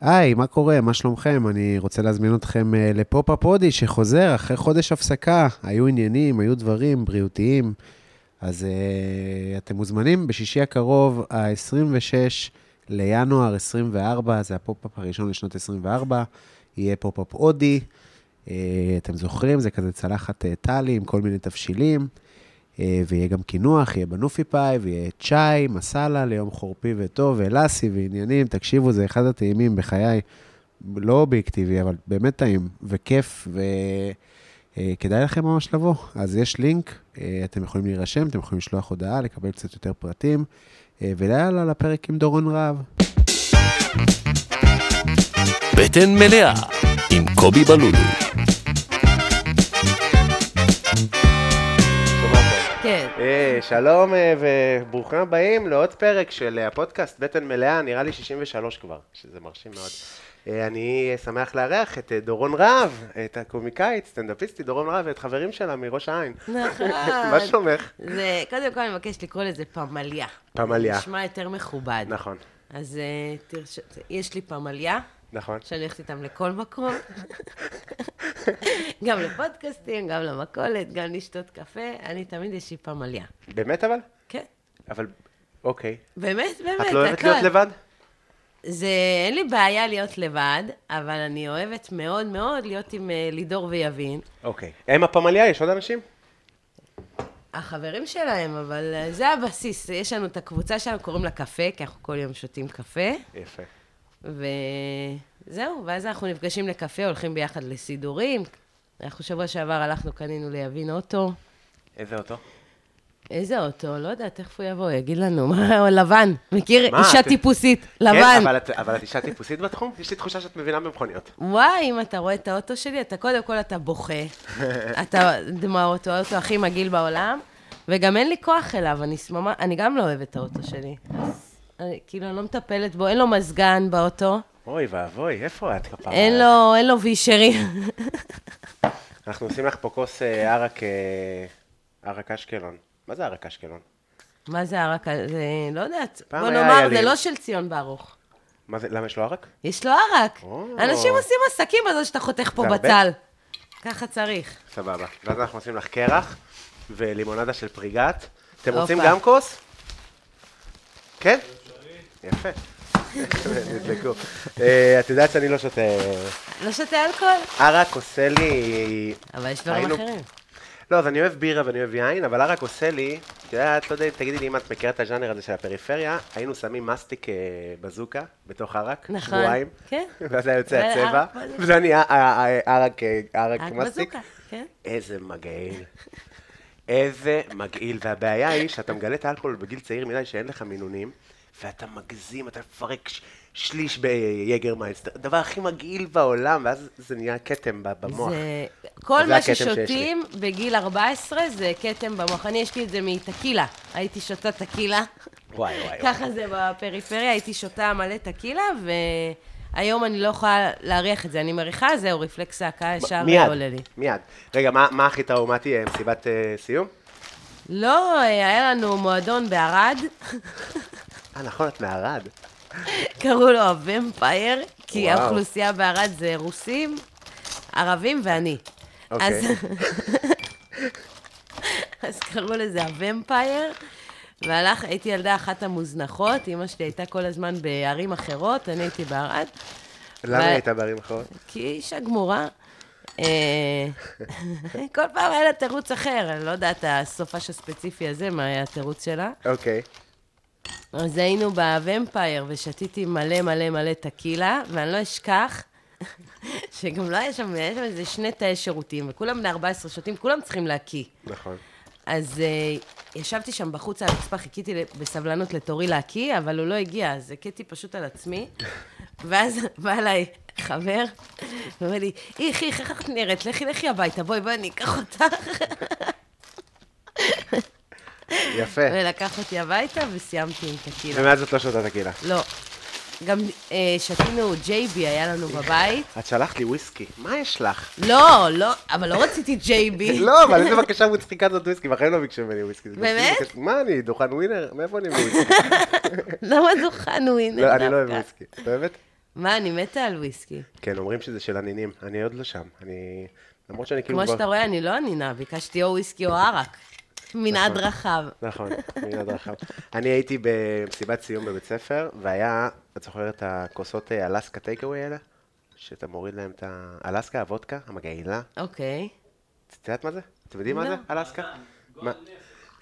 היי, מה קורה? מה שלומכם? אני רוצה להזמין אתכם אה, לפופ-אפ הודי שחוזר אחרי חודש הפסקה. היו עניינים, היו דברים בריאותיים. אז אה, אתם מוזמנים בשישי הקרוב, ה-26 לינואר 24, זה הפופ-אפ הראשון לשנות 24, יהיה פופ-אפ הודי. אה, אתם זוכרים, זה כזה צלחת אה, טאלי עם כל מיני תבשילים. אה, ויהיה גם קינוח, יהיה בנופי פאי, ויהיה צ'אי, מסאלה ליום חורפי וטוב, ולאסי ועניינים. תקשיבו, זה אחד הטעימים בחיי, לא אובייקטיבי, אבל באמת טעים, וכיף, וכדאי לכם ממש לבוא. אז יש לינק, uh, אתם יכולים להירשם, אתם יכולים לשלוח הודעה, לקבל קצת יותר פרטים, ויאללה, לפרק עם דורון רהב. בטן מלאה עם קובי בלולו. שלום אה, וברוכים הבאים לעוד פרק של אה, הפודקאסט בטן מלאה, נראה לי 63 כבר, שזה מרשים מאוד. אה, אני שמח לארח את אה, דורון רהב, את הקומיקאית, סטנדאפיסטית דורון רהב, ואת חברים שלה מראש העין. נכון. מה שלומך? זה, קודם כל אני מבקשת לקרוא לזה פמליה. פמליה. נשמע יותר מכובד. נכון, אז אה, תרש... יש לי פמליה, נכון. שאני הולכת איתם לכל מקום. גם לפודקאסטים, גם למכולת, גם לשתות קפה. אני תמיד יש לי פמליה. באמת אבל? כן. אבל, אוקיי. באמת, באמת, את לא אוהבת הכל. להיות לבד? זה, אין לי בעיה להיות לבד, אבל אני אוהבת מאוד מאוד להיות עם אה, לידור ויבין. אוקיי. הם הפמליה, יש עוד אנשים? החברים שלהם, אבל אה, זה הבסיס. יש לנו את הקבוצה שלנו, קוראים לה קפה, כי אנחנו כל יום שותים קפה. יפה. וזהו, ואז אנחנו נפגשים לקפה, הולכים ביחד לסידורים. אנחנו שבוע שעבר הלכנו, קנינו ליבין אוטו. איזה אותו? איזה אוטו? לא יודעת, איך הוא יבוא, יגיד לנו, מה, לבן. מכיר? מה, אישה את- טיפוסית, כן, לבן. אבל את- אבל את אישה טיפוסית בתחום? יש לי תחושה שאת מבינה במכוניות. וואי, אם אתה רואה את האוטו שלי, אתה קודם כל אתה בוכה. אתה דמעות, הוא האוטו הכי מגעיל בעולם, וגם אין לי כוח אליו, אני, סממה, אני גם לא אוהבת את האוטו שלי. אז כאילו, אני לא מטפלת בו, אין לו מזגן באוטו, אוי ואבוי, איפה את כפרה? אין לו, אין לו וישרי. אנחנו עושים לך פה כוס אה, ערק, אה, ערק אשקלון. מה זה ערק אשקלון? מה זה הרק הזה? לא יודעת. בוא נאמר. זה לא של ציון ברוך. מה זה, למה יש לו ערק? יש לו ערק. אנשים עושים עסקים בזה שאתה חותך פה זה? בצל. ככה צריך. סבבה. ואז אנחנו עושים לך קרח ולימונדה של פריגת. אתם רוצים. גם כוס? כן? יפה. נדלקו. אה, את יודעת שאני לא שותה... לא שותה אלכוהול, ערק עושה לי... אבל יש דברים אחרים. לא, אז אני אוהב בירה ואני אוהב יין, אבל ערק עושה לי, את יודעת, לא יודע אם תגידי לי אם את מכירה את הז'אנר הזה של הפריפריה, היינו שמים מסטיק אה, בזוקה בתוך ערק, נכון. שבועיים, כן. ואז היה יוצא זה הצבע. וזה אה, אה, ערק אה, ערק רק מסטיק. כן. איזה מגעיל. איזה מגעיל, והבעיה היא שאתה מגלה את האלכוהול בגיל צעיר מדי שאין לך מינונים, ואתה מגזים, אתה מפרק ש- שליש יגרמייסטר, הדבר הכי מגעיל בעולם, ואז זה נהיה כתם במוח. זה... כל מה. ששותים בגיל 14 זה כתם במוח. אני, יש לי את זה מטקילה. הייתי שותה טקילה. וואי, וואי. ככה זה בפריפריה, הייתי שותה מלא טקילה, והיום אני לא יכולה להריח את זה. אני מריחה, זהו, רפלקס ההקה ישר מיד, עולה לי. מיד. רגע, מה, מה הכי טראומטי, אה, מסיבת אה, סיום? לא, היה לנו מועדון בערד, אה, נכון, את מערד. קראו לו הוומפייר, כי וואו. האוכלוסייה בערד זה רוסים, ערבים ואני. אוקיי. אז, אז קראו לזה הוומפייר, והלך, הייתי ילדה אחת המוזנחות, אימא שלי הייתה כל הזמן בערים אחרות, אני הייתי בערד, למה היא הייתה בערים אחרות? כי היא אישה גמורה. אה, כל פעם היה לה תירוץ אחר, אני לא יודעת, הסופש הספציפי הזה, מה היה התירוץ שלה. אוקיי. אז היינו בוומפייר ושתיתי מלא מלא מלא טקילה, ואני לא אשכח שגם לא היה שם, היה שם איזה שני תאי שירותים, וכולם בני 14 שותים, כולם צריכים להקיא. נכון. אז uh, ישבתי שם בחוץ על הרצפה, חיכיתי בסבלנות לתורי להקיא, אבל הוא לא הגיע, אז הכיתי פשוט על עצמי. ואז בא אליי חבר, ואומר לי, איך, איך, איך את נראית? לכי, לכי הביתה, בואי, בואי, אני אקח אותך. יפה. ולקח אותי הביתה וסיימתי עם טקילה. ומאז את לא שותה טקילה. לא. גם אה, שתינו J&B, היה לנו בבית. את שלחת לי וויסקי, מה יש לך? לא, לא, אבל לא רציתי J&B. לא, אבל איזה בקשה מצחיקה זאת וויסקי, בחיים לא ביקשו ממני וויסקי. באמת? בקשה- מה אני, דוכן ווינר? מאיפה אני מביא וויסקי? למה דוכן ווינר לא, אני לא אוהב? וויסקי. את אוהבת? מה, אני מתה על וויסקי. כן, אומרים שזה של הנינים, אני עוד לא שם. אני... למרות שאני כאילו... כמו שאתה רואה, אני לא ענינה, ביקשתי או וויסקי או ערק. מנעד נכון. רחב. נכון, מנעד רחב. אני הייתי במסיבת סיום בבית ספר, והיה, את זוכרת את הכוסות אה, אלסקה טייקאווי האלה? שאתה מוריד להם את האלסקה, הוודקה, המגעילה. אוקיי. את יודעת מה זה? אתם יודעים מה לא. זה? אלסקה? מה?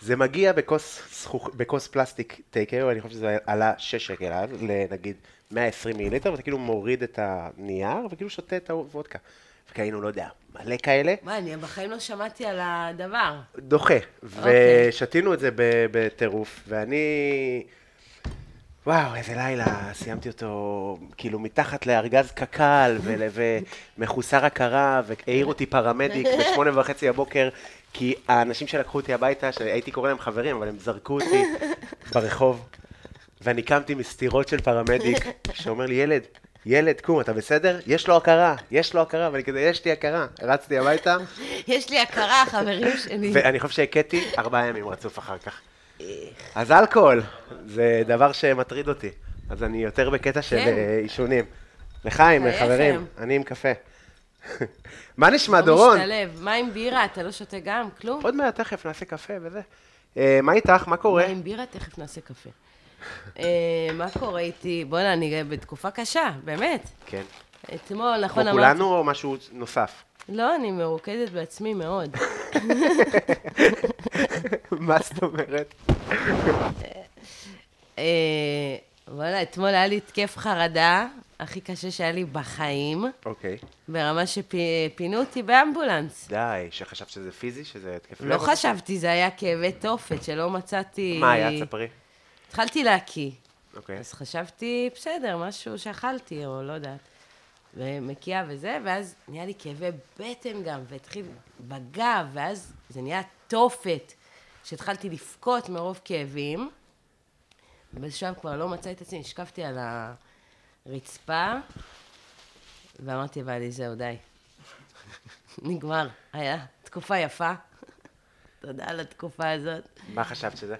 זה מגיע בכוס, זכוכ... בכוס פלסטיק טייקאווי, אני חושב שזה עלה 6 שקל אז, לנגיד 120 מיליליטר, ואתה כאילו מוריד את הנייר, וכאילו שותה את הוודקה. וכאילו, לא יודע, מלא כאלה. מה, אני בחיים לא שמעתי על הדבר. דוחה. אוקיי. ושתינו את זה בטירוף, ואני... וואו, איזה לילה, סיימתי אותו כאילו מתחת לארגז קק"ל ומחוסר הכרה, והעיר אותי פרמדיק בשמונה וחצי בבוקר, כי האנשים שלקחו אותי הביתה, שהייתי קורא להם חברים, אבל הם זרקו אותי ברחוב, ואני קמתי מסתירות של פרמדיק, שאומר לי, ילד, ילד, קום, אתה בסדר? יש לו הכרה, יש לו הכרה, ואני כזה, יש לי הכרה. רצתי הביתה, יש לי הכרה, חברים שלי. ואני חושב שהכיתי ארבעה ימים רצוף אחר כך. אז אלכוהול, זה דבר שמטריד אותי. אז אני יותר בקטע של כן. אה, עישונים. לחיים. חברים, אני עם קפה. מה נשמע, לא דורון? משתלב. מה עם בירה? אתה לא שותה גם? כלום? עוד מעט, תכף נעשה קפה וזה. אה, מה איתך? מה מה קורה? עם בירה? תכף נעשה קפה. אה, מה קורה איתי? בוא'נה, אני בתקופה קשה, באמת. כן. אתמול, כמו נכון, אמרתי... כולנו או משהו נוסף? לא, אני מרוכזת בעצמי מאוד. מה זאת אומרת? אה, וואלה, אתמול היה לי התקף חרדה, הכי קשה שהיה לי בחיים, אוקיי. ברמה שפינו אותי באמבולנס. די, שחשבת שזה פיזי, שזה התקף לא לב? חשבתי, זה היה כאבי תופת, שלא מצאתי... מה היה? תספרי. התחלתי להקיא. אוקיי. אז חשבתי, בסדר, משהו שאכלתי, או לא יודעת. ומקיאה וזה, ואז נהיה לי כאבי בטן גם, והתחיל בגב, ואז זה נהיה תופת, שהתחלתי לבכות מרוב כאבים. ובאיזשהו שלב כבר לא מצאתי את עצמי, נשכבתי על הרצפה, ואמרתי, ואלי, זהו, די. נגמר. היה תקופה יפה. תודה על התקופה הזאת. מה חשבת שזה?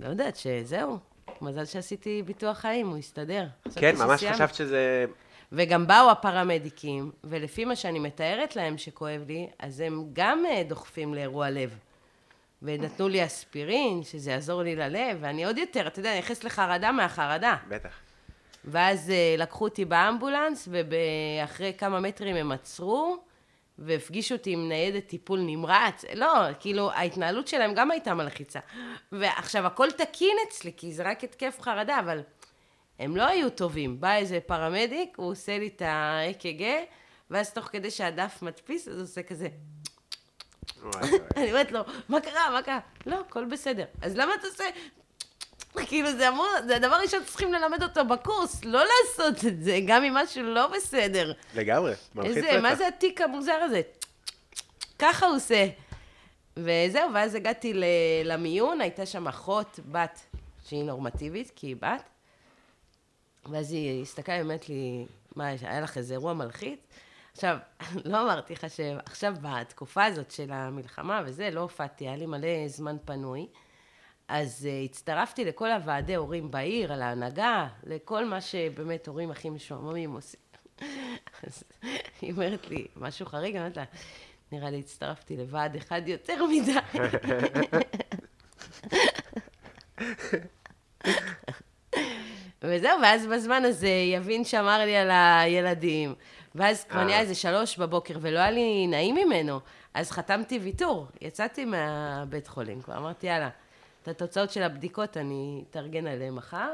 לא יודעת שזהו, מזל שעשיתי ביטוח חיים, הוא הסתדר. כן, ממש שסיימנו. חשבת שזה... וגם באו הפרמדיקים, ולפי מה שאני מתארת להם שכואב לי, אז הם גם אה, דוחפים לאירוע לב. ונתנו לי אספירין, שזה יעזור לי ללב, ואני עוד יותר, אתה יודע, אני נכנסת לחרדה מהחרדה. בטח. ואז אה, לקחו אותי באמבולנס, ואחרי כמה מטרים הם עצרו, והפגישו אותי עם ניידת טיפול נמרץ. לא, כאילו, ההתנהלות שלהם גם הייתה מלחיצה. ועכשיו, הכל תקין אצלי, כי זה רק התקף חרדה, אבל הם לא היו טובים. בא איזה פרמדיק, הוא עושה לי את ה-EKG, ואז תוך כדי שהדף מדפיס, אז הוא עושה כזה... אני אומרת לו, מה קרה, מה קרה? לא, הכל בסדר. אז למה אתה עושה... כאילו, זה אמור, זה הדבר הראשון שצריכים ללמד אותו בקורס, לא לעשות את זה, גם אם משהו לא בסדר. לגמרי, מלחיץ איזה, מה בטח. זה התיק המוזר הזה? ככה הוא עושה. וזהו, ואז הגעתי למיון, הייתה שם אחות, בת, שהיא נורמטיבית, כי היא בת, ואז היא הסתכלה, באמת לי, מה, היה לך איזה אירוע מלחיץ? עכשיו, לא אמרתי לך שעכשיו בתקופה הזאת של המלחמה וזה, לא הופעתי, היה לי מלא זמן פנוי. אז uh, הצטרפתי לכל הוועדי הורים בעיר, על ההנהגה, לכל מה שבאמת הורים הכי משועממים עושים. אז היא אומרת לי, משהו חריג, אני אומרת לה, נראה לי הצטרפתי לוועד אחד יותר מדי. וזהו, ואז בזמן הזה יבין שמר לי על הילדים. ואז כבר אה. נהיה איזה שלוש בבוקר, ולא היה לי נעים ממנו. אז חתמתי ויתור. יצאתי מהבית חולים, כבר אמרתי, יאללה, את התוצאות של הבדיקות אני אתארגן עליהן מחר,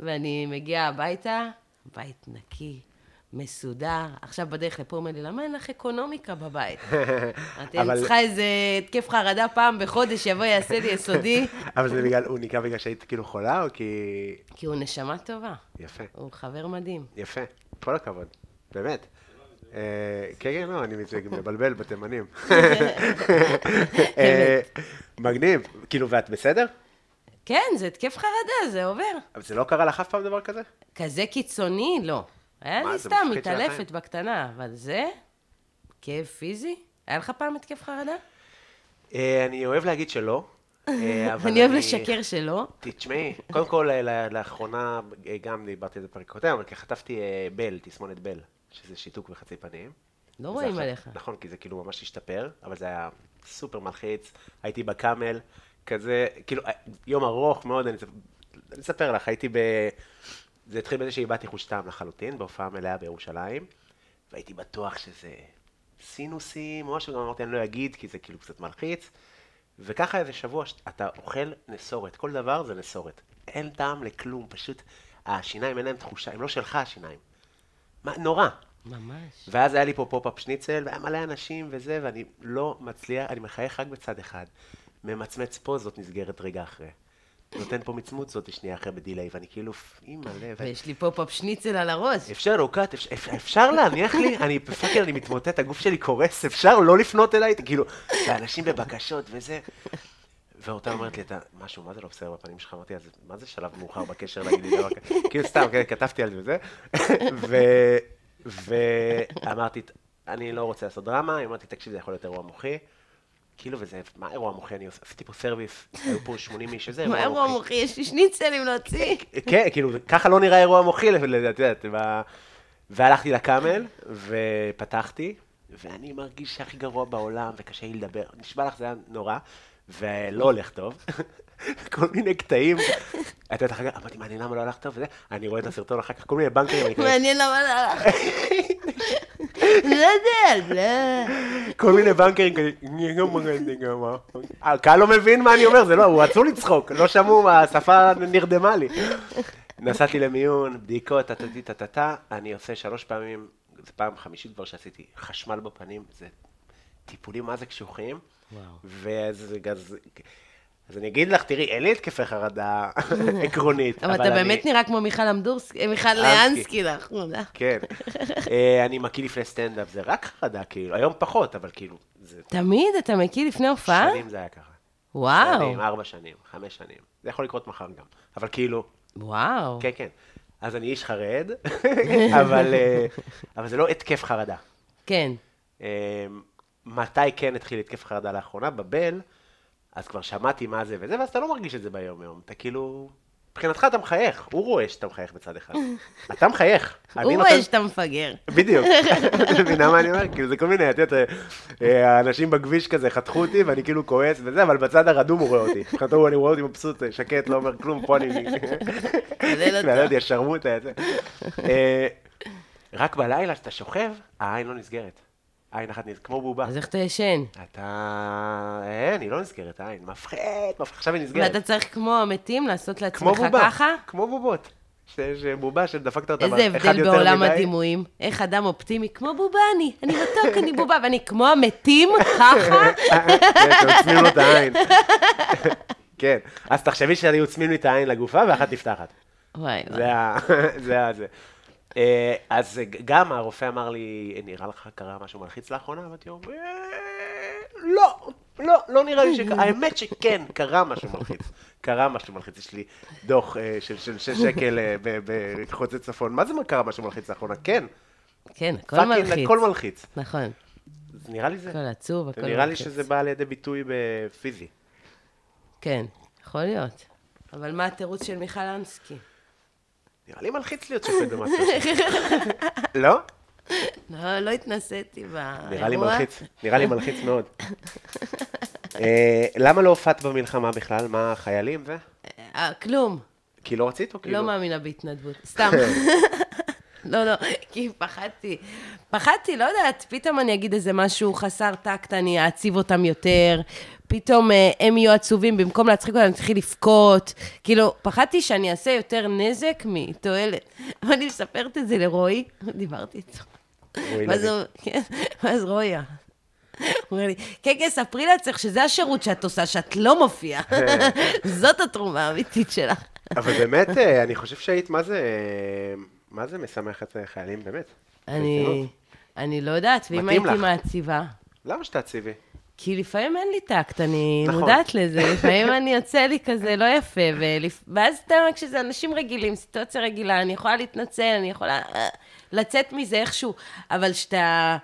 ואני מגיעה הביתה, בית נקי, מסודר. עכשיו בדרך לפה אומר לי, למה אין לך אקונומיקה בבית? אני אבל- צריכה איזה התקף חרדה פעם בחודש, יבוא יעשה לי יסודי, אבל זה בגלל, הוא נקרא בגלל שהיית כאילו חולה, או כי... כי הוא נשמה טובה. יפה, הוא חבר מדהים. יפה. כל הכבוד, באמת. אה, כן, כן, לא, אני מבלבל בתימנים. אה, מגניב. כאילו, ואת בסדר? כן, זה התקף חרדה, זה עובר. אבל זה לא קרה לך אף פעם דבר כזה? כזה קיצוני, לא. היה לי סתם מתעלפת. בקטנה, אבל זה, כאב פיזי? היה לך פעם התקף חרדה? אה, אני אוהב להגיד שלא. אני אוהב לשקר שלא. תשמעי, קודם כל, לאחרונה, גם דיברתי על זה בפרק הקודם, אבל חטפתי בל, תסמונת בל, שזה שיתוק בחצי פנים. לא רואים עכשיו- עליך. נכון, כי זה כאילו ממש השתפר, אבל זה היה סופר מלחיץ. הייתי בקאמל, כזה, כאילו, אה, יום ארוך מאוד, אני אספ- אני אספר לך, הייתי ב... זה התחיל בזה שאיבדתי חוש טעם לחלוטין, בהופעה מלאה בירושלים, והייתי בטוח שזה סינוסים או משהו, גם אמרתי, אני לא אגיד, כי זה כאילו קצת מלחיץ. וככה איזה שבוע, אתה אוכל נסורת, כל דבר זה נסורת. אין טעם לכלום, פשוט השיניים אין להם תחושה, הם לא שלך השיניים. מה, נורא. ממש. ואז היה לי פה פופ-אפ שניצל, והיה מלא אנשים וזה, ואני לא מצליח, אני מחייך רק בצד אחד. ממצמץ פה, זאת נסגרת רגע אחרי. נותן פה מצמוץ, זאת שנייה אחרי ב delay, ואני כאילו, אימא'לה, ו... ויש לי פופ-אפ שניצל על הראש. אפשר אפשר, אפשר להניח לי, אני fucking, אני מתמוטט, הגוף שלי קורס, אפשר לא לפנות אליי, כאילו, ואנשים בבקשות וזה. ואותה אומרת לי, אתה, משהו, מה זה לא בסדר בפנים שלך? אמרתי, אז מה זה שלב מאוחר בקשר להגיד לי דבר כזה? כאילו, סתם, כן, כתבתי על זה וזה. ואמרתי, אני לא רוצה לעשות דרמה, היא אמרתי, תקשיב, זה יכול להיות אירוע מוחי. כאילו, וזה, מה אירוע מוחי? אני עשיתי פה סרוויס, היו פה 80 איש, שזה מה אירוע מוחי? יש לי שניצלים להוציא. כן, כאילו, ככה לא נראה אירוע מוחי, לדעתי, את יודעת, והלכתי לקאמל, ופתחתי, ואני מרגיש שהכי גרוע בעולם, וקשה לי לדבר. נשבע לך, זה היה נורא, ולא הולך טוב. כל מיני קטעים. את יודעת, אחר כך, אמרתי, מעניין למה לא הלך טוב וזה, אני רואה את הסרטון אחר כך, כל מיני בנקרים, אני כזה, מעניין למה לא הלך. לא יודע, לא. כל מיני בנקרים כזה, הקהל לא מבין מה אני אומר, זה לא, הוא רצו לצחוק, לא שמעו, השפה נרדמה לי. נסעתי למיון, בדיקות, טטטי טטטה, אני עושה שלוש פעמים, זו פעם חמישית כבר שעשיתי, חשמל בפנים, זה טיפולים מה זה קשוחים. ואז, אז, אז אני אגיד לך, תראי, אין לי התקפי חרדה עקרונית, אבל אתה אני- באמת נראה כמו מיכל אמדורסקי, מיכל אנסקי. אנסקי לאחרונה. כן. אה, אני מקיא לפני סטנדאפ, זה רק חרדה, כאילו, היום פחות, אבל כאילו, זה תמיד אתה מקיא לפני הופעה? שנים זה היה ככה. וואו, שנים, ארבע שנים, חמש שנים. זה יכול לקרות מחר גם. אבל כאילו, וואו. כן, כן. אז אני איש חרד, אבל, אה, אבל זה לא התקף חרדה. כן. מתי כן התחיל התקף חרדה לאחרונה? בבל, אז כבר שמעתי מה זה וזה, ואז אתה לא מרגיש את זה ביום-יום. אתה כאילו... מבחינתך אתה מחייך, הוא רואה שאתה מחייך בצד אחד. אתה מחייך. הוא רואה שאתה מפגר. בדיוק. את מבינה מה אני אומר? כאילו זה כל מיני, את יודעת, אה, האנשים בכביש כזה חתכו אותי ואני כאילו כועס וזה, אבל בצד הרדום הוא רואה אותי. מבחינתו אני רואה אותי מבסוט, שקט, לא אומר כלום, פה אני... אותו. לא יודע, שרמוטה, זה. אה, רק בלילה כשאתה שוכב, העין לא נסגרת. עין אחת נסגרת, כמו בובה. אז איך אתה ישן? אתה... אין, היא לא נסגרת, העין. מפחד, מפחד, עכשיו היא נסגרת. ואתה צריך כמו המתים לעשות לעצמך בובה, ככה? כמו בובות. ש- שבובה שדפקת אותה איזה אחד הבדל יותר בעולם מדי. הדימויים. איך אדם אופטימי, כמו בובה אני, אני מתוק, אני בובה, ואני כמו המתים, ככה? כן, שעוצמים לו את העין. כן, אז תחשבי שאני עוצמים לי את העין לגופה ואחת נפתחת. וואי, זה וואי. ה... זה ה... זה. אה, אז גם הרופא אמר לי, נראה לך קרה משהו מלחיץ לאחרונה? אמרתי לו, "אה, לא, לא, לא נראה לי שקרה. האמת שכן, קרה משהו מלחיץ. קרה משהו מלחיץ. יש לי דוח אה, של שש שקל אה, בחוצה צפון. מה זה קרה משהו מלחיץ לאחרונה? כן, כן, הכל מלחיץ. הכל מלחיץ. נכון, נראה לי זה. הכל עצוב, הכל מלחיץ. נראה לי שזה בא לידי ביטוי בפיזי. כן, יכול להיות. אבל מה התירוץ של מיכל אנסקי? נראה לי מלחיץ להיות שופט במאסטר לא? לא, לא התנסיתי באירוע. נראה לי מלחיץ, נראה לי מלחיץ מאוד. אה, למה לא הופעת במלחמה בכלל? מה, חיילים ו... אה, כלום. כי לא רצית או כאילו? לא מאמינה בהתנדבות. סתם. לא, לא, כי פחדתי. פחדתי, לא יודעת, פתאום אני אגיד איזה משהו חסר טקט, אני אעציב אותם יותר. פתאום אה, הם יהיו עצובים, במקום להצחיק אותם, אני אתחיל לבכות. כאילו, פחדתי שאני אעשה יותר נזק מתועלת. ואני מספרת את זה לרועי, דיברתי איתו. רועי ואז. הוא- כן, רועי, הוא אומר לי, כן, כן, ספרי לעצמך שזה השירות שאת עושה, שאת לא מופיעה. זאת התרומה האמיתית שלך. אבל באמת, אה, אני חושב שהיית, מה זה, אה, מה זה משמח את החיילים, באמת? אני. אני לא יודעת, ואם הייתי. מעציבה? למה שתעציבי? כי לפעמים אין לי טקט, אני נכון. מודעת לזה, לפעמים אני יוצא לי כזה לא יפה, ולפ... ואז אתה, כשזה אנשים רגילים, סיטואציה רגילה, אני יכולה להתנצל, אני יכולה אה, לצאת מזה איכשהו, אבל שאתה,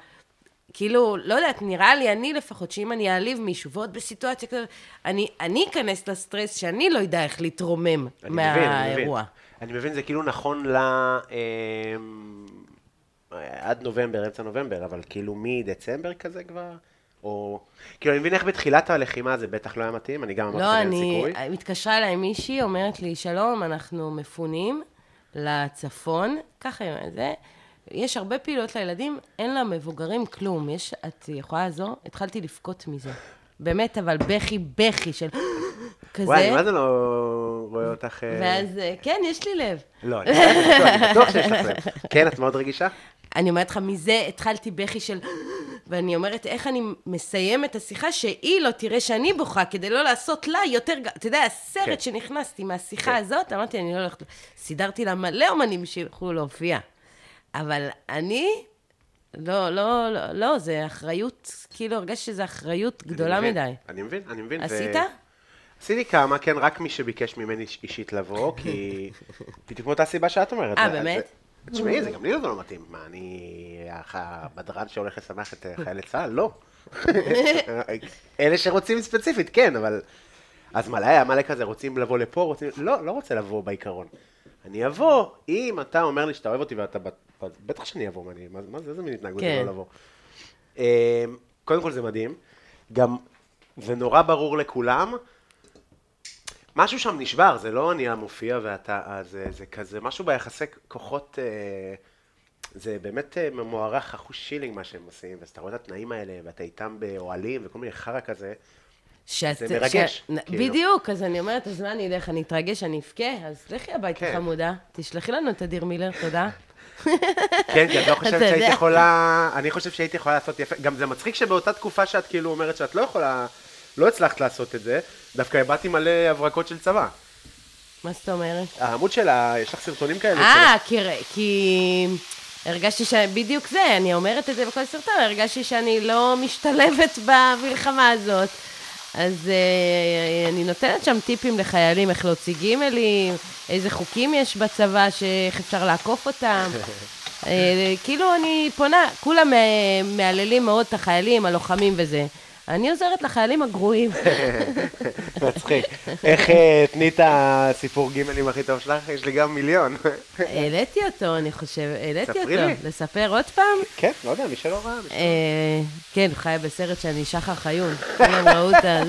כאילו, לא יודעת, נראה לי, אני לפחות, שאם אני אעליב מישהו, ועוד בסיטואציה כזאת, אני, אני אכנס לסטרס שאני לא אדע איך להתרומם אני מבין, אני מבין. מהאירוע. אני מבין, זה כאילו נכון ל... אמ, עד נובמבר, אמצע נובמבר, אבל כאילו מדצמבר כזה כבר? או... כאילו, אני מבין איך בתחילת הלחימה זה בטח לא היה מתאים, אני גם אמרתי לא, אני... סיכוי. מתקשרה אליי מישהי, אומרת לי, שלום, אנחנו מפונים לצפון, ככה היא אומרת, זה. יש הרבה פעילות לילדים, אין למבוגרים כלום. יש, את יכולה לעזור? התחלתי לבכות מזה. באמת, אבל בכי, בכי של כזה. וואי, מה זה לא רואה אותך... אה, ואז, אה, כן, יש לי לב. לא, אני בטוח, אני בטוח שיש לך לב. כן, את מאוד רגישה? אני אומרת לך, מזה התחלתי בכי של... ואני אומרת, איך אני מסיים את השיחה, שהיא לא תראה שאני בוכה, כדי לא לעשות לה יותר... אתה יודע, הסרט כן. שנכנסתי מהשיחה כן. הזאת, אמרתי, אני לא הולכת... סידרתי לה מלא אומנים שיוכלו להופיע. אבל אני... לא, לא, לא, לא, זה אחריות, כאילו הרגשתי שזו אחריות גדולה מבין, מדי. אני מבין, אני מבין. ו- עשית? עשיתי כמה, כן, רק מי שביקש ממני איש- אישית לבוא, כי בדיוק מאותה סיבה שאת אומרת. אה, זה- באמת? תשמעי, זה גם לי לא מתאים. מה, אני הבדרן שהולך לשמח את אה, חיילי צה"ל? לא. אלה שרוצים ספציפית, כן, אבל... אז מלא היה מלא כזה, רוצים לבוא לפה, רוצים... לא, לא רוצה לבוא בעיקרון. אני אבוא, אם אתה אומר לי שאתה אוהב אותי ואתה... בטח שאני אבוא, מה, מה מה זה, איזה מין התנהגות זה כן. לא לבוא. אה, קודם כל זה מדהים. גם זה נורא ברור לכולם. משהו שם נשבר, זה לא אני המופיע ואתה, אה, זה, זה כזה, משהו ביחסי כוחות, אה, זה באמת אה, מוערך אחוז שילינג מה שהם עושים, ואז אתה רואה את התנאים האלה, ואתה איתם באוהלים וכל מיני חרא כזה, שאת, זה מרגש, נ- כאילו. בדיוק, אז אני אומרת, אז מה אני אלך, אני אתרגש, אני אבכה? אז לכי הביתה כן. חמודה, תשלחי לנו את אדיר מילר, תודה. כן, כי את לא חושבת יודע. יכולה, אני חושב שהייתי יכולה לעשות יפה, גם זה מצחיק שבאותה תקופה שאת כאילו אומרת שאת לא יכולה, לא הצלחת לעשות את זה, דווקא הבעתי מלא הברקות של צבא. מה זאת אומרת? העמוד שלה, יש לך סרטונים כאלה? אה, כי, כי הרגשתי ש... בדיוק זה, אני אומרת את זה בכל סרטון, הרגשתי שאני לא משתלבת במלחמה הזאת. אז אה, אני נותנת שם טיפים לחיילים, איך להוציא גימלים, איזה חוקים יש בצבא, שאיך אפשר לעקוף אותם. אה, כאילו אני פונה, כולם אה, מהללים מאוד את החיילים, הלוחמים וזה. אני עוזרת לחיילים הגרועים. מצחיק. איך אה, תני את הסיפור גימלים הכי טוב שלך? יש לי גם מיליון. העליתי אותו, אני חושב, העליתי ספרי אותו. לי. לספר עוד פעם? כן, לא יודע, מי שלא ראה. אה, כן, הוא חי בסרט שאני שחר חיון. כולם ראו את זה.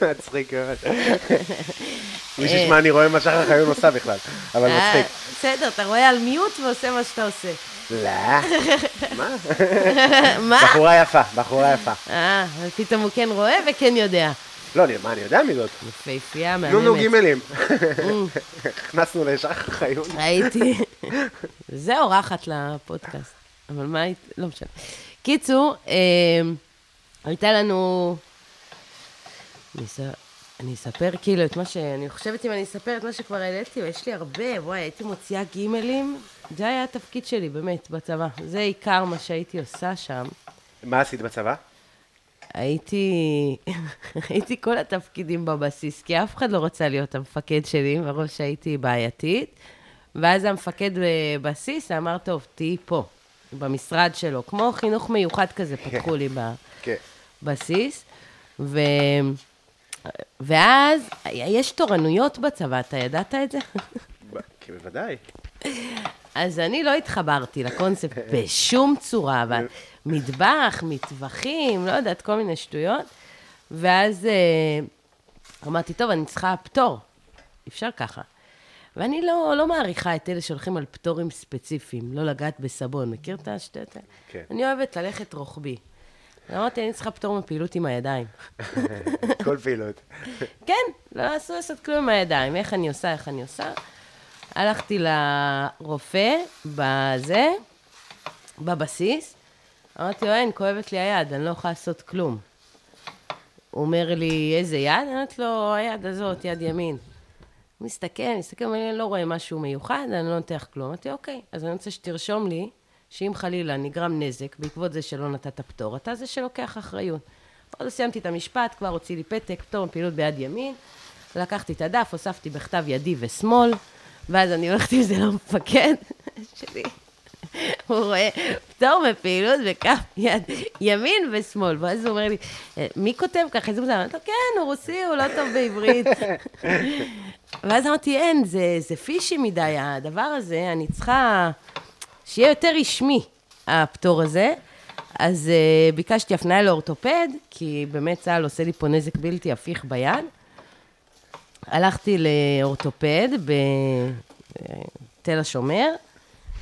מצחיק מאוד. מי שישמע, אני רואה מה שחר חיון עושה בכלל, אבל אה, מצחיק. בסדר, אתה רואה על מיוט ועושה מה שאתה עושה. לא. מה? מה? בחורה יפה, בחורה יפה. אה, פתאום הוא כן רואה וכן יודע. לא, מה, אני יודע מי זאת? יפהפייה, נו נו מהממת. גימלים. הכנסנו לשחר חיון. הייתי... זה אורחת לפודקאסט, אבל מה היית... לא משנה. קיצור, אה, הייתה לנו... אני אס- אני אספר כאילו את מה ש... אני חושבת אם אני אספר את מה שכבר העליתי, ויש לי הרבה, וואי, הייתי מוציאה גימלים, זה היה התפקיד שלי, באמת, בצבא. זה עיקר מה שהייתי עושה שם. מה עשית בצבא? הייתי, הייתי כל התפקידים בבסיס, כי אף אחד לא רצה להיות המפקד שלי, מראש הייתי בעייתית. ואז המפקד בבסיס אמר, טוב, תהיי פה, במשרד שלו. כמו חינוך מיוחד כזה, פתחו לי כן. בבסיס. ו... ואז, יש תורנויות בצבא, אתה ידעת את זה? כן, בוודאי. אז אני לא התחברתי לקונספט בשום צורה, אבל מטבח, מטווחים, לא יודעת, כל מיני שטויות. ואז אה, אמרתי, טוב, אני צריכה פטור. אפשר ככה. ואני לא, לא מעריכה את אלה שהולכים על פטורים ספציפיים, לא לגעת בסבון. מכיר את השטויות האלה? כן. אני אוהבת ללכת רוחבי. אמרתי, אני צריכה פטור מפעילות עם הידיים. כל פעילות. כן, לא אסור לעשות כלום עם הידיים. איך אני עושה, איך אני עושה. הלכתי לרופא, בזה, בבסיס, אמרתי לו, אין, כואבת לי היד, אני לא יכולה לעשות כלום. הוא אומר לי, איזה יד? אני אומרת לו, היד הזאת, יד ימין. הוא מסתכל, מסתכל, אומר לי, אני לא רואה משהו מיוחד, אני לא נותח כלום. אמרתי, אוקיי, אז אני רוצה שתרשום לי, שאם חלילה נגרם נזק בעקבות זה שלא נתת פטור, אתה זה שלוקח אחריות. עוד לא סיימתי את המשפט, כבר הוציא לי פתק, פטור מפעילות ביד ימין. לקחתי את הדף, הוספתי בכתב ידי ושמאל, ואז אני הולכת עם זה למפקד שלי. הוא רואה פטור מפעילות בכף יד ימין ושמאל. ואז הוא אומר לי, "אה, מי כותב ככה? איזה מוזר? אמרתי לו, כן, הוא רוסי, הוא לא טוב בעברית. ואז אמרתי, אין, זה, זה פישי מדי, הדבר הזה, אני צריכה שיהיה יותר רשמי, הפטור הזה. אז uh, ביקשתי הפניה לאורתופד, כי באמת צה"ל עושה לי פה נזק בלתי הפיך ביד. הלכתי לאורתופד בתל השומר,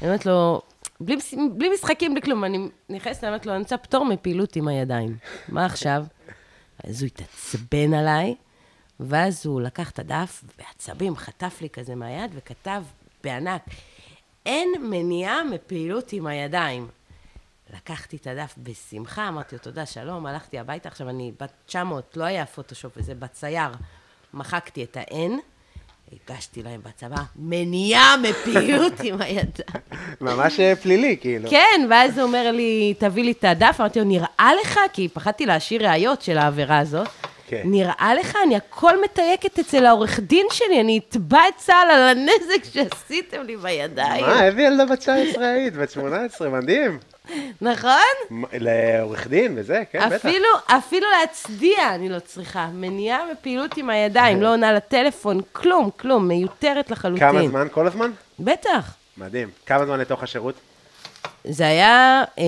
אני אומרת לו, בלי, בלי משחקים, בלי כלום, אני נכנסת, אני אומרת לו, אני רוצה פטור מפעילות עם הידיים. מה עכשיו? אז הוא התעצבן עליי, ואז הוא לקח את הדף, בעצבים, חטף לי כזה מהיד, וכתב בענק, אין מניעה מפעילות עם הידיים. לקחתי את הדף בשמחה, אמרתי לו, תודה, שלום, הלכתי הביתה, עכשיו אני בת 900, לא היה פוטושופ וזה, בצייר. מחקתי את ה-N, הגשתי להם בצבא, מניעה מפעילות עם הידיים. ממש אה, פלילי, כאילו. כן, ואז הוא אומר לי, תביא לי את הדף, אמרתי לו, נראה לך? כי פחדתי להשאיר ראיות של העבירה הזאת. כן. נראה לך? אני הכל מתייקת אצל העורך דין שלי, אני אתבע את צה"ל על הנזק שעשיתם לי בידיים. מה, איזה ילדה בת 19 היית? בת 18, מדהים. נכון? לעורך דין וזה, כן, בטח. אפילו, אפילו להצדיע אני לא צריכה. מניעה מפעילות עם הידיים, לא עונה לטלפון, כלום, כלום, מיותרת לחלוטין. כמה זמן? כל הזמן? בטח. מדהים. כמה זמן לתוך השירות? זה היה, אה,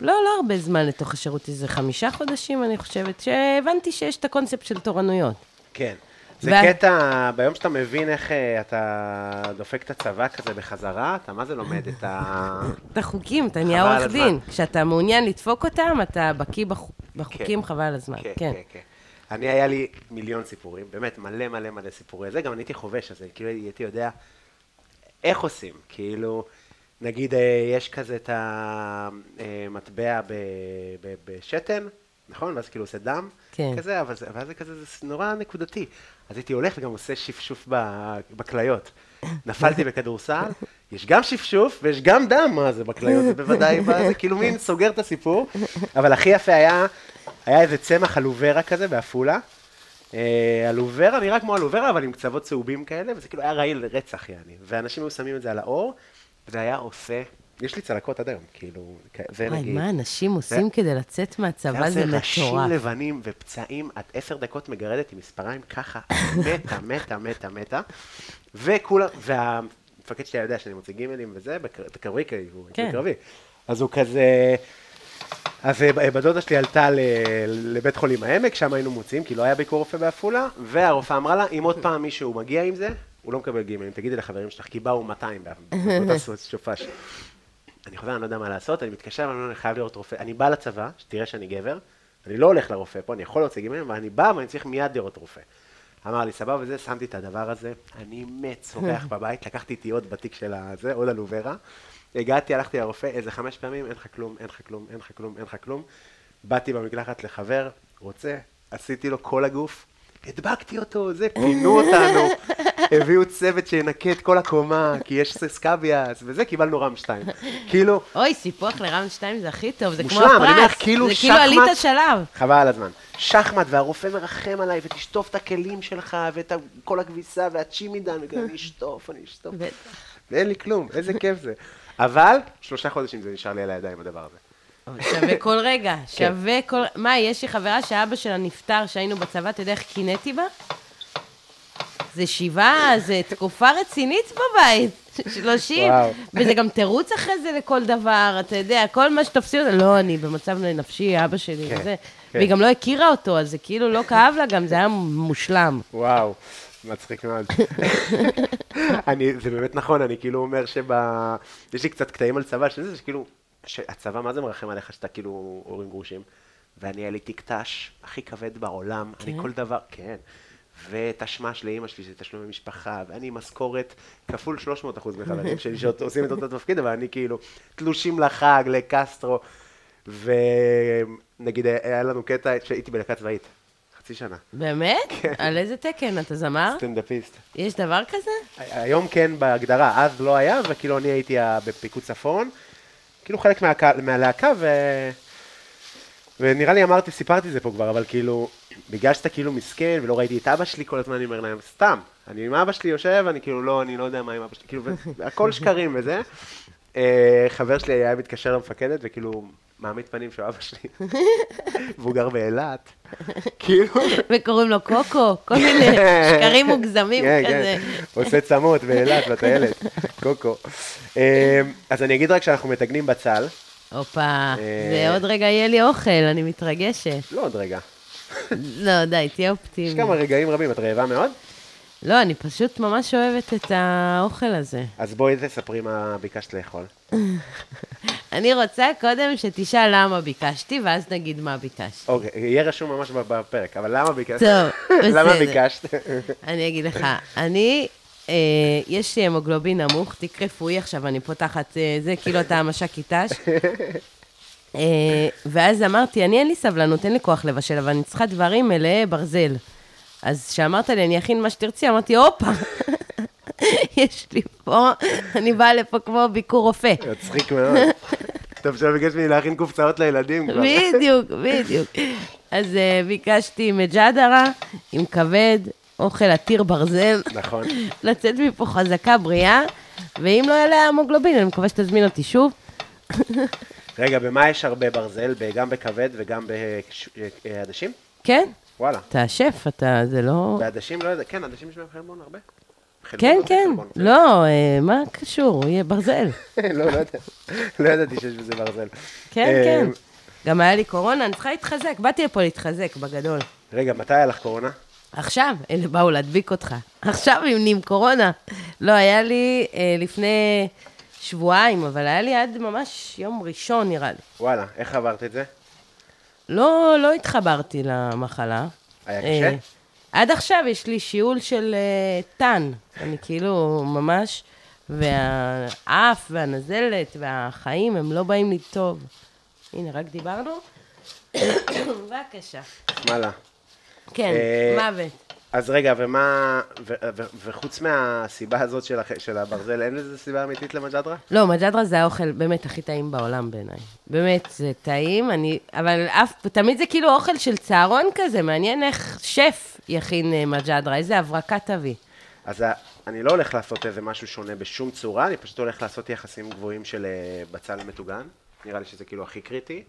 לא, לא הרבה זמן לתוך השירות, איזה חמישה חודשים, אני חושבת, שהבנתי שיש את הקונספט של תורנויות. כן. זה וה- קטע, ביום שאתה מבין איך אה, אתה דופק את הצבא כזה בחזרה, אתה מה זה לומד את ה... את החוקים, אתה נהיה עורך. דין. כשאתה מעוניין לדפוק אותם, אתה בקיא בחו- בחוקים, חבל על הזמן. כן, כן. כן, כן. אני, היה לי מיליון סיפורים, באמת מלא מלא מלא סיפורי זה, גם אני הייתי חובש, אז כאילו הייתי יודע איך עושים, כאילו, נגיד אה, יש כזה את המטבע בשתן, נכון? ואז כאילו עושה דם, כן. כזה, אבל זה, ואז זה כזה, זה נורא נקודתי. אז הייתי הולך וגם עושה שפשוף בכליות. נפלתי בכדורסל, יש גם שפשוף ויש גם דם, מה זה בכליות, זה בוודאי, בא- זה כאילו מין סוגר את הסיפור. אבל הכי יפה היה, היה איזה צמח אלוברה כזה בעפולה. אה, אלוברה נראה כמו אלוברה, אבל עם קצוות צהובים כאלה, וזה כאילו היה רעיל לרצח, יעני. ואנשים היו שמים את זה על האור, וזה היה עושה, יש לי צלקות עד היום, כאילו, כ- זה וואי, נגיד. מה אנשים עושים כדי לצאת מהצבא, זה זה ראשים מטורף. לבנים ופצעים, את עשר דקות מגרדת עם מספריים ככה, מתה, מתה, מתה, מתה. וכולם, והמפקד שלי יודע שאני מוציא גימלים וזה, בקר- בקרבי, הוא כן. בקרבי. אז הוא כזה... אז אה, ב- בת דודה שלי עלתה ל- לבית חולים העמק, שם היינו מוציאים, כי לא היה ביקור רופא בעפולה, והרופאה אמרה לה, אם עוד פעם מישהו מגיע עם זה, הוא לא מקבל גימלים, תגידי לחברים שלך, כי באו 200 באותה שופש. אני חוזר, אני לא יודע מה לעשות, אני מתקשר, ואני אומר, אני חייב לראות רופא. אני בא לצבא, שתראה שאני גבר, אני לא הולך לרופא פה, אני יכול להוציא גימלים, אבל אני בא ואני צריך מיד לראות רופא. אמר לי, סבבה וזה, שמתי את הדבר הזה, אני מת, צורח בבית, לקחתי איתי עוד בתיק של הזה, עוד אלוברה. הגעתי, הלכתי לרופא איזה חמש פעמים, אין לך כלום, אין לך כלום, אין לך כלום, אין לך כלום. באתי במקלחת לחבר, רוצה, עשיתי לו כל הגוף, הדבקתי אותו, זה, פינו אותנו, הביאו צוות שינקה את כל הקומה, כי יש סקביאס, וזה, קיבלנו 2. כאילו, אוי, סיפוח 2 זה הכי טוב, זה כמו מושלם, אני אומר הפרס. כאילו זה כאילו שחמט. עלית שלב. חבל על הזמן. שחמט, והרופא מרחם עליי, ותשטוף את הכלים שלך, ואת כל הכביסה, והצ'ימידן, וגם אני אשטוף, אני אשטוף. ואין לי כלום, איזה כיף זה. אבל, שלושה חודשים זה נשאר לי על הידיים, הדבר הזה. שווה כל רגע, כן. שווה כל... מה, יש לי חברה שאבא שלה נפטר, שהיינו בצבא, אתה יודע איך קינאתי בה? זה שבעה, זה תקופה רצינית בבית, שלושים. וזה גם תירוץ אחרי זה לכל דבר, אתה יודע, כל מה שתופסים אותה, לא, אני במצב נפשי, אבא שלי כן, וזה. כן. והיא גם לא הכירה אותו, אז זה כאילו לא כאב לה גם, זה היה מושלם. וואו, מצחיק מאוד. אני, זה באמת נכון, אני כאילו אומר שב... יש לי קצת קטעים על צבא, שזה שכאילו, שהצבא, מה זה מרחם עליך שאתה כאילו הורים גרושים? ואני עליתי קטש הכי כבד בעולם, אני כן? כל דבר, כן. ותשמ"ש לאימא שלי, שזה תשלומי משפחה, ואני משכורת כפול 300 אחוז מחברים שלי שעושים את אותו תפקיד, אבל אני כאילו, תלושים לחג, לקסטרו, ונגיד היה לנו קטע שהייתי בלהקה צבאית, חצי שנה, באמת? כן. על איזה תקן? אתה זמר? סטנדאפיסט. יש דבר כזה? היום כן בהגדרה, אז לא היה, וכאילו אני הייתי בפיקוד צפון, כאילו חלק מהקה- מהלהקה, ו... ונראה לי אמרתי, סיפרתי זה פה כבר, אבל כאילו, בגלל שאתה כאילו מסכן, ולא ראיתי את אבא שלי כל הזמן, אני אומר להם, סתם, אני עם אבא שלי יושב, אני כאילו לא, אני לא יודע מה עם אבא שלי, כאילו, הכל שקרים וזה. אה, חבר שלי היה מתקשר למפקדת, וכאילו, מעמיד פנים שהוא אבא שלי. והוא גר באילת. כאילו... וקוראים לו קוקו, כל מיני שקרים מוגזמים כן, כזה. כן. עושה צמות באילת, בטיילת. קוקו. אה, אז אני אגיד רק שאנחנו מטגנים בצל. הופה, אה. ועוד רגע יהיה לי אוכל, אני מתרגשת. לא עוד רגע. לא, די, תהיה יש אופטימי. כמה רגעים רבים. את רעבה מאוד? לא, אני פשוט ממש אוהבת את האוכל הזה. אז בואי תספרי מה ביקשת לאכול. אני רוצה קודם שתשאל למה ביקשתי, ואז נגיד מה ביקשתי. אוקיי, יהיה רשום ממש בפרק, אבל למה ביקשת? טוב, למה בסדר. ביקשת? אני אגיד לך, אני, אה, יש לי המוגלובין נמוך, תיק רפואי עכשיו, אני פותחת אה, זה, כאילו אתה המש"קית ת"ש. אה, ואז אמרתי, אני אין לי סבלנות, אין לי כוח לבשל, אבל אני צריכה דברים מלאי ברזל. אז כשאמרת לי, אני אכין מה שתרצי, אמרתי, הופה, יש לי פה, אני באה לפה כמו ביקור רופא. מצחיק מאוד. טוב, עכשיו ביקש ממני להכין קופסאות לילדים כבר. בדיוק, בדיוק. אז אה, ביקשתי מג'דרה עם כבד, אוכל עתיר ברזל. נכון. לצאת מפה חזקה, בריאה, ואם לא יעלה המוגלובין, אני מקווה שתזמין אותי שוב. רגע, במה יש הרבה ברזל? גם בכבד וגם בעדשים? כן, וואלה. אתה השף, אתה, זה לא... בעדשים לא יודע, כן, עדשים יש בהם חלבון הרבה. כן, כן, חלבון. לא, אה, מה קשור? יהיה ברזל. לא, לא יודע. לא ידעתי שיש בזה ברזל. כן, אה, כן. גם היה לי קורונה, אני צריכה להתחזק, באתי לפה להתחזק, בגדול. רגע, מתי היה לך קורונה? עכשיו, אלה באו להדביק אותך. עכשיו הם נהיים קורונה. לא, היה לי אה, לפני שבועיים, אבל היה לי עד ממש יום ראשון, נראה לי. וואלה, איך עברת את זה? לא, לא התחברתי למחלה. היה קשה? עד עכשיו יש לי שיעול של אה, טן. אני כאילו ממש, והאף והנזלת והחיים, הם לא באים לי טוב. הנה, רק דיברנו. בבקשה. שמאלה. כן, אה, מוות. אז רגע, ומה... ו- ו- וחוץ מהסיבה הזאת של של הברזל, אין לזה סיבה אמיתית למג'דרה? לא, מג'דרה זה האוכל באמת הכי טעים בעולם בעיניי. באמת, זה טעים, אני... אבל אף... תמיד זה כאילו אוכל של צהרון כזה, מעניין איך שף יכין אה, מג'דרה, איזה הברקה תביא. אז אני לא הולך לעשות איזה משהו שונה בשום צורה, אני פשוט הולך לעשות יחסים גבוהים של אה, בצל מטוגן. נראה לי שזה כאילו הכי קריטי.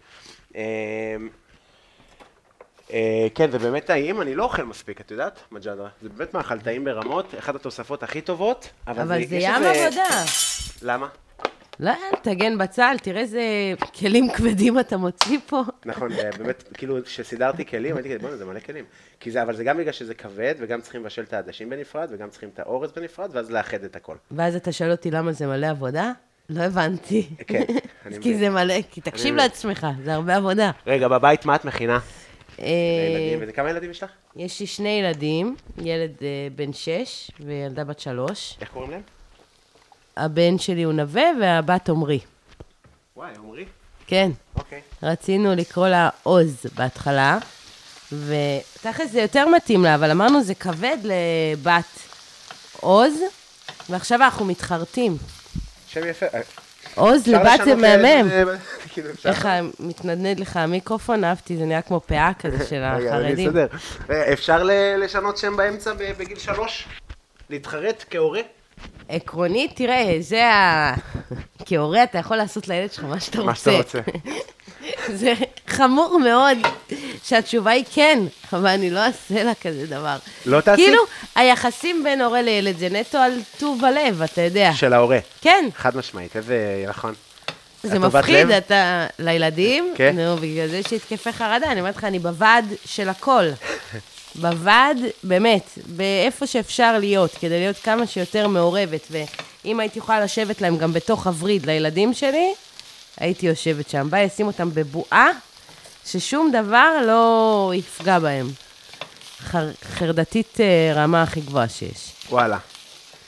אה, כן, זה באמת טעים, אני לא אוכל מספיק, את יודעת, מג'דרה. זה באמת מאכל טעים ברמות, אחת התוספות הכי טובות, אבל, אבל זה ים עבודה. למה? לא, תגן בצל, תראה איזה כלים כבדים אתה מוציא פה. נכון, אה, באמת, כאילו, כשסידרתי כלים, הייתי כזה, בוא'נה, זה מלא כלים. כי זה, אבל זה גם בגלל שזה כבד, וגם צריכים לבשל את העדשים בנפרד, וגם צריכים את האורז בנפרד, ואז לאחד את הכל. ואז אתה שואל אותי למה זה מלא עבודה? לא הבנתי. כן, אני כי. זה מלא, כי תקשיב. לעצמך, זה הרבה עבודה. רגע, בבית מה את מכינה? אה, כמה ילדים יש לך? יש לי שני ילדים, ילד אה, בן שש וילדה בת שלוש. איך קוראים להם? הבן שלי הוא נווה והבת עמרי. וואי, עמרי. כן, אוקיי. רצינו לקרוא לה עוז בהתחלה, ותכל'ס זה יותר מתאים לה, אבל אמרנו זה כבד לבת עוז, ועכשיו אנחנו מתחרטים. שם יפה. עוז לבת זה מהמם. כאילו, איך מתנדנד לך המיקרופון, אהבתי, זה נראה כמו פאה כזה של החרדים. אפשר לשנות שם באמצע בגיל שלוש? להתחרט כהורה? עקרונית, תראה, זה ה... כהורה אתה יכול לעשות לילד שלך מה שאתה רוצה. מה שאתה רוצה. זה חמור מאוד שהתשובה היא כן, אבל אני לא אעשה לה כזה דבר. לא תעשי? כאילו, היחסים בין הורה לילד זה נטו על טוב הלב, אתה יודע. של ההורה. כן, חד משמעית, איזה נכון. זה מפחיד, לב? אתה... לילדים, כן. נו, בגלל זה יש לי התקפי חרדה, אני אומרת לך, אני בוועד של הכל. בוועד, באמת, באיפה שאפשר להיות, כדי להיות כמה שיותר מעורבת, ואם הייתי יכולה לשבת להם גם בתוך הווריד לילדים שלי, הייתי יושבת שם. בא לשים אותם בבועה, ששום דבר לא יפגע בהם. חר... חרדתית אה, רמה הכי גבוהה שיש. וואלה.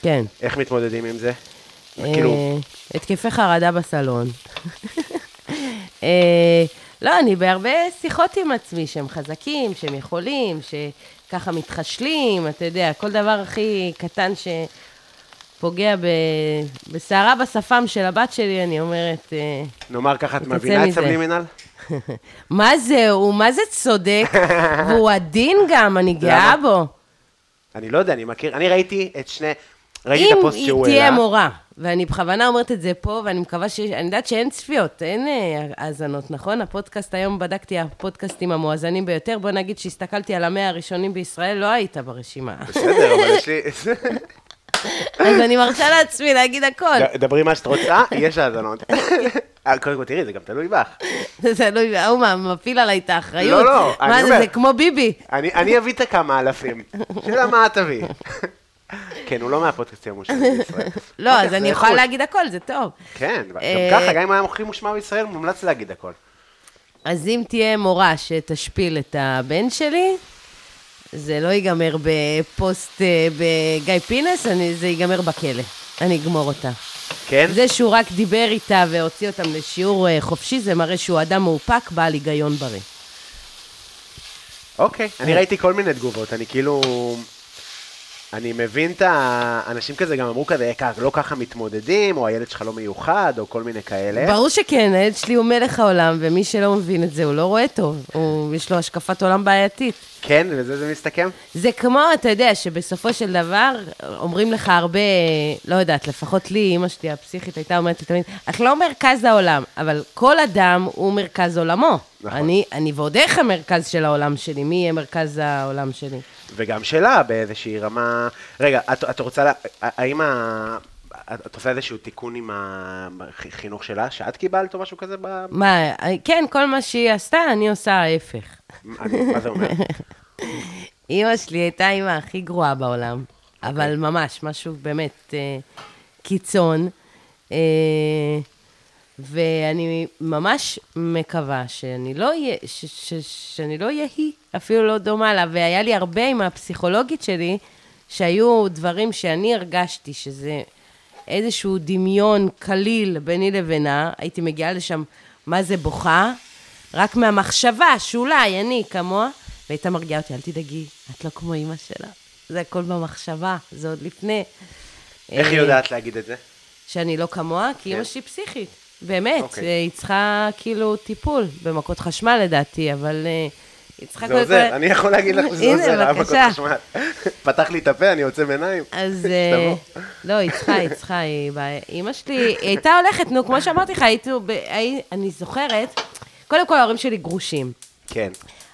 כן. איך מתמודדים עם זה? אה, כאילו, התקפי חרדה בסלון. לא, אני בהרבה שיחות עם עצמי, שהם חזקים, שהם יכולים, שככה מתחשלים, אתה יודע, כל דבר הכי קטן שפוגע ב... בסערה בשפם של הבת שלי, אני אומרת, אה, נאמר ככה, את מבינה את. סבלימינל? מה זה, הוא מה זה צודק, והוא עדין גם, אני גאה? בו. אני לא יודע, אני מכיר, אני ראיתי את שני, ראיתי את אם הפוסט היא שהוא תהיה העלה. מורה, ואני בכוונה אומרת את זה פה, ואני מקווה ש... אני יודעת שאין צפיות, אין אה, האזנות, נכון? הפודקאסט, היום בדקתי הפודקאסטים המואזנים ביותר. בוא נגיד שהסתכלתי על המאה הראשונים בישראל, לא היית ברשימה. בסדר, אבל יש לי... אז אני מרשה לעצמי להגיד הכל. דברי מה שאת רוצה, יש האזנות. אה, קודם כל, תראי, זה גם תלוי בך. זה לא, ההוא מפיל עליי את האחריות. לא, לא, אני מה זה, אומר- זה כמו ביבי. אני אני אביא את הכמה אלפים. שאלה מה את תביא. כן, הוא לא מהפודקאסטים המושלמים בישראל. לא, אוקיי, אז אני יכולה. להגיד הכל, זה טוב. כן, גם אה, ככה, גם אם היה הכי מושמע בישראל, מומלץ להגיד הכל. אז אם תהיה מורה שתשפיל את הבן שלי, זה לא ייגמר בפוסט אה, בגיא פינס, אני, זה ייגמר בכלא. אני אגמור אותה. כן? זה שהוא רק דיבר איתה והוציא אותם לשיעור אה, חופשי, זה מראה שהוא אדם מאופק, בעל היגיון בריא. אוקיי, אני. ראיתי כל מיני תגובות, אני כאילו... אני מבין את האנשים כזה, גם אמרו כזה, "אה, לא ככה מתמודדים, או הילד שלך לא מיוחד, או כל מיני כאלה. ברור שכן, הילד שלי הוא מלך העולם, ומי שלא מבין את זה, הוא לא רואה טוב. הוא, יש לו השקפת עולם בעייתית. כן, וזה זה מסתכם? זה כמו, אתה יודע, שבסופו של דבר, אומרים לך הרבה, לא יודעת, לפחות לי, אימא שלי הפסיכית הייתה אומרת לי תמיד, את לא מרכז העולם, אבל כל אדם הוא מרכז עולמו. נכון. אני, אני ועוד איך המרכז של העולם שלי, מי יהיה מרכז העולם שלי? וגם שלה באיזושהי רמה... רגע, את, את רוצה, לה... האם ה... את עושה איזשהו תיקון עם החינוך שלה, שאת קיבלת או משהו כזה? ב... מה, כן, כל מה שהיא עשתה, אני עושה ההפך. מה זה אומר? אימא שלי הייתה האימא הכי גרועה בעולם, אבל ממש, משהו באמת אה, קיצון. אה, ואני ממש מקווה שאני לא אהיה, ש, ש, שאני לא אהיה היא, אפילו לא דומה לה. והיה לי הרבה עם הפסיכולוגית שלי, שהיו דברים שאני הרגשתי שזה איזשהו דמיון קליל ביני לבינה, הייתי מגיעה לשם, מה זה בוכה? רק מהמחשבה שאולי אני כמוה, והייתה מרגיעה אותי, אל תדאגי, את לא כמו אימא שלה. זה הכל במחשבה, זה עוד לפני. איך אה, היא יודעת להגיד את זה? שאני לא כמוה, כי כן. אימא שלי פסיכית. באמת, אוקיי. אה, היא צריכה כאילו טיפול, במכות חשמל לדעתי, אבל אה, היא צריכה זה עוזר, אני יכול להגיד לך שזה הנה, עוזר, האבקות בבקשה. חשמל. פתח לי את הפה, אני יוצא מעיניים. אז אה. לא, היא צריכה, היא צריכה, היא... אימא שלי, היא הייתה הולכת, נו, כמו שאמרתי לך, הייתי, ב- הי- אני זוכרת, קודם כל ההורים שלי גרושים. כן.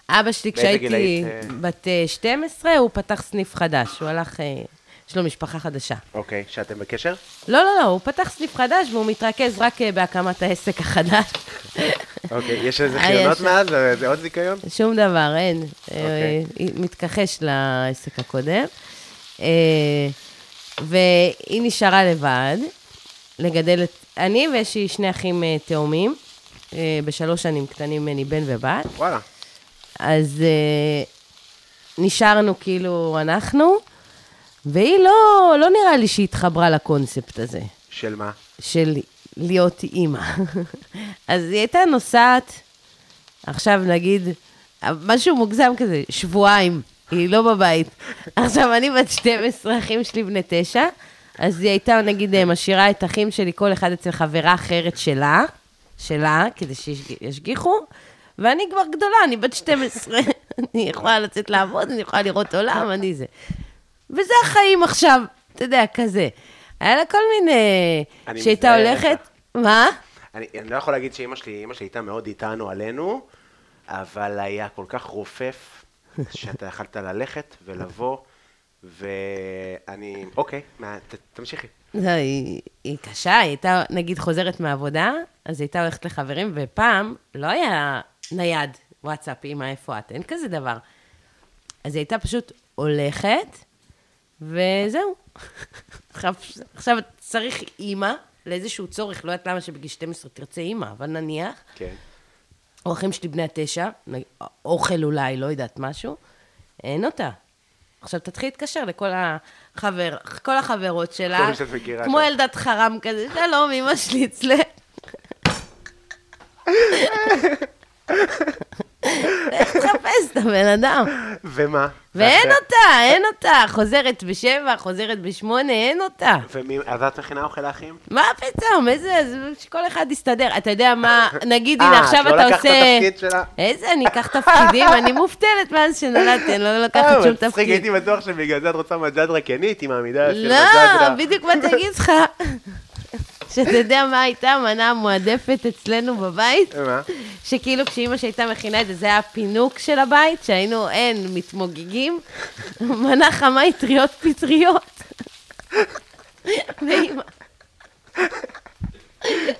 אבא שלי, כשהייתי אה? בת אה, 12, הוא פתח סניף חדש, הוא הלך, אה, יש לו משפחה חדשה. אוקיי, שאתם בקשר? לא, לא, לא, הוא פתח סניף חדש והוא מתרכז רק אה, בהקמת העסק החדש. אוקיי, יש איזה אה, חיונות. מאז? זה עוד זיכיון? שום דבר, אין. אוקיי. אה, מתכחש לעסק הקודם. והיא נשארה לבד, לגדל את... אני ויש לי שני אחים תאומים, בשלוש שנים קטנים ממני, בן ובת. וואלה. אז נשארנו כאילו אנחנו, והיא לא, לא נראה לי שהיא התחברה לקונספט הזה. של מה? של להיות אימא. אז היא הייתה נוסעת, עכשיו נגיד, משהו מוגזם כזה, שבועיים, היא לא בבית. עכשיו, אני בת 12, אחים שלי בני תשע, אז היא הייתה, נגיד, משאירה את אחים שלי, כל אחד אצל חברה אחרת שלה, שלה, כדי שישגיחו, ואני כבר גדולה, אני בת 12, אני יכולה לצאת לעבוד, אני יכולה לראות עולם, אני זה. וזה החיים עכשיו, אתה יודע, כזה. היה לה כל מיני... שהייתה הולכת... מה? אני, אני לא יכול להגיד שאימא שלי, אימא שלי הייתה מאוד איתנו עלינו, אבל היה כל כך רופף, שאתה יכלת ללכת ולבוא, ואני, אוקיי, מה, ת, תמשיכי. לא, היא, היא קשה, היא הייתה, נגיד, חוזרת מהעבודה, אז היא הייתה הולכת לחברים, ופעם לא היה נייד, וואטסאפ, אמא, איפה את? אין כזה דבר. אז היא הייתה פשוט הולכת, וזהו. עכשיו, עכשיו צריך אימא לאיזשהו צורך, לא יודעת למה שבגיל 12 תרצה אימא, אבל נניח, כן. או אחים שלי בני התשע, אוכל אולי, לא יודעת, משהו, אין אותה. עכשיו תתחיל להתקשר לכל החבר, כל החברות שלה, כמו. ילדת חרם כזה, שלום, אמא שלי אצלך. לך תחפש את הבן אדם. ומה? ואין אותה, אין אותה. חוזרת בשבע, חוזרת בשמונה, אין אותה. ומי, אז את מכינה אוכל לאחים? מה פתאום, איזה, זה- שכל אחד יסתדר. אתה יודע מה, נגיד, אה, הנה, את עכשיו לא אתה לקחת עושה... תפקיד שלה? איזה, אני אקח תפקידים, אני מובטלת מאז שנולדתי, אני לא אה, לקחת שום מצחיק, תפקיד. הייתי בטוח שבגלל זה את רוצה מג'דרה, כי אני הייתי מעמידה של לא, מג'דרה. בדיוק באתי להגיד לך. שאתה יודע מה הייתה המנה המועדפת אצלנו בבית? מה? שכאילו כשאימא שהייתה מכינה את זה, זה היה הפינוק של הבית, שהיינו, אין, מתמוגגים. מנה חמה היא טריות פטריות. ואימא...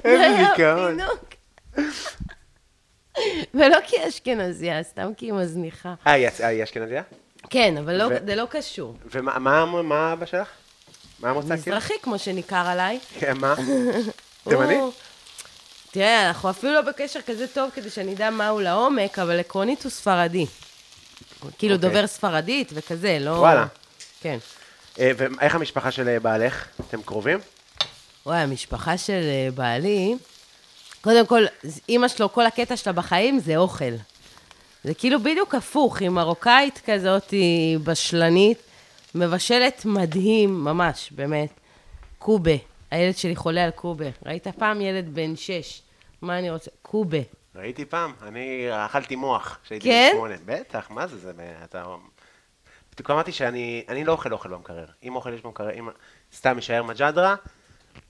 איזה דיכאון. ולא כי היא אשכנזייה, סתם כי היא מזניחה. אה, היא אשכנזייה? כן, אבל לא- זה לא קשור. ומה מה- מה אבא שלך? מה המוצא כאילו? מזרחי, כמו שניכר עליי. כן, מה? תימני? תראה, אנחנו אפילו לא בקשר כזה טוב כדי שאני אדע מהו לעומק, אבל עקרונית הוא ספרדי. כאילו אוקיי. דובר ספרדית וכזה, לא... וואלה. כן. אה, ואיך המשפחה של אה, בעלך? אתם קרובים? וואי, המשפחה של אה, בעלי, קודם כל, אימא שלו, כל הקטע שלה בחיים זה אוכל. זה כאילו בדיוק הפוך, היא מרוקאית כזאת, היא בשלנית, מבשלת מדהים, ממש, באמת. קובה, הילד שלי חולה על קובה. ראית פעם ילד בן שש? מה אני רוצה? קובה. ראיתי פעם, אני אכלתי מוח כשהייתי כן? בן שמונה. בטח, מה זה, זה, אתה... בדיוק אמרתי שאני אני לא אוכל אוכל במקרר. אם אוכל יש במקרר, אם סתם יישאר מג'דרה,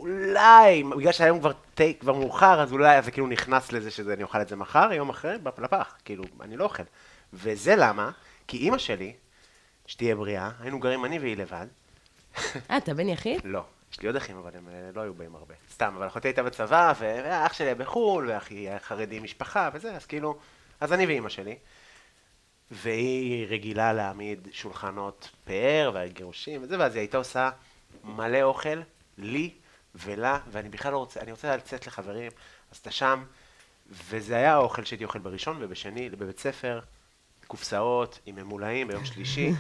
אולי, בגלל שהיום כבר טייק, כבר מאוחר, אז אולי זה כאילו נכנס לזה שאני אוכל את זה מחר, יום אחרי, לפח. כאילו, אני לא אוכל. וזה למה? כי אימא שלי, שתהיה בריאה, היינו גרים אני והיא לבד. אה, אתה בן יחיד? לא, יש לי עוד אחים, אבל הם אה, לא היו באים הרבה. סתם, אבל אחותי הייתה בצבא, ואח שלי היה בחו"ל, ואחי היה חרדי משפחה וזה, אז כאילו, אז אני ואימא שלי. והיא רגילה להעמיד שולחנות פאר והגירושים וזה, ואז היא הייתה עושה מלא אוכל, לי ולה, ואני בכלל לא רוצה, אני רוצה לצאת לחברים, אז אתה שם, וזה היה האוכל שהייתי אוכל בראשון ובשני, בבית ספר, קופסאות עם ממולאים ביום שלישי,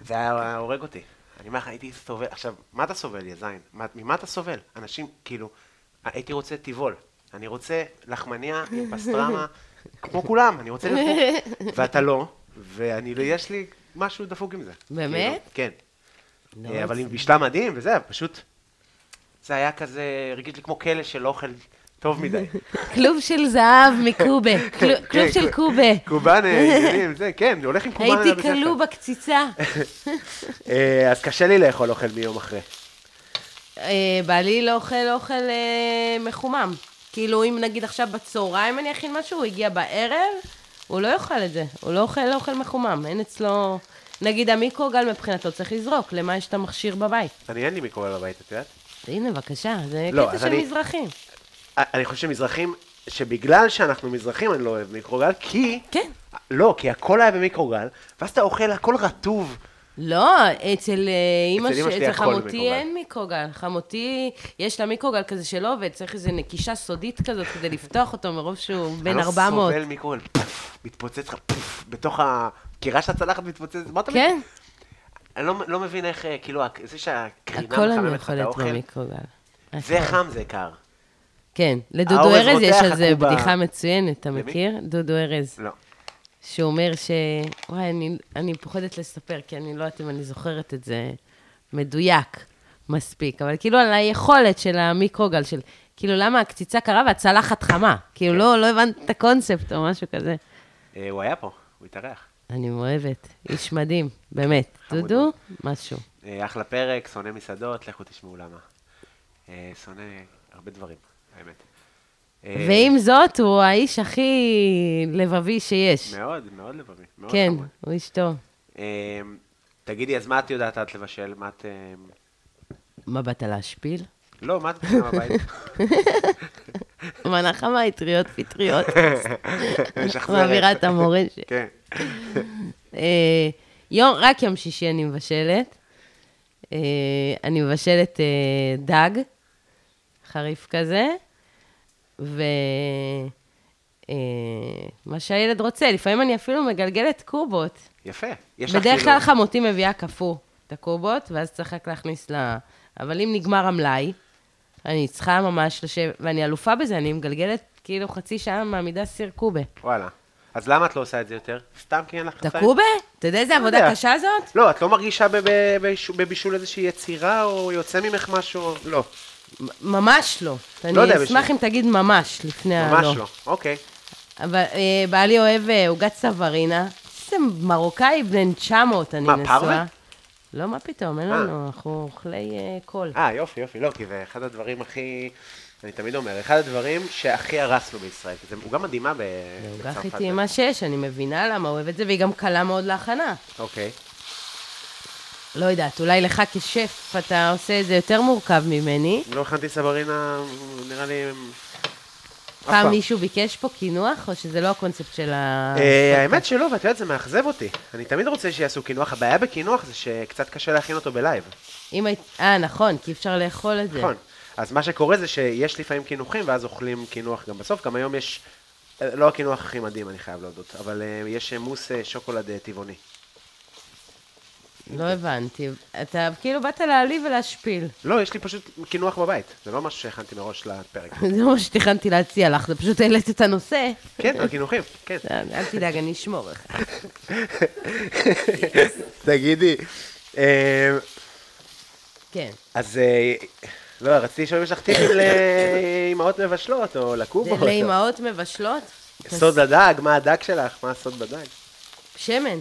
זה היה הורג אותי. אני אומר לך, הייתי סובל, עכשיו, מה אתה סובל, יא זין? מה- ממה אתה סובל? אנשים, כאילו, הייתי רוצה טבעול. אני רוצה לחמניה עם פסטרמה, כמו כולם, אני רוצה כמו... ואתה לא, ואני, לא- יש לי משהו דפוק עם זה. באמת? כאילו, כן. לא אה, אבל. היא בישלה מדהים, וזה, פשוט... זה היה כזה, הרגיש לי כמו כלא של אוכל טוב מדי. כלוב של זהב מקובה. כלוב- כן, כלוב של כן. קובה. קובאנה, עניינים, זה, כן, זה הולך עם קובאנה הייתי. כלוא בקציצה. אה, אז קשה לי לאכול אוכל מיום אחרי. אה, בעלי לא אוכל אוכל אה, מחומם. כאילו, אם נגיד עכשיו בצהריים אני אכין משהו, הוא הגיע בערב, הוא לא יאכל את זה. הוא לא אוכל אוכל מחומם. אין אצלו... נגיד המיקרוגל מבחינתו צריך לזרוק, למה יש את המכשיר בבית? אני אין לי מיקרוגל בבית, את יודעת? הנה, בבקשה, זה לא, קטע של מזרחים. אני חושב שמזרחים, שבגלל שאנחנו מזרחים אני לא אוהב מיקרוגל, כי... כן. לא, כי הכל היה במיקרוגל, ואז אתה אוכל הכל רטוב. לא, אצל אה, אימא, ש- שלי אצל הכל חמותי. אין מיקרוגל. חמותי, יש לה מיקרוגל כזה שלא עובד, צריך איזו נקישה סודית כזאת כדי לפתוח אותו מרוב שהוא בן 400. אני לא סובל מיקרוגל, מתפוצץ לך, בתוך הקירה של הצלחת מתפוצצת, מה אתה כן, אני לא, לא מבין איך, אה, כאילו, זה שהקרינה הכל אני מחממת לך את האוכל, במיקרוגל. זה חם זה קר. כן, לדודו ארז יש על זה הקובה. בדיחה מצוינת, אתה למי? מכיר? דודו ארז. לא. שהוא אומר ש... וואי, אני, אני פוחדת לספר, כי אני לא יודעת אם אני זוכרת את זה מדויק מספיק, אבל כאילו על היכולת של המיקרוגל, של כאילו למה הקציצה קרה והצלחת חמה. כאילו כן. לא, לא הבנת את הקונספט או משהו כזה. אה, הוא היה פה, הוא התארח. אני אוהבת, איש מדהים, באמת. דודו. משהו. אה, אחלה פרק, שונא מסעדות, לכו תשמעו למה. אה, שונא הרבה דברים, האמת. אה, ועם זאת, הוא האיש הכי לבבי שיש. מאוד, מאוד לבבי. מאוד כן, חמוד. הוא איש טוב. אה, תגידי, אז מה את יודעת את לבשל? מה את... אה, מה באת להשפיל? לא, מה את מכינה בבית? מנה חמה היא טריות פטריות. מעבירה את המורשת. כן. אה, יום, רק יום שישי אני מבשלת. אה, אני מבשלת אה, דג, חריף כזה, ו... אה, שהילד רוצה, לפעמים אני אפילו מגלגלת קובות. יפה. יש לך בדרך כאילו- כלל חמותי מביאה קפוא את הקובות, ואז צריך רק להכניס ל... אבל אם נגמר המלאי, אני צריכה ממש לשבת, ואני אלופה בזה, אני מגלגלת כאילו חצי שעה מעמידה סיר קובה. וואלה. אז למה את לא עושה את זה יותר? סתם כי אין לך... אתה חיים? קובה? אתה יודע איזה לא עבודה. קשה זאת? לא, את לא מרגישה בבישול איזושהי יצירה, או יוצא ממך משהו? לא, ממש לא. לא יודע, אני אשמח בשביל- אם תגיד ממש לפני הלא. ממש לא. אוקיי. אבל אה, בעלי אוהב אה, עוגת סברינה. איזה מרוקאי בן 900 אני מה, נשואה. פרווה? לא, מה פתאום, אין אה. לנו, אנחנו אוכלי אה, קול. אה, יופי, יופי, לא, כי זה אחד הדברים הכי, אני תמיד אומר, אחד הדברים שהכי הרסנו בישראל, כי זה עוגה מדהימה ב- זה עוגה הכי בצרפת. טעימה שיש, אני מבינה למה הוא אוהב את זה, והיא גם קלה מאוד להכנה. אוקיי. לא יודעת, אולי לך כשף אתה עושה את זה יותר מורכב ממני. לא הכנתי סברינה, נראה לי... פעם מישהו ביקש פה קינוח, או שזה לא הקונספט של ה... אה, האמת שלא, ואת יודעת, זה מאכזב אותי. אני תמיד רוצה שיעשו קינוח, הבעיה בקינוח זה שקצת קשה להכין אותו בלייב. אם היית... אה, נכון, כי אפשר לאכול את זה. נכון. אז מה שקורה זה שיש לפעמים קינוחים, ואז אוכלים קינוח גם בסוף. גם היום יש, אה, לא הקינוח הכי מדהים, אני חייב להודות, אבל אה, יש מוס שוקולד טבעוני. לא הבנתי. אתה כאילו באת להעליב ולהשפיל. לא, יש לי פשוט קינוח בבית. זה לא משהו שהכנתי מראש לפרק. זה לא מה שתכננתי להציע לך, זה פשוט העלית את הנושא. כן, הקינוחים, כן. אל תדאג, אני אשמור לך. תגידי, אה, כן. אז אה, לא, רציתי לשאול אם יש לך טיפים לאימהות מבשלות, או לקובות. לאימהות מבשלות? סוד הדג, מה הדג שלך? מה הסוד בדג? שמן.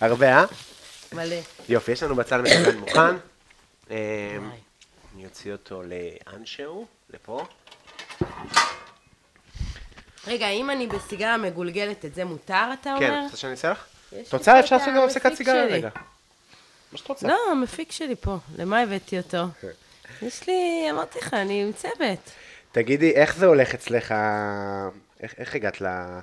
הרבה, אה? מלא. יופי, יש לנו בצל מצוין מוכן. אה, אני אוציא אותו לאנשהו, לפה. רגע, אם אני בסיגריה מגולגלת, את זה מותר, אתה אומר? כן, רוצה שאני אעשה לך? את רוצה? אפשר לעשות גם הפסקת סיגריה. רגע. מה שאת רוצה. לא, המפיק שלי פה. למה הבאתי אותו? כן. יש לי, אמרתי לך, אני עם צוות. תגידי, איך זה הולך אצלך? איך- איך הגעת ל-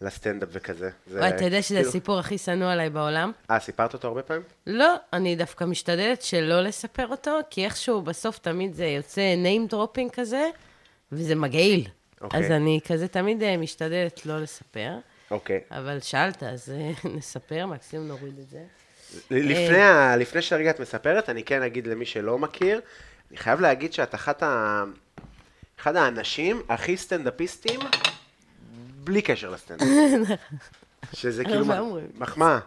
לסטנדאפ וכזה? זה- וואי, אתה יודע שזה כאילו- הסיפור הכי שנוא עליי בעולם? אה, סיפרת אותו הרבה פעמים? לא, אני דווקא משתדלת שלא לספר אותו, כי איכשהו בסוף תמיד זה יוצא name dropping כזה, וזה מגעיל. אוקיי. אז אני כזה תמיד אה, משתדלת לא לספר, אוקיי. אבל שאלת, אז אה, נספר, מקסימום נוריד את זה. לפני, ה... לפני שהרגע את מספרת, אני כן אגיד למי שלא מכיר, אני חייב להגיד שאת אחת ה... אחד האנשים הכי סטנדאפיסטים, בלי קשר לסטנדאפ. שזה כאילו. מחמאה.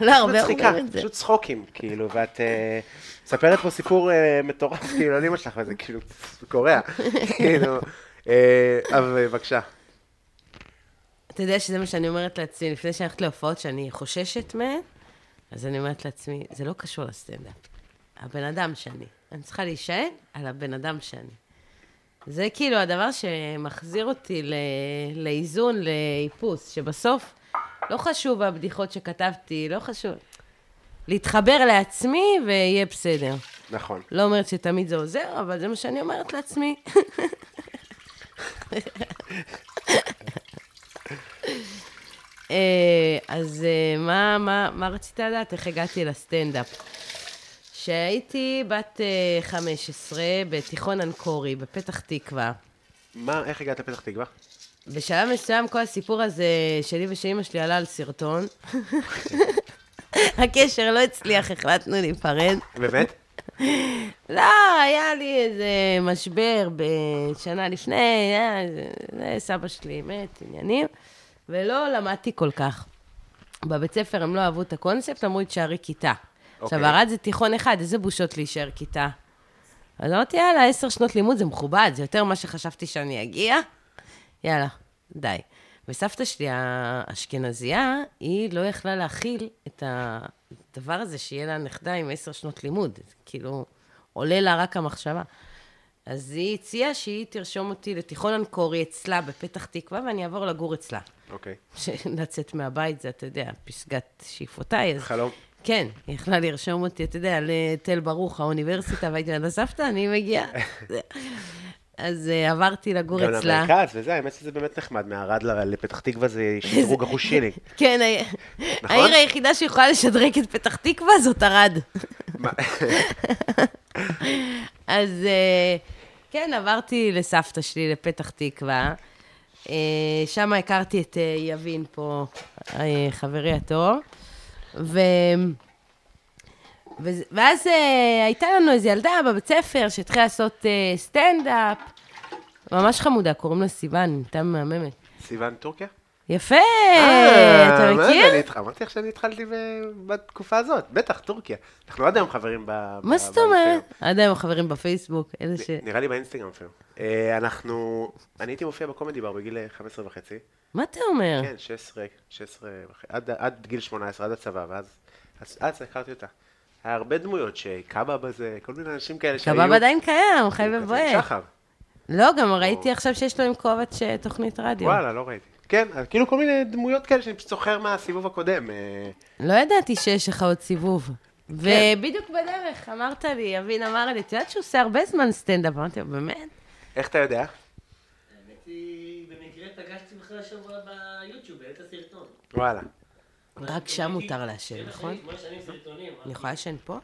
לא, הרבה אומרים את זה. פשוט צחוקים, כאילו, ואת אה, מספרת פה סיפור אה, מטורף, כאילו, על אמא שלך, וזה כאילו קורע, כאילו, אה, אבל בבקשה. אתה יודע שזה מה שאני אומרת לעצמי, לפני שאני הולכת להופעות שאני חוששת מהן, אז אני אומרת לעצמי, זה לא קשור לסטנדאפ. הבן אדם שאני. אני צריכה להישען על הבן אדם שאני. זה כאילו הדבר שמחזיר אותי ל... לאיזון, לאיפוס, שבסוף לא חשוב הבדיחות שכתבתי, לא חשוב. להתחבר לעצמי ויהיה בסדר. נכון. לא אומרת שתמיד זה עוזר, אבל זה מה שאני אומרת לעצמי. אה, אז אה, מה, מה, מה רצית לדעת? איך הגעתי לסטנדאפ? כשהייתי בת אה, 15 בתיכון אנקורי, בפתח תקווה. מה, איך הגעת לפתח תקווה? בשלב מסוים כל הסיפור הזה שלי ושל אמא שלי עלה על סרטון. הקשר לא הצליח, החלטנו להיפרד. באמת? לא, היה לי איזה משבר בשנה לפני, היה זה סבא שלי מת, עניינים, ולא למדתי כל כך. בבית ספר הם לא אהבו את הקונספט, אמרו לי, תשארי כיתה. עכשיו, אוקיי. ערד זה תיכון אחד, איזה בושות להישאר כיתה. אז אמרתי, יאללה, עשר שנות לימוד זה מכובד, זה יותר ממה שחשבתי שאני אגיע. יאללה, די. וסבתא שלי האשכנזייה, היא לא יכלה להכיל את הדבר הזה שיהיה לה נכדה עם עשר שנות לימוד. כאילו, עולה לה רק המחשבה. אז היא הציעה שהיא תרשום אותי לתיכון אנקורי אצלה בפתח תקווה, ואני אעבור לגור אצלה. אוקיי. לצאת מהבית זה, אתה יודע, פסגת שאיפותיי. אז חלום. כן, היא יכלה לרשום אותי, אתה יודע, לתל ברוך, האוניברסיטה, והייתי אומרת, סבתא, אני מגיעה. אז אה, עברתי לגור גם אצלה. למרכז, וזה, האמת שזה באמת נחמד, מערד לפתח תקווה זה שדרוג אחושילי. כן, נכון? העיר היחידה שיכולה לשדרג את פתח תקווה זאת ערד. אז אה, כן, עברתי לסבתא שלי לפתח תקווה. אה, שם הכרתי את יבין פה, חברי הטוב. ו... וזה- ואז אה, הייתה לנו איזו ילדה בבית ספר שהתחילה לעשות אה, סטנדאפ. ממש חמודה, קוראים לה סיוון, הייתה מהממת. סיוון טורקיה? יפה, אה, אתה מכיר? אני אמרתי לך שאני התחלתי בתקופה הזאת, בטח, טורקיה. אנחנו עד היום חברים ב... מה זאת אומרת? עד היום חברים בפייסבוק, אלה ש... נראה לי באינסטגרם אפילו. אנחנו, אני הייתי מופיע בקומדי בר בגיל אה, 15 וחצי. מה אתה אומר? כן, 16, 16 וחצי, עד- עד גיל 18, עד הצבא, ואז אז אז הכרתי אותה. היה הרבה דמויות שקאבה בזה, כל מיני אנשים כאלה שהיו... קבב עדיין קיים, חי ובועט. שחר. לא, גם ראיתי עכשיו שיש לו עם קובץ אה, תוכנית רדיו. וואלה, לא ראיתי. כן, כאילו כל מיני דמויות כאלה שאני פשוט זוכר מהסיבוב הקודם. אה, לא ידעתי שיש לך עוד סיבוב. ובדיוק בדרך, אמרת לי, אבין אמר לי, את יודעת שהוא עושה הרבה זמן סטנדאפ? אמרתי לו, באמת? איך אתה יודע? השבוע ביוטיוב, העלית סרטון. וואלה. רק שם מותר לעשן, נכון? אני יכולה לעשן פה?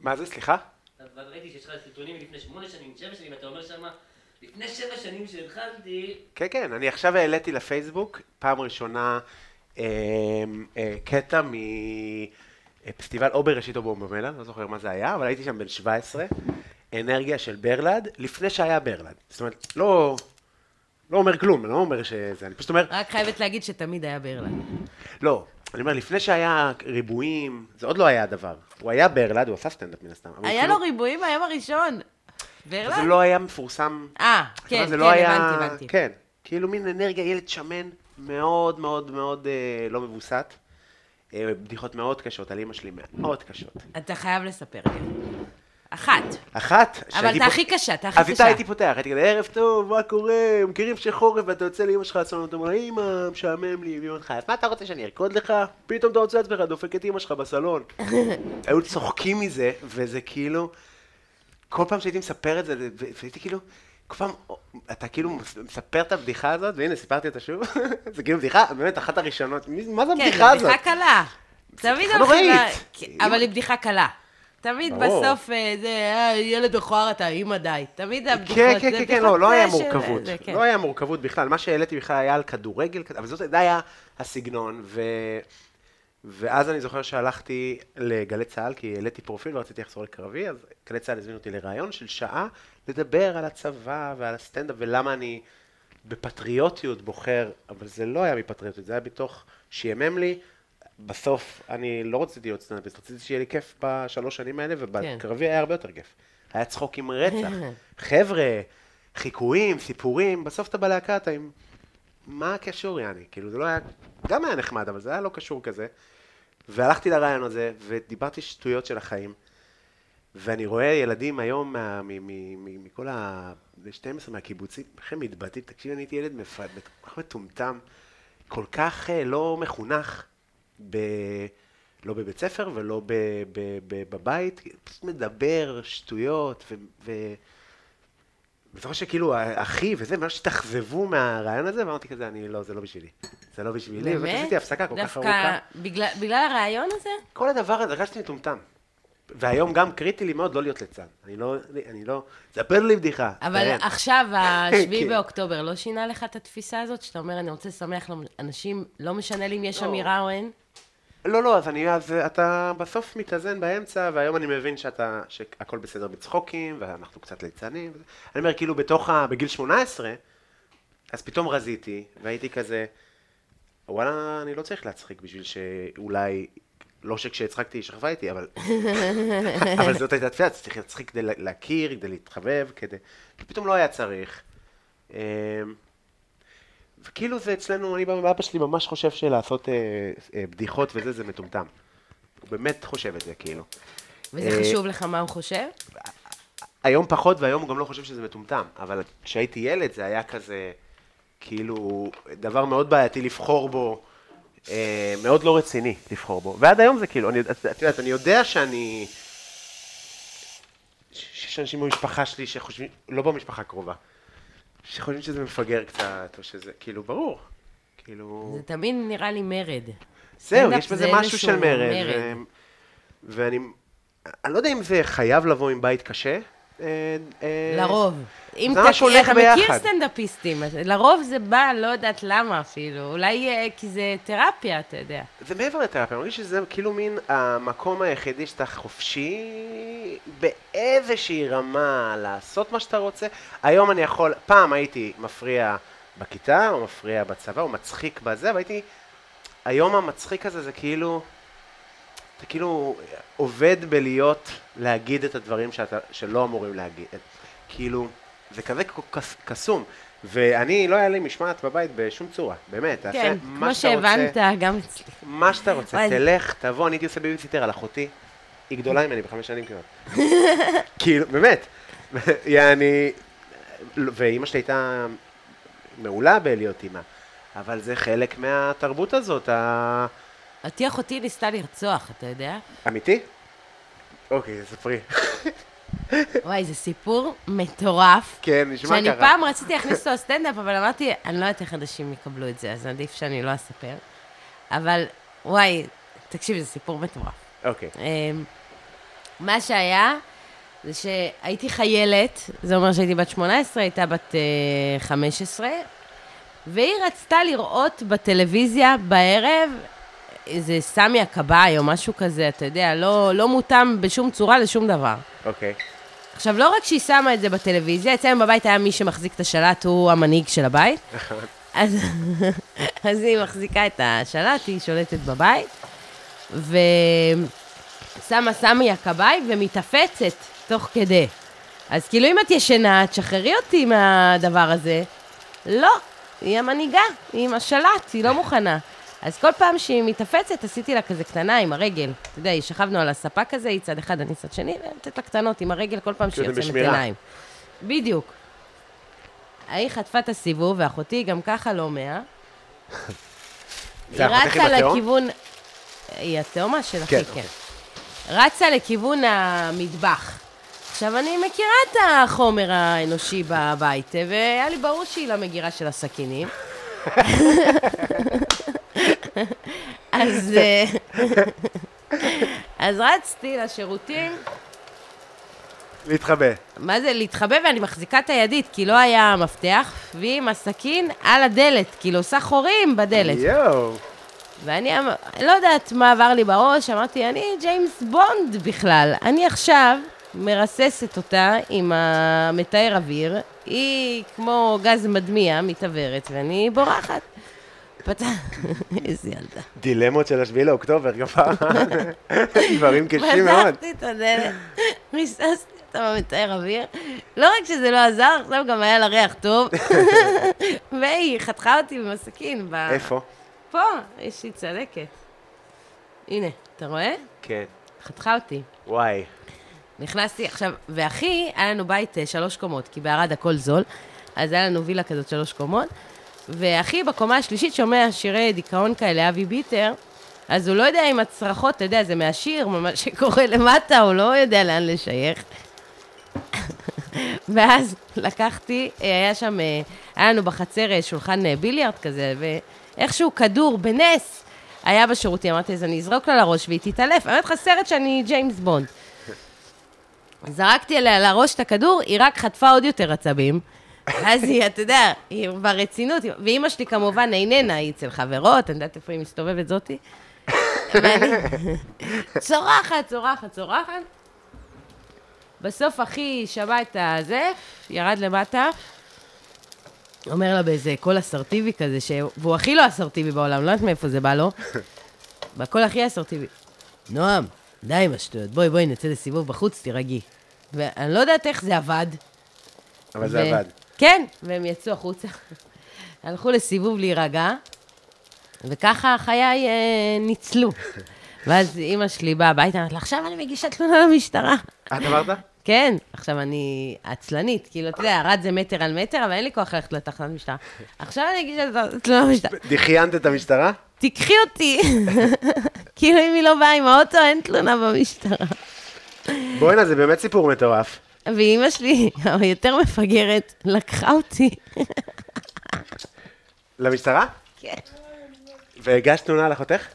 מה זה, סליחה? אבל ראיתי שיש לך סרטונים מלפני שמונה שנים, שבע שנים, אתה אומר שמה, לפני שבע שנים שהתחלתי, כן, כן, אני עכשיו העליתי לפייסבוק, פעם ראשונה, אה, אה, קטע מפסטיבל או בראשית או באומבמלה, לא זוכר מה זה היה, אבל הייתי שם בן 17, אנרגיה של ברלד, לפני שהיה ברלד. זאת אומרת, לא, לא אומר כלום, אני לא אומר שזה, אני פשוט אומר, רק חייבת להגיד שתמיד היה ברלנד. לא, אני אומר, לפני שהיה ריבועים, זה עוד לא היה הדבר. הוא היה ברלד, הוא עשה סטנדאפ מן הסתם. היה כאילו, לו ריבועים מהיום הראשון. זה ברלנד? לא היה מפורסם אה, כן, זה כן, לא היה- הבנתי, הבנתי. כן, כאילו מין אנרגיה, ילד שמן, מאוד מאוד מאוד אה, לא מבוסת. אה, בדיחות מאוד קשות, על אימא שלי מאוד קשות. אתה חייב לספר לי. אחת. אחת, אבל אתה פות- הכי קשה, אתה הכי אז איתה קשה. הייתי פותח, הייתי כזה, ערב טוב, מה קורה? מכירים שחורף ואתה יוצא לאמא שלך לעצמם, אתה אומר, אמא, משעמם לי, ואמא לך, אז מה אתה רוצה שאני ארקוד לך? פתאום אתה רוצה לעצמך, דופק את אמא שלך בסלון. היו צוחקים מזה, וזה כאילו, כל פעם שהייתי מספר את זה, והייתי כאילו, כל פעם, אתה כאילו מספר את הבדיחה הזאת, והנה, סיפרתי אותה שוב, זה כאילו בדיחה, באמת, אחת הראשונות, מה זה כן, הבדיחה הזאת? בדיחה קלה. תמיד הולכים ל... כן, אבל היא בדיחה קלה. תמיד ברור. בסוף אה, זה, אה, ילד מכוער אתה, אמא די. תמיד הבדיחות, כן, כן, כן, כן, לא, לא היה מורכבות. זה, כן. לא היה מורכבות בכלל. מה שהעליתי בכלל היה על כדורגל, אבל זה היה הסגנון. ו... ואז אני זוכר שהלכתי לגלי צה"ל, כי העליתי פרופיל ורציתי לחזור לקרבי, אז גלי צה"ל הזמינו אותי לראיון של שעה, לדבר על הצבא ועל הסטנדאפ ולמה אני בפטריוטיות בוחר, אבל זה לא היה מפטריוטיות, זה היה בתוך שיאמם לי. בסוף, אני לא רציתי להיות סטנדאפיסט, רציתי שיהיה לי כיף בשלוש שנים האלה, ובקרבי היה הרבה יותר כיף. היה צחוק עם רצח. חבר'ה, חיקויים, סיפורים, בסוף אתה בלהקה, אתה עם... מה הקשור, יעני? כאילו, זה לא היה... גם היה נחמד, אבל זה היה לא קשור כזה. והלכתי לרעיון הזה, ודיברתי שטויות של החיים. ואני רואה ילדים היום, מה- מ- מ- מ- מכל ה... בני 12 מהקיבוצים, איך הם מתבטאים, תקשיב, אני הייתי ילד מפ... כל כך מטומטם, כל כך אה, לא מחונך, ב... לא בבית ספר ולא ב... ב... ב... בבית, פשוט מדבר שטויות, ו... ו... אני זוכר שכאילו, אחי וזה, ממש התאכזבו מהרעיון הזה, ואמרתי כזה, אני לא, זה לא בשבילי. זה לא בשבילי, באמת? עשיתי הפסקה כל כך דווקא ארוכה. בגלל- בגלל הרעיון הזה? כל הדבר הזה, הרגשתי מטומטם. והיום גם קריטי לי מאוד לא להיות ליצן. אני לא, אני לא, ספר לי בדיחה. אבל תראה. עכשיו, השביעי כן. באוקטובר, לא שינה לך את התפיסה הזאת, שאתה אומר, אני רוצה לשמח אנשים, לא משנה לי אם יש לא. אמירה או אין? לא, לא, אז אני, אז אתה בסוף מתאזן באמצע, והיום אני מבין שאתה, שהכל בסדר בצחוקים, ואנחנו קצת ליצנים. אני אומר, כאילו, בתוך ה... בגיל 18, אז פתאום רזיתי, והייתי כזה, וואלה, אני לא צריך להצחיק בשביל שאולי, לא שכשהצחקתי היא שכבה איתי, אבל... אבל זאת הייתה תפילה, צריך להצחיק כדי להכיר, כדי להתחבב, כדי... ופתאום לא היה צריך. וכאילו זה אצלנו, אני בא- אבא שלי ממש חושב שלעשות אה, אה, בדיחות וזה, זה מטומטם. הוא באמת חושב את זה, כאילו. וזה אה, חשוב לך מה הוא חושב? היום פחות, והיום הוא גם לא חושב שזה מטומטם. אבל כשהייתי ילד זה היה כזה, כאילו, דבר מאוד בעייתי לבחור בו, אה, מאוד לא רציני לבחור בו. ועד היום זה כאילו, אני, את את יודעת, אני יודע שאני... שיש אנשים במשפחה שלי שחושבים, לא במשפחה קרובה, שחושבים שזה מפגר קצת, או שזה, כאילו, ברור. כאילו... זה תמיד נראה לי מרד. זהו, יש בזה זה משהו של מרד. מרד. ו... ואני אני לא יודע אם זה חייב לבוא עם בית קשה. אה, אה, לרוב. אם זה אתה, מכיר. סטנדאפיסטים, לרוב זה בא, לא יודעת למה אפילו, אולי אה, כי זה תרפיה, אתה יודע. זה מעבר לתרפיה, אני מרגיש שזה כאילו מין המקום היחידי שאתה חופשי באיזושהי רמה לעשות מה שאתה רוצה. היום אני יכול, פעם הייתי מפריע בכיתה, או מפריע בצבא, או מצחיק בזה, והייתי, היום המצחיק הזה זה כאילו, אתה כאילו עובד בלהיות, להגיד את הדברים שאתה, שלא אמורים להגיד. כאילו, זה כזה קס- קסום. ואני, לא היה לי משמעת בבית בשום צורה, באמת. כן, כמו שאתה רוצה. שהבנת, גם אצלי. מה שאתה רוצה. תלך, תבוא, אני הייתי עושה בייביסיטר על אחותי, היא גדולה ממני בחמש שנים כמעט. כאילו, באמת. יעני, ואימא שלי הייתה מעולה בלהיות אימא, אבל זה חלק מהתרבות הזאת, אותי אחותי ניסתה לרצוח, אתה יודע? האמיתי? אוקיי, ספרי. וואי, זה סיפור מטורף. כן, נשמע שאני ככה. פעם רציתי להכניס אותו לסטנדאפ, אבל אמרתי, אני לא יודעת איך אנשים יקבלו את זה, אז עדיף שאני לא אספר. אבל, וואי, תקשיב, זה סיפור מטורף. אוקיי. אמ, מה שהיה, זה שהייתי חיילת, זה אומר שהייתי בת 18, הייתה בת אה, 15, והיא רצתה לראות בטלוויזיה בערב איזה סמי הכבאי או משהו כזה, אתה יודע, לא, לא מותאם בשום צורה לשום דבר. אוקיי. עכשיו, לא רק שהיא שמה את זה בטלוויזיה, אצלנו בבית היה מי שמחזיק את השלט, הוא המנהיג של הבית. אז, אז היא מחזיקה את השלט, היא שולטת בבית, ושמה סמי הכבאי ומתאפצת תוך כדי. אז כאילו, אם את ישנה, תשחררי אותי מהדבר הזה. לא, היא המנהיגה, היא עם השלט, היא לא מוכנה. אז כל פעם שהיא מתאפצת, עשיתי לה כזה קטנה עם הרגל. אתה יודע, שכבנו על הספה כזה, היא צד אחד, אני צד שני, ונותנת לה קטנות עם הרגל כל פעם שהיא בשמירה. עיניים. בדיוק. ההיא חטפה את הסיבוב, ואחותי גם ככה לא מאה. היא רצה? לכיוון... היא התאומה של אחי, כן, כן. רצה לכיוון המטבח. עכשיו, אני מכירה את החומר האנושי בבית, והיה לי ברור שהיא למגירה של הסכינים. אז, אה, אז רצתי לשירותים, להתחבא. מה זה להתחבא, ואני מחזיקה את הידית, כי לא היה מפתח, והיא עם הסכין על הדלת, כאילו עושה חורים בדלת. יואו. ואני אמ- לא יודעת מה עבר לי בראש, אמרתי, אני ג'יימס בונד בכלל. אני עכשיו מרססת אותה עם המתאר אוויר, היא כמו גז מדמיע, מתעוורת, ואני בורחת. פתח... איזה ילדה. דילמות של השביעי לאוקטובר, כבר. דברים קשים מאוד. פתחתי את הדלת, ריססתי אותה במתאר אוויר. לא רק שזה לא עזר, עכשיו גם היה לה ריח טוב. והיא חתכה אותי עם הסכין. ב- איפה? פה, יש לי צלקת. הנה, אתה רואה? כן. חתכה אותי. וואי. נכנסתי, עכשיו, ואחי, היה לנו בית אה, שלוש קומות, כי בערד הכל זול, אז היה לנו וילה כזאת שלוש קומות, ואחי בקומה השלישית שומע שירי דיכאון כאלה, אבי ביטר, אז הוא לא יודע אם הצרחות, אתה יודע, זה מהשיר, מה שקורה למטה, הוא לא יודע לאן לשייך. ואז לקחתי, היה שם, אה, היה לנו בחצר אה, שולחן אה, ביליארד כזה, ואיכשהו כדור, בנס, היה בשירותים, אמרתי, אז אני אזרוק לה לראש והיא תתעלף. אומרת לך, סרט שאני ג'יימס בונד. זרקתי עליה לראש את הכדור, היא רק חטפה עוד יותר עצבים. אז היא, אתה יודע, היא ברצינות, ואימא שלי כמובן איננה, היא אצל חברות, אני יודעת איפה היא מסתובבת זאתי. ואני צורחת, צורחת, צורחת. בסוף אחי שמע את הזה, ירד למטה, אומר לה באיזה קול אסרטיבי כזה, ש... והוא הכי לא אסרטיבי בעולם, לא יודעת מאיפה זה בא לו. בקול הכי אסרטיבי. נועם, די עם השטויות, בואי, בואי, נצא לסיבוב בחוץ, תירגעי. ואני לא יודעת איך זה עבד. אבל זה ו- עבד. כן, והם יצאו החוצה. הלכו לסיבוב להירגע, וככה חיי אה, ניצלו. ואז אימא שלי באה הביתה, אמרת לה, עכשיו אני מגישה תלונה למשטרה. את אמרת? כן, עכשיו אני עצלנית, כאילו, אתה יודע, ערד זה מטר על מטר, אבל אין לי כוח ללכת לתחנת משטרה. עכשיו אני אגיש את תלונה למשטרה. דחיינת את המשטרה? תיקחי אותי. כאילו, אם היא לא באה עם האוטו, אין תלונה במשטרה. בואנה, זה באמת סיפור מטורף. ואימא שלי, היותר מפגרת, לקחה אותי. למשטרה? כן. והגשת תלונה לאחותך?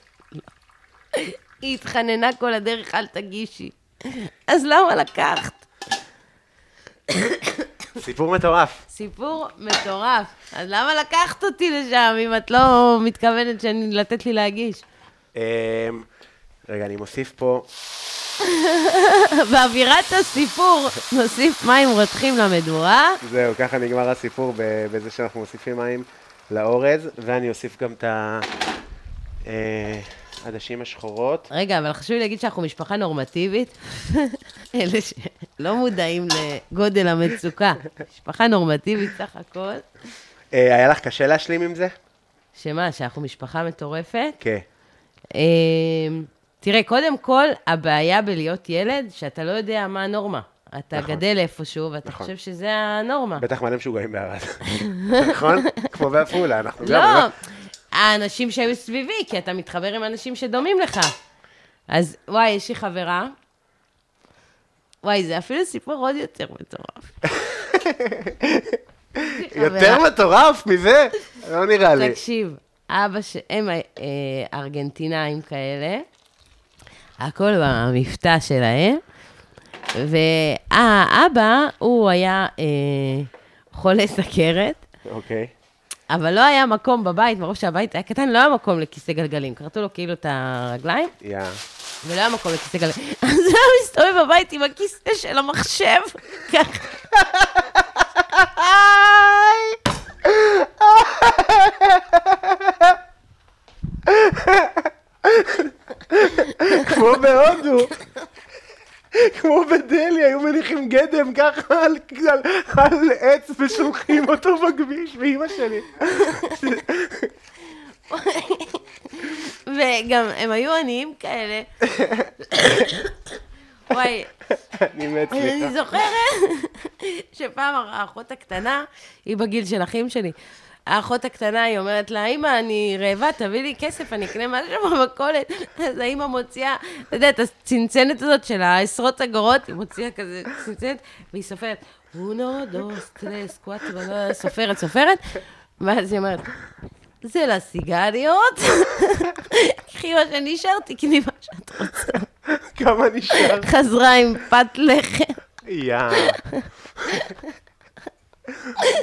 היא התחננה כל הדרך, אל תגישי. אז למה לקחת? סיפור מטורף. סיפור מטורף. אז למה לקחת אותי לשם, אם את לא מתכוונת לתת לי להגיש? אמ, רגע, אני מוסיף פה... באווירת הסיפור נוסיף מים רותחים למדורה. זהו, ככה נגמר הסיפור בזה שאנחנו מוסיפים מים לאורז, ואני אוסיף גם את העדשים השחורות. רגע, אבל חשוב לי להגיד שאנחנו משפחה נורמטיבית. אלה שלא מודעים לגודל המצוקה. משפחה נורמטיבית סך הכל. אה, היה לך קשה להשלים עם זה? שמה, שאנחנו משפחה מטורפת? כן. אה, תראה, קודם כל, הבעיה בלהיות ילד, שאתה לא יודע מה הנורמה. אתה נכון. גדל איפשהו, ואתה נכון. חושב שזה הנורמה. בטח מלא משוגעים בערד. נכון? כמו בעפולה, אנחנו גם... לא, האנשים שהיו סביבי, כי אתה מתחבר עם אנשים שדומים לך. אז וואי, יש לי חברה. וואי, זה אפילו סיפור עוד יותר מטורף. יותר מטורף מזה? לא נראה לי. תקשיב, אבא ש... הם אה, ארגנטינאים כאלה, הכל במבטא שלהם, והאבא, הוא היה אה, חולה סכרת, אוקיי. אבל לא היה מקום בבית, מרוב שהבית היה קטן, לא היה מקום לכיסא גלגלים. כרתו לו כאילו את הרגליים, יא. ולא היה מקום לכיסא גלגלים. אז הוא היה מסתובב בבית עם הכיסא של המחשב, ככה. כמו בהודו. כמו בדלהי, היו מניחים גדם ככה על, על, על עץ ושולחים אותו בכביש, ואימא שלי. וגם הם היו עניים כאלה. וואי, אני מת, אני סליחה. זוכרת שפעם האחות הקטנה, היא בגיל של אחים שלי. האחות הקטנה, היא אומרת לה, אמא, אני רעבה, תביא לי כסף, אני אקנה משהו במכולת. אז האמא מוציאה, אתה יודע, את הצנצנת הזאת של העשרות אגורות, היא מוציאה כזה צנצנת, והיא סופרת, אונו, דוס, טרס, קואטרו, סופרת, סופרת, ואז היא אומרת, זה לסיגריות, קחי מה שנשאר, תקני מה שאת רוצה. כמה נשאר? חזרה עם פת לחם, יא.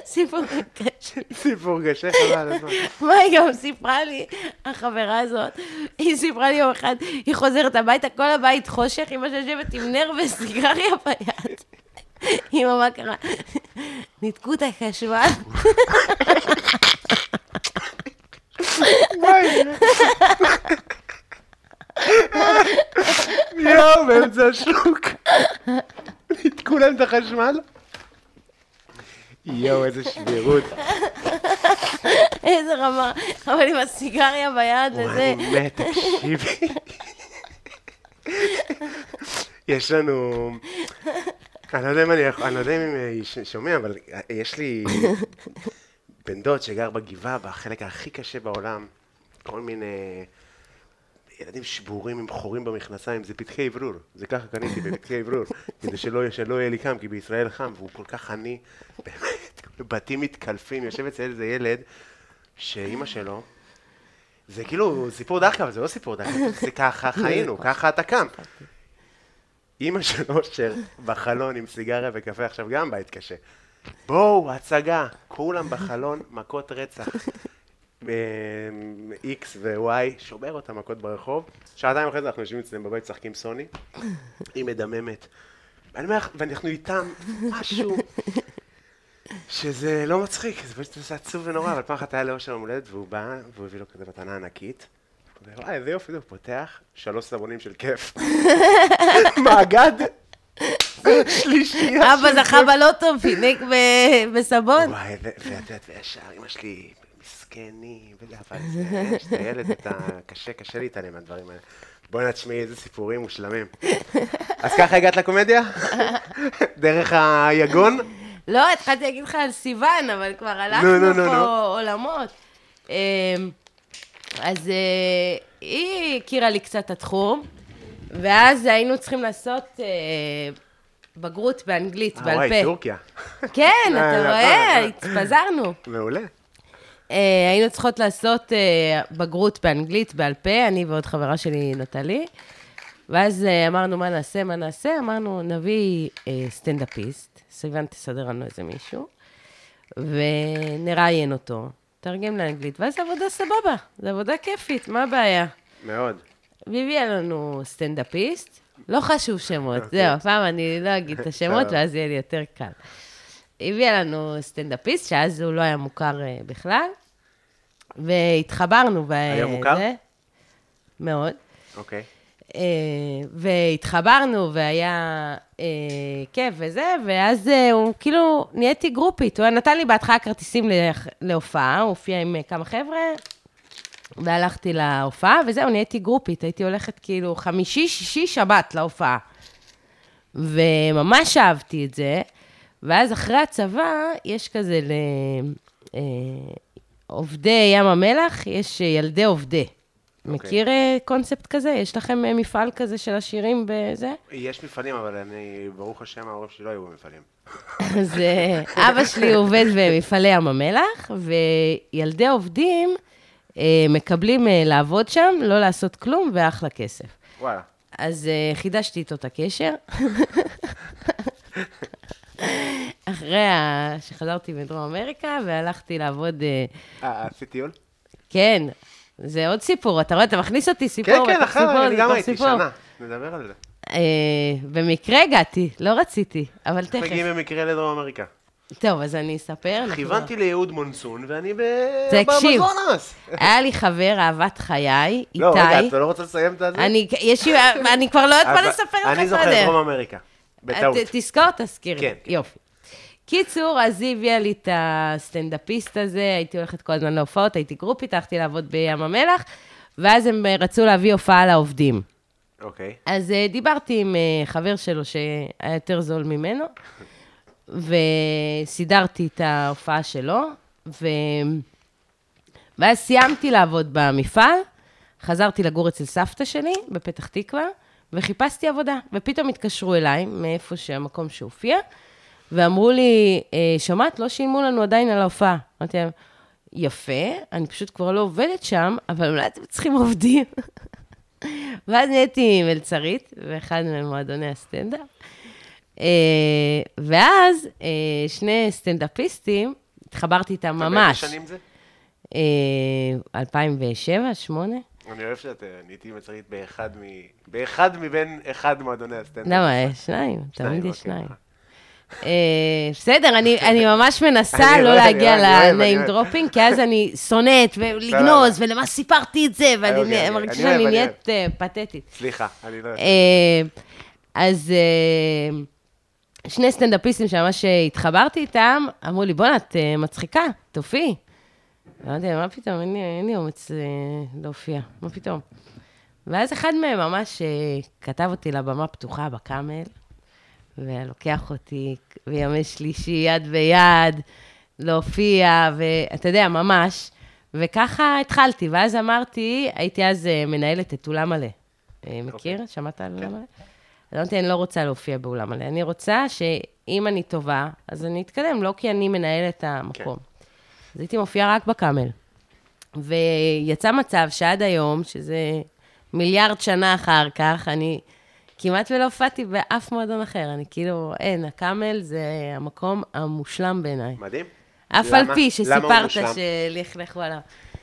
סיפור קשה. סיפור קשה חבל על הזמן. מה היא גם סיפרה לי, החברה הזאת, היא סיפרה לי יום אחד, היא חוזרת הביתה, כל הבית חושך, אמא שיושבת עם נר וסיגריה ביד. אמא, מה קרה? ניתקו את החשמל. יואו, באמצע השוק. ניתקו להם את החשמל? יואו, איזה שבירות. איזה רמה, אבל עם הסיגריה ביד וואי, וזה. אני מת, תקשיבי. יש לנו... אני לא יודע אם אני יכול, אני לא יודע אם שומע, אבל יש לי בן דוד שגר בגבעה, בחלק הכי קשה בעולם, כל מיני ילדים שבורים עם חורים במכנסיים, זה פתחי אוורור, זה ככה קניתי בפתחי אוורור, כדי שלא, שלא יהיה לי קם, כי בישראל חם, והוא כל כך עני, באמת, בתים מתקלפים, יושב אצל איזה ילד, שאימא שלו, זה כאילו סיפור דחקה, אבל זה לא סיפור דחקה, זה ככה חיינו, ככה אתה קם. אימא של אושר בחלון עם סיגריה וקפה, עכשיו גם בית קשה. בואו, הצגה, כולם בחלון, מכות רצח. X ו-Y, שובר אותה מכות ברחוב. שעתיים אחרי זה אנחנו יושבים אצלם בבית, משחקים סוני. היא מדממת. ואני אומר, לך, ואנחנו איתם, משהו שזה לא מצחיק, זה פשוט זה עצוב ונורא, אבל פעם אחת היה לאושר יום הולדת, והוא בא, והוא הביא לו כזה מתנה ענקית. וואי, איזה יופי, הוא פותח, שלוש סבונים של כיף. מאגד, שלישייה אבא זכה. בלוטו, פינק בסבון. וואי, ואת יודעת, וישר אמא שלי, מסכנים, וזה, אבל זה, יש את הילד, אתה, קשה, קשה להתעלם מהדברים האלה. בואי תשמעי איזה סיפורים מושלמים. אז ככה הגעת לקומדיה? דרך היגון? לא, התחלתי להגיד לך על סיוון, אבל כבר נו, הלכנו נו, נו, פה נו. עולמות. אמ, אז אה, היא הכירה לי קצת את התחום, ואז היינו צריכים לעשות אה, בגרות באנגלית, אה, בעל וואי, פה. טורקיה. כן, אה, אתה רואה. התפזרנו. מעולה. אה, היינו צריכות לעשות אה, בגרות באנגלית בעל פה, אני ועוד חברה שלי, נטלי. ואז אה, אמרנו, מה נעשה, מה נעשה? אמרנו, נביא סטנדאפיסט, סיוון תסדר לנו איזה מישהו, ונראיין אותו, תרגם לאנגלית, ואז עבודה סבבה, זו עבודה כיפית, מה הבעיה? מאוד. והביאה לנו סטנדאפיסט, לא חשוב שמות. זהו, הפעם אני לא אגיד את השמות. ואז יהיה לי יותר קל. הביאה לנו סטנדאפיסט, שאז הוא לא היה מוכר אה, בכלל, והתחברנו. ב- היה מוכר? זה. מאוד. אוקיי. אה, והתחברנו, והיה אה, כיף וזה, ואז הוא כאילו, נהייתי גרופית. הוא נתן לי בהתחלה כרטיסים לה- להופעה, הוא הופיע עם כמה חבר'ה, והלכתי להופעה, וזהו, נהייתי גרופית. הייתי הולכת כאילו חמישי, שישי, שבת להופעה. וממש אהבתי את זה. ואז אחרי הצבא, יש כזה לעובדי ים המלח, יש אה, ילדי עובדי. מכיר אה, קונספט כזה? יש לכם אה, מפעל כזה של השירים בזה? יש מפעלים, אבל אני, ברוך השם, ההורים שלי לא היו במפעלים. אז אה, אבא שלי עובד במפעלי ים המלח, וילדי עובדים אה, מקבלים אה, לעבוד שם, לא לעשות כלום, ואחלה כסף. וואלה. אז אה, חידשתי איתו את הקשר. אחרי שחזרתי מדרום אמריקה, והלכתי לעבוד, אה, אה, עשית טיול? כן, זה עוד סיפור, אתה רואה, אתה מכניס אותי סיפור, כן, כן, אחר, אני גם הייתי. שנה. נדבר על זה. אה, במקרה הגעתי, לא רציתי, אבל תכף. מגיעים במקרה לדרום אמריקה? טוב, אז אני אספר. כיוונתי ליהוד מונסון, ואני ב... תקשיב. באמזונס. היה לי חבר, אהבת חיי, לא, רגע, איתי. אתה לא רוצה לסיים את זה? אני, כבר לא יודעת מה לספר לך אני זוכר קודם. דרום אמריקה. בטעות. ת- תזכור, תזכיר. כן, כן. יופי. קיצור, אז היא הביאה לי את הסטנדאפיסט הזה, הייתי הולכת כל הזמן להופעות, הייתי גרופית, הלכתי לעבוד בים המלח, ואז הם אה, רצו להביא הופעה לעובדים. אוקיי. אז אה, דיברתי עם אה, חבר שלו שהיה יותר זול ממנו, וסידרתי את ההופעה שלו, ו... ואז סיימתי לעבוד במפעל, חזרתי לגור אצל סבתא שלי בפתח תקווה, וחיפשתי עבודה. ופתאום התקשרו אליי, מאיפה שהמקום שהופיע, ואמרו לי, "אה, שמעת, לא שילמו לנו עדיין על ההופעה. אמרתי להם, יפה, אני פשוט כבר לא עובדת שם, אבל אולי אתם צריכים עובדים. ואז נהייתי מלצרית, באחד ממועדוני הסטנדאפ. אה, ואז אה, שני סטנדאפיסטים, התחברתי איתם ממש. ובאיזה שנים זה? אה, 2007, 2008? אני אוהב שאת אה, נהייתי מצרית באחד מ... באחד מבין אחד מועדוני הסטנדאפ. למה, יש שניים, תמיד יש אוקיי. שניים. אה, בסדר, אני, ממש מנסה לא להגיע ל name dropping, כי אז אני שונאת ולגנוז, ולמה סיפרתי את זה, אוקיי, ואני אני מרגישה אוהב, שאני אני נהיית אה, פתטית. סליחה, אני לא... אה, אז אה, שני סטנדאפיסטים שממש אה, התחברתי איתם, אמרו לי, בואנה, את אה, מצחיקה, תופיעי. אמרתי להם, מה פתאום, אין לי, אין לי אומץ אה, להופיע, מה פתאום? ואז אחד מהם ממש אה, כתב אותי לבמה פתוחה בקאמל, ולוקח אותי בימי שלישי יד ביד, להופיע, ואתה יודע, ממש. וככה התחלתי, ואז אמרתי, הייתי אז אה, מנהלת את אולם מלא. אה, מכיר? שמעת על אולם מלא? אז אמרתי, אני לא רוצה להופיע באולם מלא. אני רוצה שאם אני טובה, אז אני אתקדם, לא כי אני מנהלת את המקום. אז הייתי מופיעה רק בקאמל. ויצא מצב שעד היום, שזה מיליארד שנה אחר כך, אני כמעט ולא הופעתי באף מועדון אחר. אני כאילו, אין, הקאמל זה המקום המושלם בעיניי. מדהים. אף למה? על פי שסיפרת? שלכלכו עליו.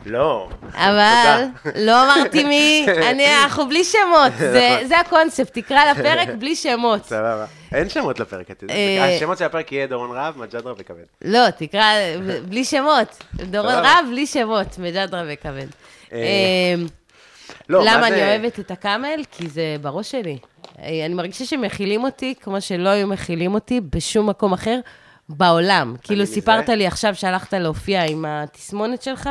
לא. אבל. לא אמרתי מי, אני, אנחנו בלי שמות, זה- זה הקונספט, תקרא לפרק בלי שמות. סבבה. אין שמות לפרק. אה, השמות של הפרק יהיה דורון רהב, מג'דרה וכבד. לא, תקרא בלי שמות. דורון. רהב, בלי שמות, מג'דרה וכבד. אה, אמ, לא, מה למה אני אוהבת את הקאמל? כי זה בראש שלי. אה, אני מרגישה שמכילים אותי כמו שלא היו מכילים אותי בשום מקום אחר בעולם. כאילו. סיפרת לי עכשיו שהלכת להופיע עם התסמונת שלך.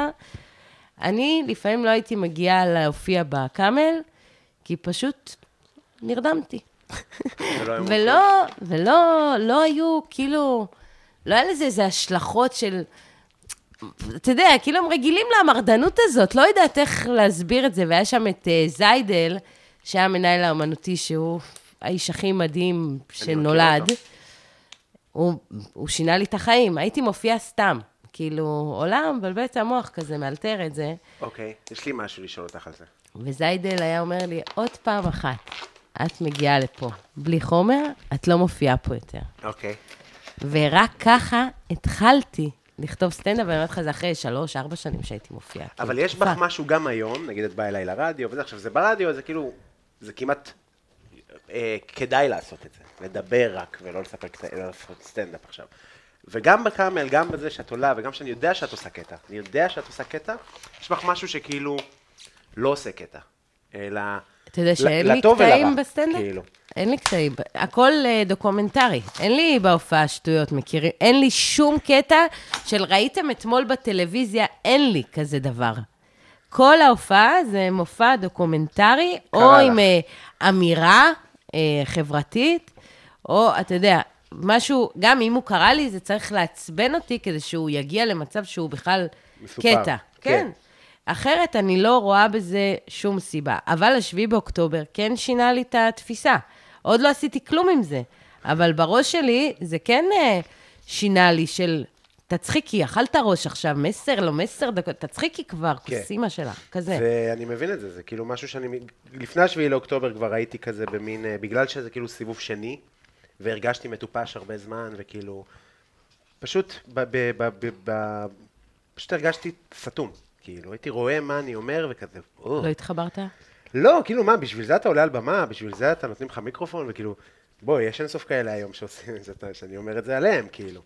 אני לפעמים לא הייתי מגיעה להופיע בקאמל, כי פשוט נרדמתי. ולא ולא, לא היו, כאילו, לא היה לזה איזה השלכות של... אתה יודע, כאילו הם רגילים למרדנות הזאת, לא יודעת איך להסביר את זה. והיה שם את uh, זיידל, שהיה המנהל האומנותי, שהוא האיש הכי מדהים שנולד. הוא, הוא שינה לי את החיים, הייתי מופיעה סתם. כאילו, עולם, מבלבל את המוח כזה, מאלתר את זה. אוקיי, יש לי משהו לשאול אותך על זה. וזיידל היה אומר לי, עוד פעם אחת, את מגיעה לפה בלי חומר, את לא מופיעה פה יותר. אוקיי. ורק ככה התחלתי לכתוב סטנדאפ, ואני אומרת לך, זה אחרי שלוש, ארבע שנים שהייתי מופיעה. אבל כאילו, יש בך. משהו גם היום, נגיד את באה אליי לרדיו וזה, עכשיו זה ברדיו, זה כאילו, זה כמעט אה, כדאי לעשות את זה, לדבר רק ולא לספר לא סטנדאפ עכשיו. וגם ב Camel, גם בזה שאת עולה, וגם שאני יודע שאת עושה קטע, אני יודע שאת עושה קטע, יש בך משהו שכאילו לא עושה קטע, אלא אתה יודע שאין לי קטעים בסטנדאפ? כאילו. אין לי קטעים, הכל אה, דוקומנטרי. אין לי בהופעה שטויות, מכירים? אין לי שום קטע של ראיתם אתמול בטלוויזיה, אין לי כזה דבר. כל ההופעה זה מופע דוקומנטרי, או קרה עם לך. אה, אמירה אה, חברתית, או, אתה יודע, משהו, גם אם הוא קרה לי, זה צריך לעצבן אותי כדי שהוא יגיע למצב שהוא בכלל מסופר, קטע. כן. כן. אחרת אני לא רואה בזה שום סיבה. אבל השביעי באוקטובר כן שינה לי את התפיסה. עוד לא עשיתי כלום עם זה, אבל בראש שלי זה כן אה, שינה לי של, תצחיקי, אכלת ראש עכשיו, מסר, לא מסר דקות, תצחיקי כבר, כן. כוס אימא שלך, כזה. ואני מבין את זה, זה כאילו משהו שאני, לפני השביעי לאוקטובר כבר הייתי כזה במין, אה, בגלל שזה כאילו סיבוב שני, והרגשתי מטופש הרבה זמן, וכאילו, פשוט, ב, ב, ב, ב, ב, פשוט הרגשתי סתום, כאילו, הייתי רואה מה אני אומר וכזה, "או". לא התחברת? לא, כאילו מה, בשביל זה אתה עולה על במה, בשביל זה אתה נותנים לך מיקרופון, וכאילו, בואי, יש אינסוף כאלה היום שעושים את זה, שאני אומר את זה עליהם, כאילו.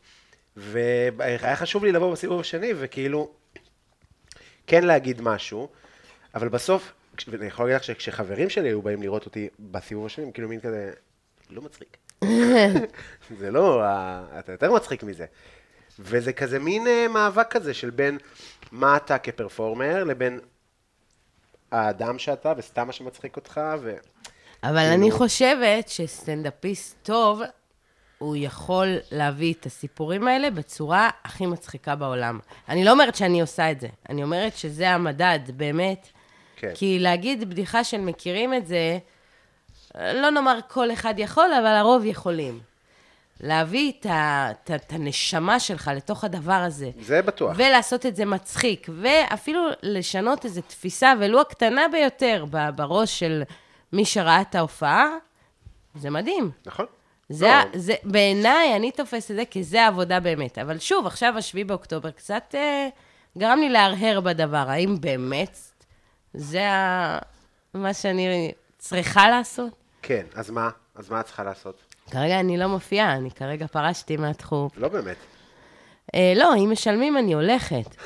והיה חשוב לי לבוא בסיבוב השני, וכאילו, כן להגיד משהו, אבל בסוף, ואני יכול להגיד לך שכשחברים שלי היו באים לראות אותי בסיבוב השני, הם כאילו מין כזה, לא מצחיק. זה לא, אתה יותר מצחיק מזה. וזה כזה מין אה, מאבק כזה של בין מה אתה כפרפורמר, לבין האדם שאתה, וסתם מה שמצחיק אותך, ו... אבל כאילו- אני חושבת שסטנדאפיסט טוב, הוא יכול להביא את הסיפורים האלה בצורה הכי מצחיקה בעולם. אני לא אומרת שאני עושה את זה, אני אומרת שזה המדד, באמת. כן. כי להגיד בדיחה של מכירים את זה, לא נאמר כל אחד יכול, אבל הרוב יכולים. להביא את, ה, את, את הנשמה שלך לתוך הדבר הזה. זה בטוח. ולעשות את זה מצחיק, ואפילו לשנות איזו תפיסה, ולו הקטנה ביותר, בראש של מי שראה את ההופעה, זה מדהים. נכון? זה, לא, זה, בעיניי, אני תופסת את זה כי זה העבודה באמת. אבל שוב, עכשיו, השביעי באוקטובר, קצת אה, גרם לי להרהר בדבר. האם באמת זה ה, מה שאני צריכה לעשות? כן, אז מה? אז מה את צריכה לעשות? כרגע אני לא מופיעה, אני כרגע פרשתי מהתחום. לא באמת. אה, לא, אם משלמים, אני הולכת.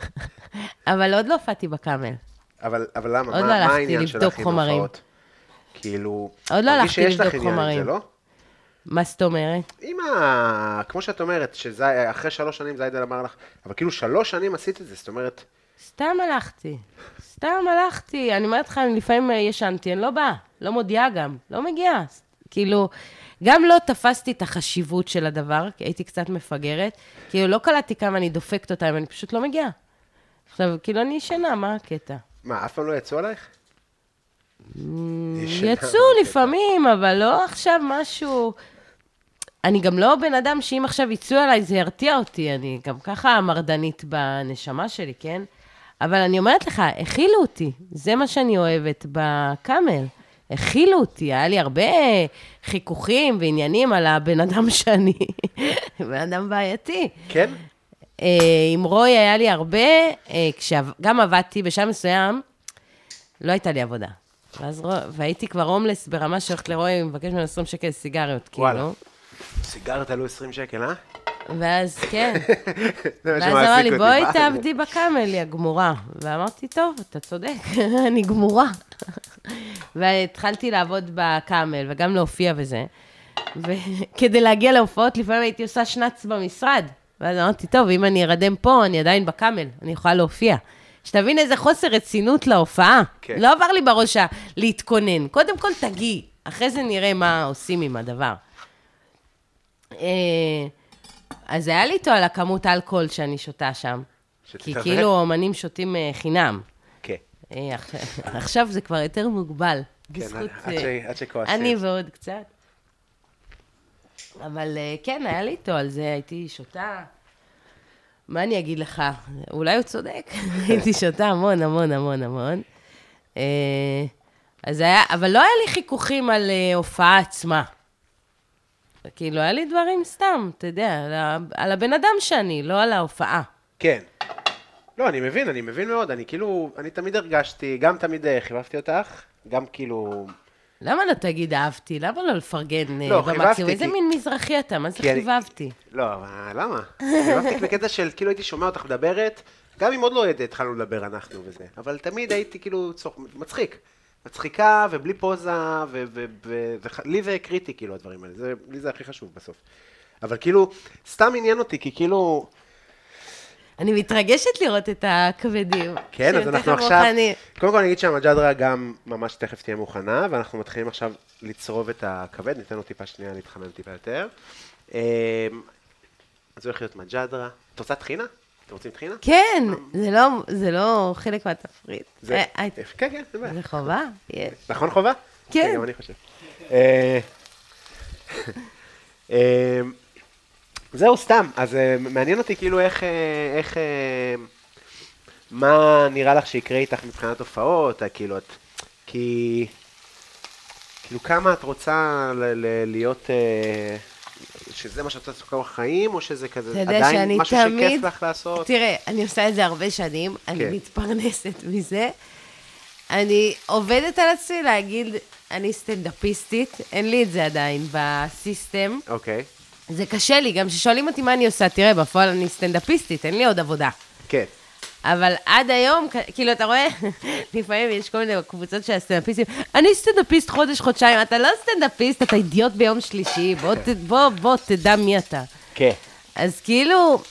אבל עוד לא הופעתי בקאמל. אבל, אבל למה? עוד מה, לא מה הלכתי העניין לבדוק שלך עם חומרים. הופעות? כאילו... עוד לא הלכתי לבדוק חומרים. זה, לא? מה זאת אומרת? עם ה... כמו שאת אומרת, שזה אחרי שלוש שנים זיידל אמר לך, אבל כאילו שלוש שנים עשית את זה, זאת אומרת, סתם הלכתי. סתם הלכתי. אני אומרת לך, אני לפעמים ישנתי, אני לא באה. לא מודיעה גם. לא מגיעה. כאילו, גם לא תפסתי את החשיבות של הדבר, כי הייתי קצת מפגרת. כאילו, לא קלטתי כמה אני דופקת אותם, אני פשוט לא מגיעה. עכשיו, כאילו, אני ישנה, מה הקטע? מה, אף פעם לא יצאו עלייך? ישנה, יצאו לפעמים, אבל לא עכשיו משהו... אני גם לא בן אדם שאם עכשיו יצאו עליי, זה ירתיע אותי. אני גם ככה מרדנית בנשמה שלי, כן? אבל אני אומרת לך, הכילו אותי. זה מה שאני אוהבת בקאמל. הכילו אותי, היה לי הרבה חיכוכים ועניינים על הבן אדם שאני, בן אדם בעייתי. כן? אה, עם רוי היה לי הרבה, אה, כשגם עבדתי בשעה מסוים, לא הייתה לי עבודה. ואז רוי, והייתי כבר הומלס ברמה שהולכת לרוי, מבקש ממנו 20 שקל סיגריות, וואלה. כאילו. סיגרת עלו 20 שקל, אה? ואז כן, ואז אמר לי, בואי? תעבדי בקאמל, היא הגמורה. ואמרתי, טוב, אתה צודק, אני גמורה. והתחלתי לעבוד בקאמל, וגם להופיע וזה. וכדי להגיע להופעות, לפעמים הייתי עושה שנץ במשרד. ואז אמרתי, טוב, אם אני ארדם פה, אני עדיין בקאמל, אני יכולה להופיע. שתבין איזה חוסר רצינות להופעה. כן. לא עבר לי בראש להתכונן. קודם כל תגיעי, אחרי זה נראה מה עושים עם הדבר. אז היה לי איתו על הכמות אלכוהול שאני שותה שם. כי? כאילו האומנים שותים אה, חינם. כן. אה, עכשיו- זה כבר יותר מוגבל. כן, בזכות... עד אה, עד שכועסים. אני ועוד קצת. אבל כן, היה לי איתו על זה, הייתי שותה. מה אני אגיד לך? אולי הוא צודק. הייתי שותה המון, המון, המון, המון. אז היה, אבל לא היה לי חיכוכים על הופעה עצמה. כאילו, היה לי דברים סתם, אתה יודע, על ה- על הבן אדם שאני, לא על ההופעה. כן. לא, אני מבין, אני מבין מאוד, אני כאילו, אני תמיד הרגשתי, גם תמיד אה, חיבבתי אותך, גם כאילו, למה לא תגיד אהבתי? למה לא לפרגן אה, לא, במקסימום? חיבבתי, איזה כי- מין מזרחי אתה? מה זה כי אני- חיבבתי? לא, אבל למה? חיבבתי בקטע של, כאילו הייתי שומע אותך מדברת, גם אם עוד לא התחלנו לדבר אנחנו וזה, אבל תמיד הייתי כאילו צוח, מצחיק. מצחיקה ובלי פוזה, ולי זה קריטי, כאילו, הדברים האלה. זה, לי זה הכי חשוב בסוף. אבל כאילו, סתם עניין אותי, כי כאילו... אני מתרגשת לראות את הכבדים. כן, אז אנחנו עכשיו... מוכנים. קודם כל אני אגיד שהמג'דרה גם ממש תכף תהיה מוכנה, ואנחנו מתחילים עכשיו לצרוב את הכבד, ניתן לו טיפה שנייה להתחמם טיפה יותר. אז זה הולך להיות מג'דרה. את רוצה טחינה? אתם רוצים טחינה? כן, זה לא, זה לא חלק מהתפריט. זה... אה, אה, כן, כן, אין בעיה. זה חובה? יש. נכון חובה? כן. גם אני חושב. אה, זהו, סתם. אז מעניין אותי כאילו איך... איך מה נראה לך שיקרה איתך מבחינת הופעות? כאילו, את... כי... כאילו, כמה את רוצה ל- ל- להיות... שזה מה שאת רוצה לעשות כל החיים, או שזה כזה עדיין משהו תמיד... שכיף לך לעשות? תראה, אני עושה את זה הרבה שנים, אני כן. מתפרנסת מזה. אני עובדת על עצמי להגיד, אני סטנדאפיסטית, אין לי את זה עדיין בסיסטם. אוקיי, זה קשה לי, גם כששואלים אותי מה אני עושה, תראה, בפועל אני סטנדאפיסטית, אין לי עוד עבודה. כן. אבל עד היום, כאילו, אתה רואה, לפעמים יש כל מיני קבוצות של הסטנדאפיסטים, אני סטנדאפיסט חודש, חודשיים, אתה לא סטנדאפיסט, אתה אידיוט ביום שלישי, בוא, ת, בוא, בוא, תדע מי אתה. כן. אז כאילו,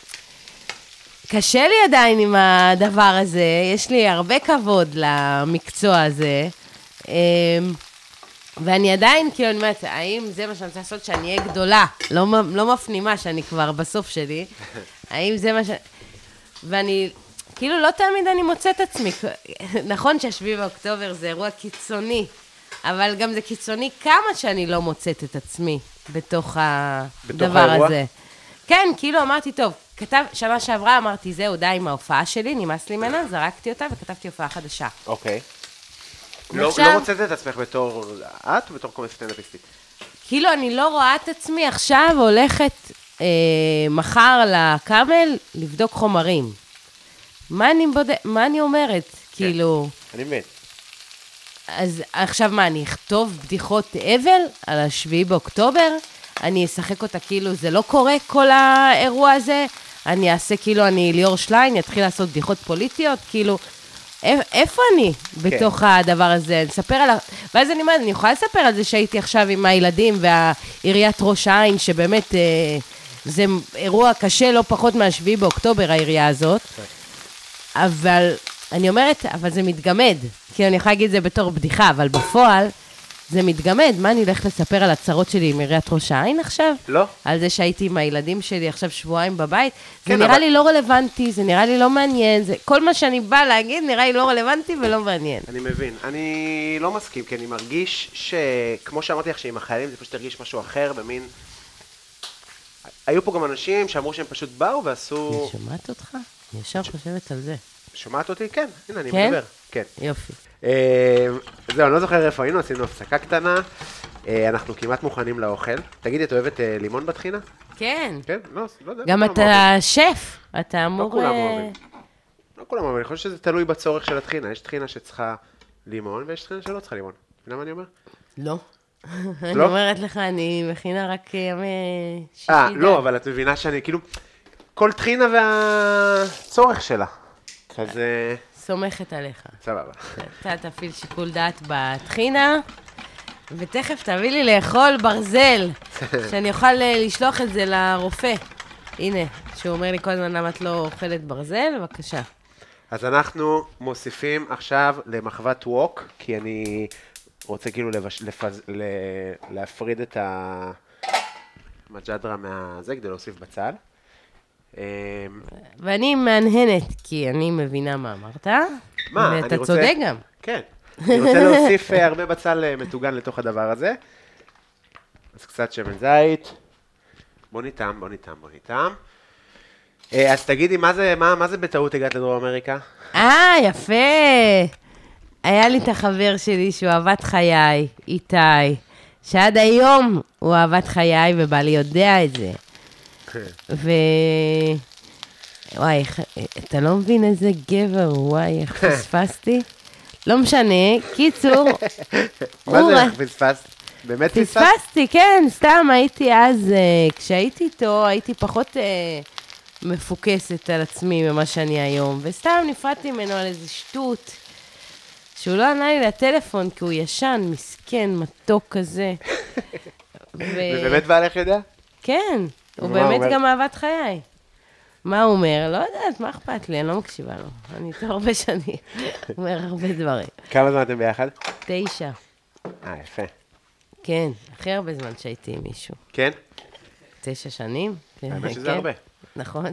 קשה לי עדיין עם הדבר הזה, יש לי הרבה כבוד למקצוע הזה. אמ, ואני עדיין, כאילו, אני אומרת, האם זה מה שאני רוצה לעשות, שאני אהיה גדולה? לא, לא מפנימה שאני כבר בסוף שלי. האם זה מה ש... ואני, כאילו, לא תמיד אני מוצאת עצמי. נכון שהשביעי באוקטובר זה אירוע קיצוני, אבל גם זה קיצוני כמה שאני לא מוצאת את עצמי בתוך הדבר האירוע? הזה. כן, כאילו אמרתי, טוב, כתב, שנה שעברה אמרתי, זהו, די עם ההופעה שלי, נמאס לי ממנה, זרקתי אותה וכתבתי הופעה חדשה. אוקיי. לא, ועכשיו- לא מוצאת את עצמך בתור את או בתור קומית סטנדאפיסטית? כאילו, אני לא רואה את עצמי עכשיו הולכת אה, מחר לקאמל לבדוק חומרים. מה אני, בוד... מה אני אומרת? כאילו, אני מבין. אז עכשיו מה, אני אכתוב בדיחות אבל על השביעי באוקטובר? אני אשחק אותה כאילו זה לא קורה, כל האירוע הזה? אני אעשה כאילו אני ליאור שליין, אתחיל לעשות בדיחות פוליטיות? כאילו, איפ- איפה אני בתוך הדבר הזה? אני אספר על ה... ואז אני אומרת, אני יכולה לספר על זה שהייתי עכשיו עם הילדים והעיריית ראש העין, שבאמת אה, זה אירוע קשה לא פחות מהשביעי באוקטובר, העירייה הזאת. אבל אני אומרת, אבל זה מתגמד. כי אני יכולה להגיד את זה בתור בדיחה, אבל בפועל זה מתגמד. מה, אני הולכת לספר על הצרות שלי עם עיריית ראש העין עכשיו? לא. על זה שהייתי עם הילדים שלי עכשיו שבועיים בבית? זה כן, נראה אבל- לי לא רלוונטי, זה נראה לי לא מעניין. זה, כל מה שאני באה להגיד נראה לי לא רלוונטי ולא מעניין. אני מבין. אני לא מסכים, כי אני מרגיש שכמו שאמרתי לך שעם החיילים זה פשוט הרגיש משהו אחר, במין... היו פה גם אנשים שאמרו שהם פשוט באו ועשו... אני שומעת אותך? אני ישר חושבת על זה. שומעת אותי? כן, הנה, אני כן? מדבר. כן. יופי. אה, זהו, אני לא זוכר איפה היינו, עשינו הפסקה קטנה. אה, אנחנו כמעט מוכנים לאוכל. תגידי, את אוהבת אה, לימון בטחינה? כן. כן? לא, לא יודע. גם לא כולם אתה שף, אתה לא אמור... כולם אה, אוהבים. לא כולם אוהבים, אני חושב שזה תלוי בצורך של הטחינה. יש טחינה שצריכה לימון, ויש טחינה שלא צריכה לימון. אתה יודע מה אני אומר? לא. אני לא? אומרת לך, אני מכינה רק ימי שישי. אה. לא, אבל את מבינה שאני כאילו... כל טחינה והצורך שלה. אז אה, סומכת עליך. סבבה. אתה תפעיל שיקול דעת בטחינה, ותכף תביא לי לאכול ברזל, שאני אוכל אה, לשלוח את זה לרופא. הנה, שהוא אומר לי כל הזמן למה את לא אוכלת ברזל, בבקשה. אז אנחנו מוסיפים עכשיו למחוות ווק, כי אני רוצה כאילו לבש... לפז... ל... להפריד את המג'דרה מהזה כדי להוסיף בצל. אמ, ואני מהנהנת, כי אני מבינה מה אמרת. מה, אני ואתה רוצה... צודק גם. כן. אני רוצה להוסיף אה, הרבה בצל אה, מטוגן לתוך הדבר הזה. אז קצת שמן זית. בוא ניתם, בוא ניתם, בוא ניתם. אה, אז תגידי, מה זה, מה, מה זה בטעות הגעת לדרום אמריקה? אה, יפה. היה לי את החבר שלי שהוא אהבת חיי, איתי, שעד היום הוא אהבת חיי, ובעלי יודע את זה. ו... וואי, אתה לא מבין איזה גבר וואי, איך פספסתי? לא משנה, קיצור, מה זה, איך פספסת? באמת פספסת? פספסתי, כן, סתם הייתי אז, אה, כשהייתי איתו, הייתי פחות אה, מפוקסת על עצמי ממה שאני היום, וסתם נפרדתי ממנו על איזה שטות, שהוא לא ענה לי לטלפון, כי הוא ישן, מסכן, מתוק כזה. ו- ובאמת בעלך יודע? כן, הוא באמת אומר? גם אהבת חיי. מה הוא אומר? לא יודעת, מה אכפת לי? אני לא מקשיבה לו. אני איתו הרבה שנים. הוא אומר הרבה דברים. כמה זמן אתם ביחד? תשע. אה, יפה. כן, הכי הרבה זמן שהייתי עם מישהו. כן? תשע שנים? האמת שזה כן, הרבה. נכון.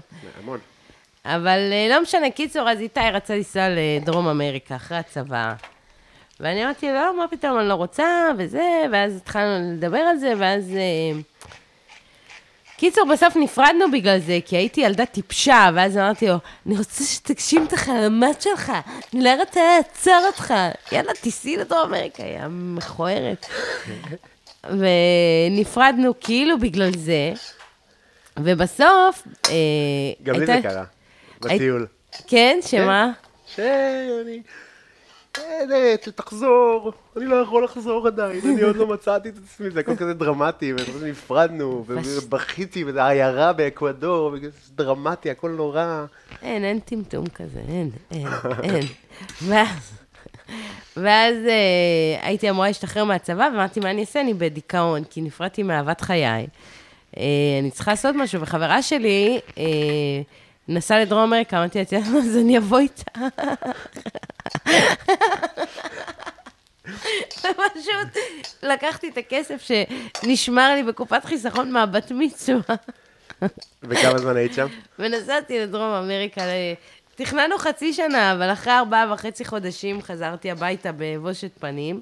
המון. אבל אה, לא משנה, קיצור, אז איתי רצה לנסוע לדרום אמריקה אחרי הצבא. ואני אמרתי, לא, מה פתאום, אני לא רוצה, וזה, ואז התחלנו לדבר על זה, ואז... קיצור, בסוף נפרדנו בגלל זה, כי הייתי ילדה טיפשה, ואז אמרתי לו, אני רוצה שתגשים את החלומות שלך, אני לא רוצה לעצור אותך. יאללה, תיסעי לדרום אמריקה, היא מכוערת. ונפרדנו כאילו בגלל זה, ובסוף... אה, גם לי זה קרה. בטיול. כן, שמה? שאני... תחזור, אני לא יכול לחזור עדיין, אני עוד לא מצאתי את עצמי, זה הכל כזה דרמטי, ונפרדנו, ובכיתי, וזה עיירה באקוודור, דרמטי, הכל נורא. אין, אין טמטום כזה, אין, אין, אין. ואז, אה, הייתי אמורה להשתחרר מהצבא, ואמרתי, מה אני אעשה? אני בדיכאון, כי נפרדתי מאהבת חיי. אה, אני צריכה לעשות משהו, וחברה שלי אה, נסעה לדרום אמריקה, אמרתי לה, "את יודעת מה, אז אני אבוא איתה. ופשוט לקחתי את הכסף שנשמר לי בקופת חיסכון מהבת מצווה. וכמה זמן היית שם? ונסעתי לדרום אמריקה. תכננו חצי שנה, אבל אחרי ארבעה וחצי חודשים חזרתי הביתה בבושת פנים.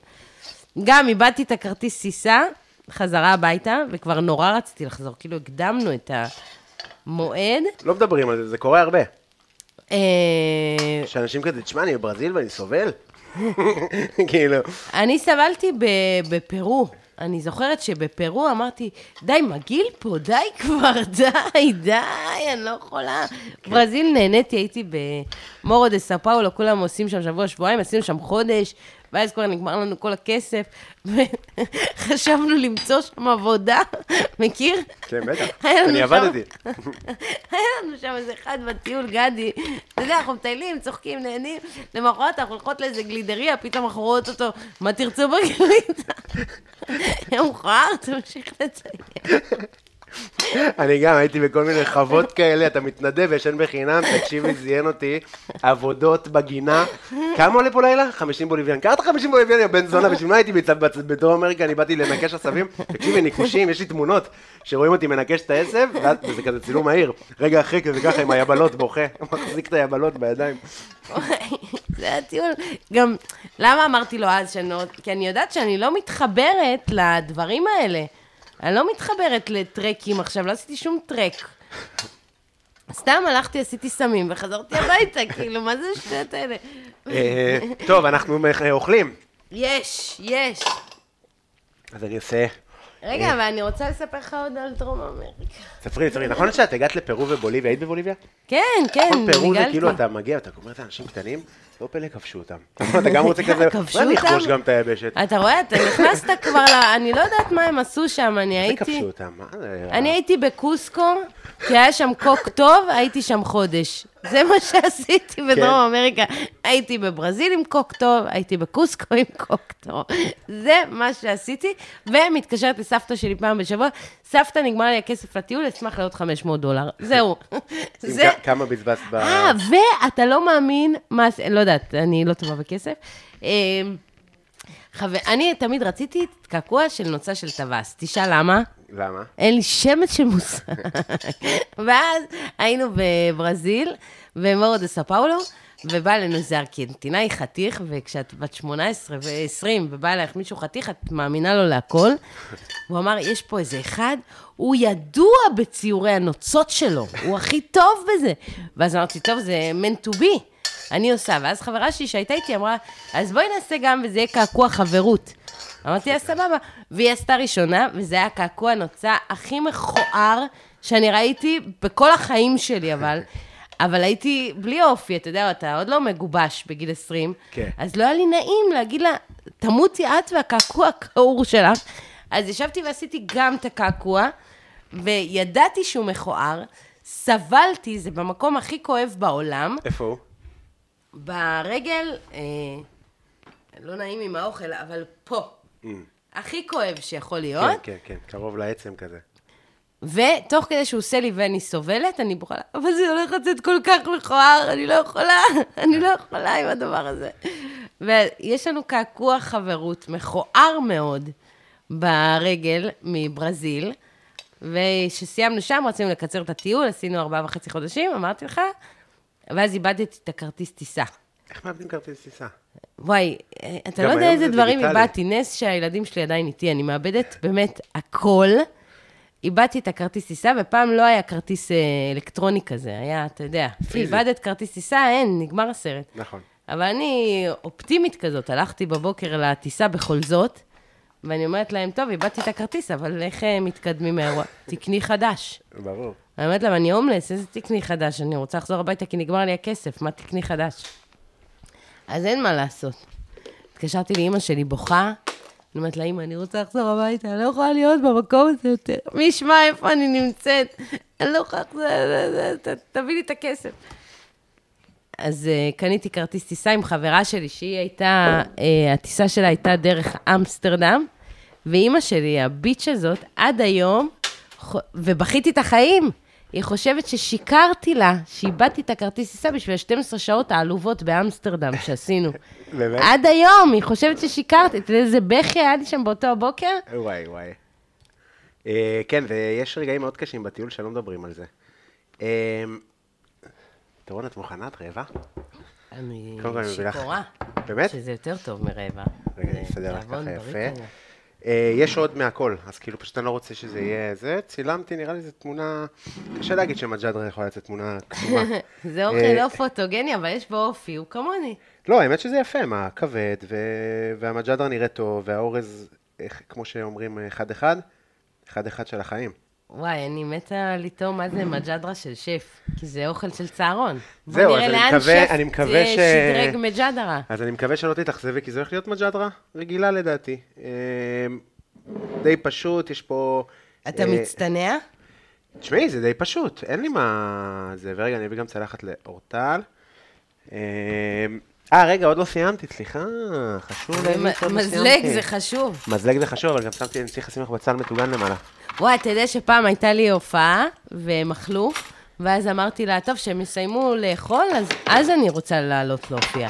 גם איבדתי את הכרטיס טיסה, חזרה הביתה, וכבר נורא רציתי לחזור. כאילו, הקדמנו את המועד. לא מדברים על זה, זה קורה הרבה. אה, שאנשים כזה, תשמע, אני בברזיל ואני סובל. כאילו, אני סבלתי בפרו. אני זוכרת שבפרו אמרתי, די, מגעיל פה, די כבר, די, די, אני לא יכולה. ברזיל נהניתי, הייתי במורו דה סאו פאולו, כולם עושים שם שבוע, שבועיים, עשינו שם חודש, ואז כבר נגמר לנו כל הכסף, וחשבנו למצוא שם עבודה, מכיר? כן, בטח, אני עבדתי. היה לנו שם איזה אחד בטיול, גדי, אתה יודע, אנחנו מטיילים, צוחקים, נהנים, למחרת אנחנו הולכות לאיזה גלידריה, פתאום אנחנו רואות אותו, מה תרצו בגלידה? יום מכוער, תמשיך לציין. אני גם הייתי בכל מיני חוות כאלה, אתה מתנדב, ישן בחינם, תקשיבי, זיין אותי, עבודות בגינה. כמה עולה פה לילה? 50 בוליביאן. קראת 50 בוליביאן, יא בן זונה, בשביל מה הייתי בדרום אמריקה, אני באתי לנקש עשבים. תקשיבי, ניקושים, יש לי תמונות שרואים אותי מנקש את העשב, וזה כזה צילום מהיר. רגע אחרי כזה ככה עם היבלות, בוכה, מחזיק את היבלות בידיים. זה היה טיול. גם, למה אמרתי לו אז שאני לא... כי אני יודעת שאני לא מתחברת לדברים האלה. אני לא מתחברת לטרקים עכשיו, לא עשיתי שום טרק. סתם הלכתי, עשיתי סמים וחזרתי הביתה, כאילו, מה זה השטויות האלה? אה, טוב, אנחנו אה, אוכלים. יש, יש. אז אני עושה... רגע, אבל אני רוצה לספר לך עוד על דרום אמריקה. ספרי לי, ספרי נכון שאת הגעת לפרו ובוליביה, היית בבוליביה? כן, כן, נכון, פרו זה. כאילו אתה מגיע, אתה אומר את האנשים קטנים, לא פלא כבשו אותם. אתה גם רוצה כזה, כבשו אולי נכבוש אותם? גם את היבשת. אתה רואה, אתה נכנסת כבר ל... אני לא יודעת מה הם עשו שם, אני הייתי... כבשו אותם, מה זה? אני הייתי בקוסקו, כי היה שם קוק טוב, הייתי שם חודש. זה מה שעשיתי כן. בדרום אמריקה. הייתי בברזיל עם קוק טוב, הייתי בקוסקו עם קוק טוב. זה מה שעשיתי, ומתקשרת לסבתא שלי פעם בשבוע, סבתא, נגמר לי הכסף לטיול, אשמח לעוד 500 דולר. זהו. זה... כמה בזבזת ב... אה, ואתה לא מאמין מה... לא יודעת, אני לא טובה בכסף. אה, חבר, אני תמיד רציתי קעקוע של נוצה של טווס. תשאל למה? למה? אין לי שמץ של מושג. ואז היינו בברזיל, במורו דה סאו פאולו, ובא אלינו איזה ארגנטינאי חתיך, וכשאת בת 18 ו-20 ובא אלייך מישהו חתיך, את מאמינה לו להכל. הוא אמר, יש פה איזה אחד, הוא ידוע בציורי הנוצות שלו, הוא הכי טוב בזה. ואז אמרתי, טוב, זה meant to be. אני עושה, ואז חברה שלי שהייתה איתי אמרה, אז בואי נעשה גם, וזה יהיה קעקוע חברות. אמרתי לה, סבבה. והיא עשתה ראשונה, וזה היה קעקוע הנוצה הכי מכוער שאני ראיתי בכל החיים שלי, אבל... אבל הייתי בלי אופי, אתה יודע, אתה עוד לא מגובש בגיל 20, כן. אז לא היה לי נעים להגיד לה, תמותי את והקעקוע הכעור שלך. אז ישבתי ועשיתי גם את הקעקוע, וידעתי שהוא מכוער, סבלתי, זה במקום הכי כואב בעולם, איפה הוא? ברגל, אה, לא נעים עם האוכל, אבל פה. הכי כואב שיכול להיות. כן, כן, כן, קרוב לעצם כזה. ותוך כדי שהוא עושה לי ואני סובלת, אני בוכה, אבל זה הולך לצאת כל כך מכוער, אני לא יכולה, אני לא יכולה עם הדבר הזה. ויש לנו קעקוע חברות מכוער מאוד ברגל מברזיל, וכשסיימנו שם, רצינו לקצר את הטיול, עשינו ארבעה וחצי חודשים, אמרתי לך, ואז איבדתי את הכרטיס טיסה. איך מאבדים כרטיס טיסה? וואי, אה, אתה לא יודע איזה זה דברים. איבדתי. נס שהילדים שלי עדיין איתי, אני מאבדת באמת הכל. איבדתי את הכרטיס טיסה, ופעם לא היה כרטיס אה, אלקטרוני כזה, היה, אתה יודע. איבדת כרטיס טיסה, אין, נגמר הסרט. נכון. אבל אני אופטימית כזאת, הלכתי בבוקר לטיסה בכל זאת, ואני אומרת להם, טוב, איבדתי את הכרטיס, אבל איך אה, מתקדמים מהאירוע? תקני חדש. ברור. אני אומרת להם, אני הומלס, איזה תקני חדש? אני רוצה לחזור הביתה כי נגמר לי הכסף, מה תקני חדש? אז אין מה לעשות. התקשרתי לאימא שלי בוכה, אני אומרת לה, אימא, אני רוצה לחזור הביתה, אני לא יכולה להיות במקום הזה יותר. מי ישמע איפה אני נמצאת? אני לא יכולה לחזור, תביא לי את הכסף. אז uh, קניתי כרטיס טיסה עם חברה שלי, שהיא הייתה, uh, הטיסה שלה הייתה דרך אמסטרדם, ואימא שלי, הביץ' הזאת, עד היום, ובכיתי את החיים. היא חושבת ששיקרתי לה, שאיבדתי את הכרטיס טיסה בשביל 12 שעות העלובות באמסטרדם שעשינו. באמת? עד היום, היא חושבת ששיקרתי. אתה יודע איזה בכי היה לי שם באותו הבוקר? וואי, וואי. אה, כן, ויש רגעים מאוד קשים בטיול שלא מדברים על זה. אה, דורון, את מוכנה? את רעבה? אני. שיכורה. באמת? שזה יותר טוב מרבע. רגע, אסדר לך ככה יפה. אה, יש עוד מהכל, אז כאילו פשוט אני לא רוצה שזה יהיה זה. צילמתי, נראה לי זו תמונה... קשה להגיד שמג'דרה יכולה לצאת תמונה קסומה. זה אוכל אה, לא פוטוגני, אבל יש בו אופי, הוא כמוני. לא, האמת שזה יפה, מה, כבד, ו... והמג'דרה נראה טוב, והאורז, כמו שאומרים, אחד-אחד, אחד-אחד של החיים. וואי, אני מתה לטעום מה זה מג'דרה של שף, כי זה אוכל של צהרון. זהו, בוא אז נראה אני לאן מקווה- שף אני מקווה אה, ש- שדרג מג'דרה. אז אני מקווה שלא תתאכזבי, כי זה הולך להיות מג'דרה רגילה לדעתי. אה, די פשוט, יש פה... אתה אה, מצטנע? תשמעי, זה די פשוט, אין לי מה... זה, ורגע, אני אביא גם צלחת לאורטל. אה, אה, רגע, עוד לא סיימתי, סליחה, חשוב להגיד שעוד לא מזלג. זה חשוב. מזלג זה חשוב, אבל גם שמתי, אני צריך לשים לך בצל מטוגן למעלה. וואי, אתה יודע שפעם הייתה לי הופעה, והם אכלו, ואז אמרתי לה, טוב, שהם יסיימו לאכול, אז, אז אני רוצה לעלות להופיע.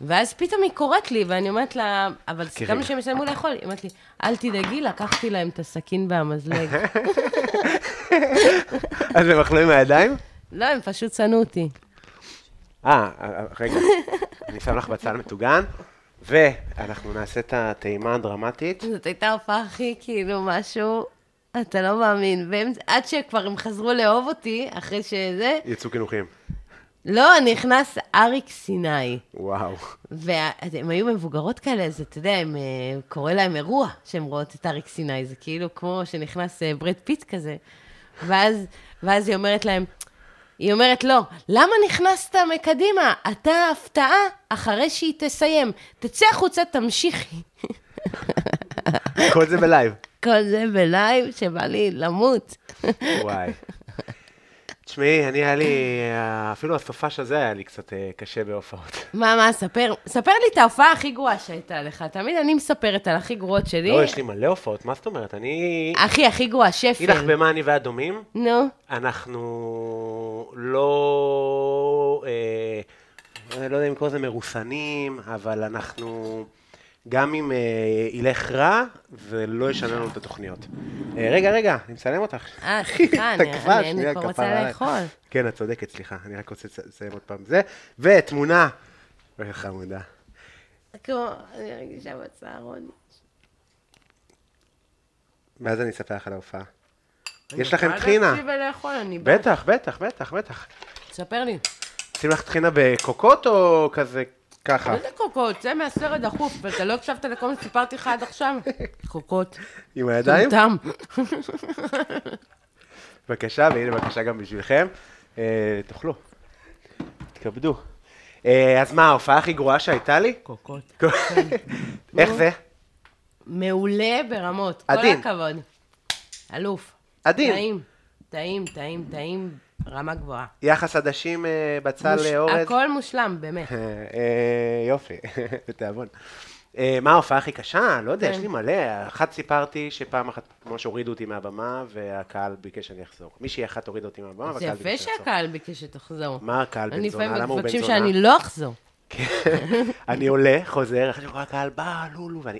ואז פתאום היא קוראת לי, ואני אומרת לה, אבל סיכמנו. שהם יסיימו לאכול. היא אומרת לי, אל תדאגי, לקחתי להם את הסכין והמזלג. אז הם אכלו עם הידיים? לא, הם פשוט שנאו אותי. אה, אה, רגע, אני שם לך בצל מטוגן, ואנחנו נעשה את הטעימה הדרמטית. זאת הייתה ההופעה הכי, כאילו, משהו, אתה לא מאמין. והם, עד שכבר הם חזרו לאהוב אותי, אחרי שזה, יצאו קינוחים. לא, נכנס אריק סיני. וואו. והן היו מבוגרות כאלה, אז אתה יודע, הם, אה, קורה להם אירוע שהן רואות את אריק סיני, זה כאילו כמו שנכנס אה, ברד פיט כזה. ואז, ואז היא אומרת להם, היא אומרת, לא, למה נכנסת מקדימה? אתה הפתעה אחרי שהיא תסיים. תצא החוצה, תמשיכי. כל זה בלייב. כל זה בלייב שבא לי למות. וואי. תשמעי, אני היה לי, אפילו הסופש הזה היה לי קצת אה, קשה בהופעות. מה, מה, ספר, ספר לי את ההופעה הכי גרועה שהייתה לך. תמיד אני מספרת על הכי גרועות שלי. לא, יש לי מלא הופעות, מה זאת אומרת? אני... הכי, הכי גרועה, אגיד לך שפל. במה אני והדומים, נו. אנחנו לא, אה, אני לא יודע אם לקרוא לזה מרוסנים, אבל אנחנו, גם אם אה, ילך רע, זה לא ישנה לנו את התוכניות. אה, רגע, רגע, אני מצלם אותך. אה, סליחה, אני- אני- אני שנייה, כבר כפרה רוצה. לאכול. כן, את צודקת, סליחה, אני רק רוצה לסיים עוד פעם זה. ותמונה. אוי, חמודה. כמו, אני מרגישה בצהרון. ואז אני אספר לך על ההופעה. יש לכם טחינה. אני אני. בטח, בטח, בטח, בטח. ספר לי. שים לך טחינה בקוקות או כזה ככה? איזה קוקות? זה מהסרט דחוף, ואתה לא הקשבת לכל מה שסיפרתי לך עד עכשיו? קוקות. עם הידיים? טומטם. בבקשה, והנה בבקשה גם בשבילכם. אה, תאכלו. תתכבדו. אה, אז מה, ההופעה הכי גרועה שהייתה לי? קוקות. איך זה? מעולה ברמות. עדין. כל הכבוד. אלוף. עדין. טעים. טעים, טעים, טעים. רמה גבוהה. יחס עדשים אה, בצל מוש- אה, אורז. הכל מושלם, באמת. אה, יופי, בתיאבון. מה ההופעה הכי קשה? לא יודע, כן. יש לי מלא. אחת סיפרתי שפעם אחת ממש הורידו אותי מהבמה, והקהל ביקש שאני אחזור. מישהי אחת הורידה אותי מהבמה, זה והקהל יפה ביקש שאני אחזור. שהקהל ביקש שתחזור. מה הקהל בן אני זונה? לפעמים למה הוא בן מבקשים זונה? שאני לא אחזור. כן. אני עולה, חוזר, אחרי שכל הקהל בא, לולו, ואני...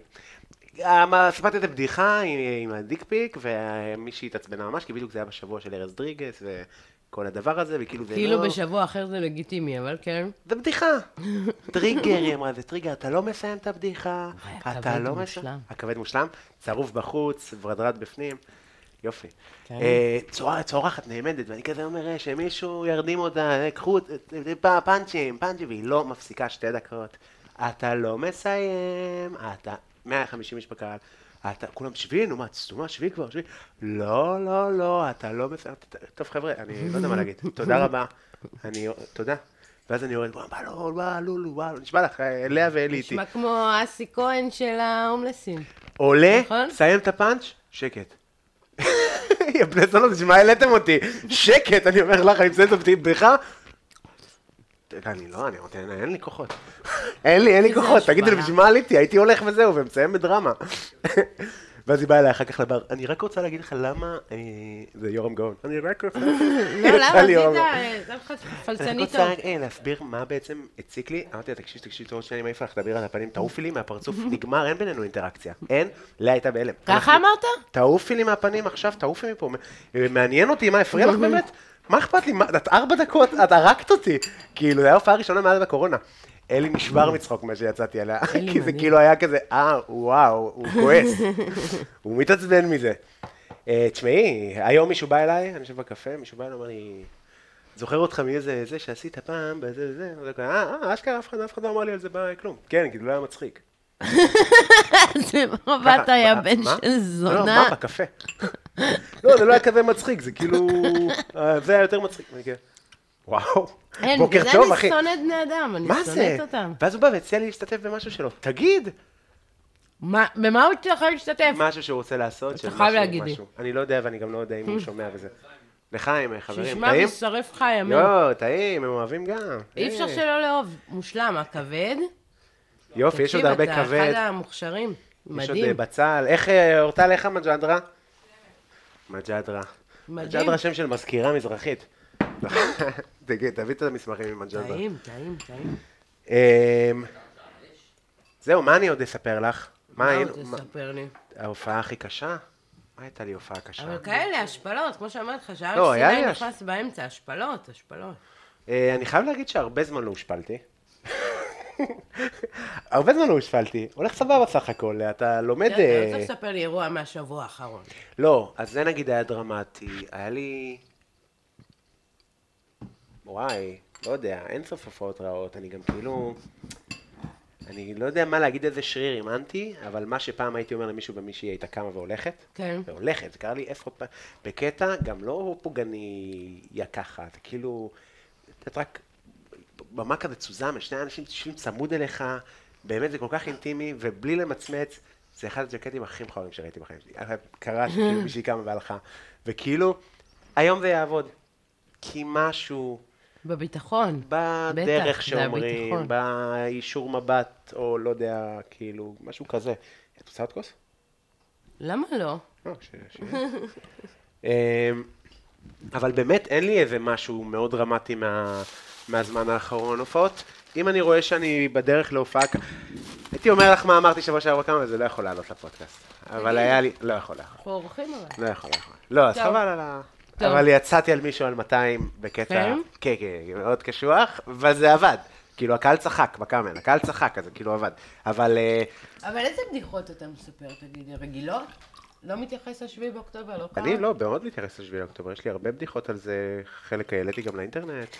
סיפרתי את הבדיחה עם, עם ה dick pic, ומישהי התעצבנה ממש, כי בדיוק זה היה בשבוע של ארז דריגס, וכל הדבר הזה, וכאילו זה כאילו לא... בשבוע אחר זה לגיטימי, אבל כן. זה בדיחה. טריגר, היא אמרה, זה טריגר, אתה לא מסיים את הבדיחה. אתה לא. מסיים. הכבד מושלם, צרוב בחוץ, ורדרד בפנים. יופי. כן. אה, צורחת, נעמדת, ואני כזה אומר, אה, שמישהו ירדים אותה, אה, קחו, פאנצ'ים, פאנצ'ים, והיא לא מפסיקה שתי דקות. אתה לא מסיים, אתה, 150 איש בקהל. אתה, כולם שבי, נו מה, סתומה, שבי כבר, שבי. לא, לא, לא, אתה לא ת- טוב, חבר'ה, אני לא יודע מה להגיד. תודה רבה. אני, תודה. ואז אני יורד, וואו, לא, וואו, לולו, וואו, נשבע לך, אה, לאה ואלי איתי. נשמע כמו אסי כהן של ההומלסים. עולה, נכון? סיים את הפאנץ', שקט. יא בני זונות, בשביל מה העליתם אותי? שקט, אני אומר לך, אני מסיים את הבדיחה. אני לא, אני אמרתי, אין- לי כוחות. אין לי, אין לי כוחות, תגידי לי. בשביל מה עליתי? הייתי הולך וזהו, ומסיים בדרמה. ואז היא באה אליי אחר כך לבר, אני רק רוצה להגיד לך למה, אה, זה יורם גאון, אני רק רוצה... לא, למה? יורם. זה לך אני רוצה אה, להסביר מה בעצם הציק לי. אמרתי לה, תקשיב, תקשיב, טוב שאני מעיף לך, תדברי על הפנים, תעופי לי מהפרצוף, נגמר, אין בינינו אינטראקציה. אין, לאה הייתה בהלם. ככה אמרת? תעופי לי מהפנים עכשיו, תעופי מפה. מעניין אותי, מה הפריע לך באמת? מה אכפת לי? מה, את ארבע דקות, את הרגת אותי. כאילו, זו הייתה הופעה ראשונה מאז הקורונה. אלי נשבר מצחוק מה שיצאתי עליה. כי זה. כאילו היה כזה, אה, וואו, הוא כועס. הוא מתעצבן מזה. אה, תשמעי, היום מישהו בא אליי, אני יושב בקפה, מישהו בא אליי, אומר לי, זוכר אותך מאיזה זה שעשית פעם, בזה, זה, זה, זה, אה, אה, אשכרה, אף אחד אף אחד לא אמר לי על זה בכלום. כן, כאילו, לא היה מצחיק. זה מבט ככה, היה בן? של לא, זונה. מה, בקפה. לא, זה לא היה כזה מצחיק, זה כאילו, אה, זה היה יותר מצחיק. כזה, וואו, אין, בוקר בגלל טוב, אחי. אני שונאת בני אדם, אני? שונאת אותם. ואז הוא בא והציע לי להשתתף במשהו שלו. תגיד, מה- במה הוא צריך להשתתף? משהו שהוא רוצה לעשות. אתה חייב להגיד לי. אני לא יודע, ואני גם לא יודע אם הוא שומע וזה. לחיים, חברים, שישמע טעים? וישרף לך ימים. לא, טעים, הם אוהבים גם. אי אפשר אה. שלא לאהוב. מושלם, הכבד. יופי, יש עוד הרבה תקשיב, אתה כבד. אחד המוכשרים. יש עוד אה, מדהים. בצל. איך, אה, אורטל, איך המג'דרה? מג'דרה. מג'דרה שם של מזכירה מזרחית. תגיד, תביא את המסמכים עם מג'דרה. טעים, טעים, טעים. אמ, זהו, מה אני עוד אספר לך? מה. עוד תספר לי? ההופעה הכי קשה? מה הייתה לי הופעה קשה? אבל כאלה, השפלות, כמו שאמרתי לך, שהארץ לא, סיני נכנס באמצע, השפלות, השפלות. אה, אני חייב להגיד שהרבה זמן לא הושפלתי. הרבה זמן לא הושפלתי. הולך סבבה סך הכל, אתה לומד... אתה לא אה, צריך לספר לי אירוע מהשבוע האחרון. לא, אז זה נגיד היה דרמטי. היה לי... וואי, לא יודע, אין סוף הופעות רעות. אני גם כאילו... אני לא יודע מה להגיד איזה שריר אימנתי, אבל מה שפעם הייתי אומר למישהו ומישהי הייתה קמה והולכת, כן. והולכת, זה קרה לי עשרות פעמים, בקטע גם לא פוגעני יא ככה, זה כאילו, את רק במה כזה צוזם, שני אנשים יושבים צמוד אליך, באמת זה כל כך אינטימי, ובלי למצמץ, זה אחד הג'קטים הכי מכוערים שראיתי בחיים שלי. קרה שכאילו מישהי קמה והלכה, וכאילו, היום זה יעבוד. כי משהו בביטחון. בדרך בטח, שאומרים. באישור מבט, או לא יודע, כאילו, משהו כזה. את רוצה עוד כוס? למה לא? לא, ש... ש... אמ, אבל באמת אין לי איזה משהו מאוד דרמטי מה... מהזמן האחרון. הופעות, אם אני רואה שאני בדרך להופעה, הייתי אומר לך מה אמרתי שבוע שעבר כמה, וזה לא יכול לעלות לפודקאסט. אבל היה לי, לא יכול, לא יכול. אנחנו אורחים אבל. לא יכול, לא יכול. לא, אז. חבל על ה... אבל יצאתי על מישהו על 200 בקטע, כן? כן, כן, מאוד קשוח, וזה עבד. כאילו, הקהל צחק בקאמל, הקהל צחק, אז זה כאילו עבד. אבל אה, אבל איזה בדיחות אתה מספר, תגידי? רגילות? לא מתייחס לשביעי באוקטובר, לא קרה? אני לא, מאוד מתייחס לשביעי לאוקטובר, יש לי הרבה בדיחות על זה, חלק העליתי גם לאינטרנט.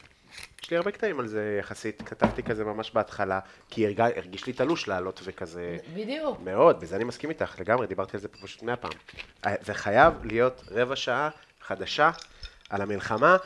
יש לי הרבה קטעים על זה יחסית, כתבתי כזה ממש בהתחלה, כי הרג... הרגיש לי תלוש לעלות וכזה... בדיוק. מאוד, בזה אני מסכים איתך, לגמרי, דיברתי על זה פה פשוט מאה פעם. אה, זה חייב להיות רבע שעה חדשה על המלחמה,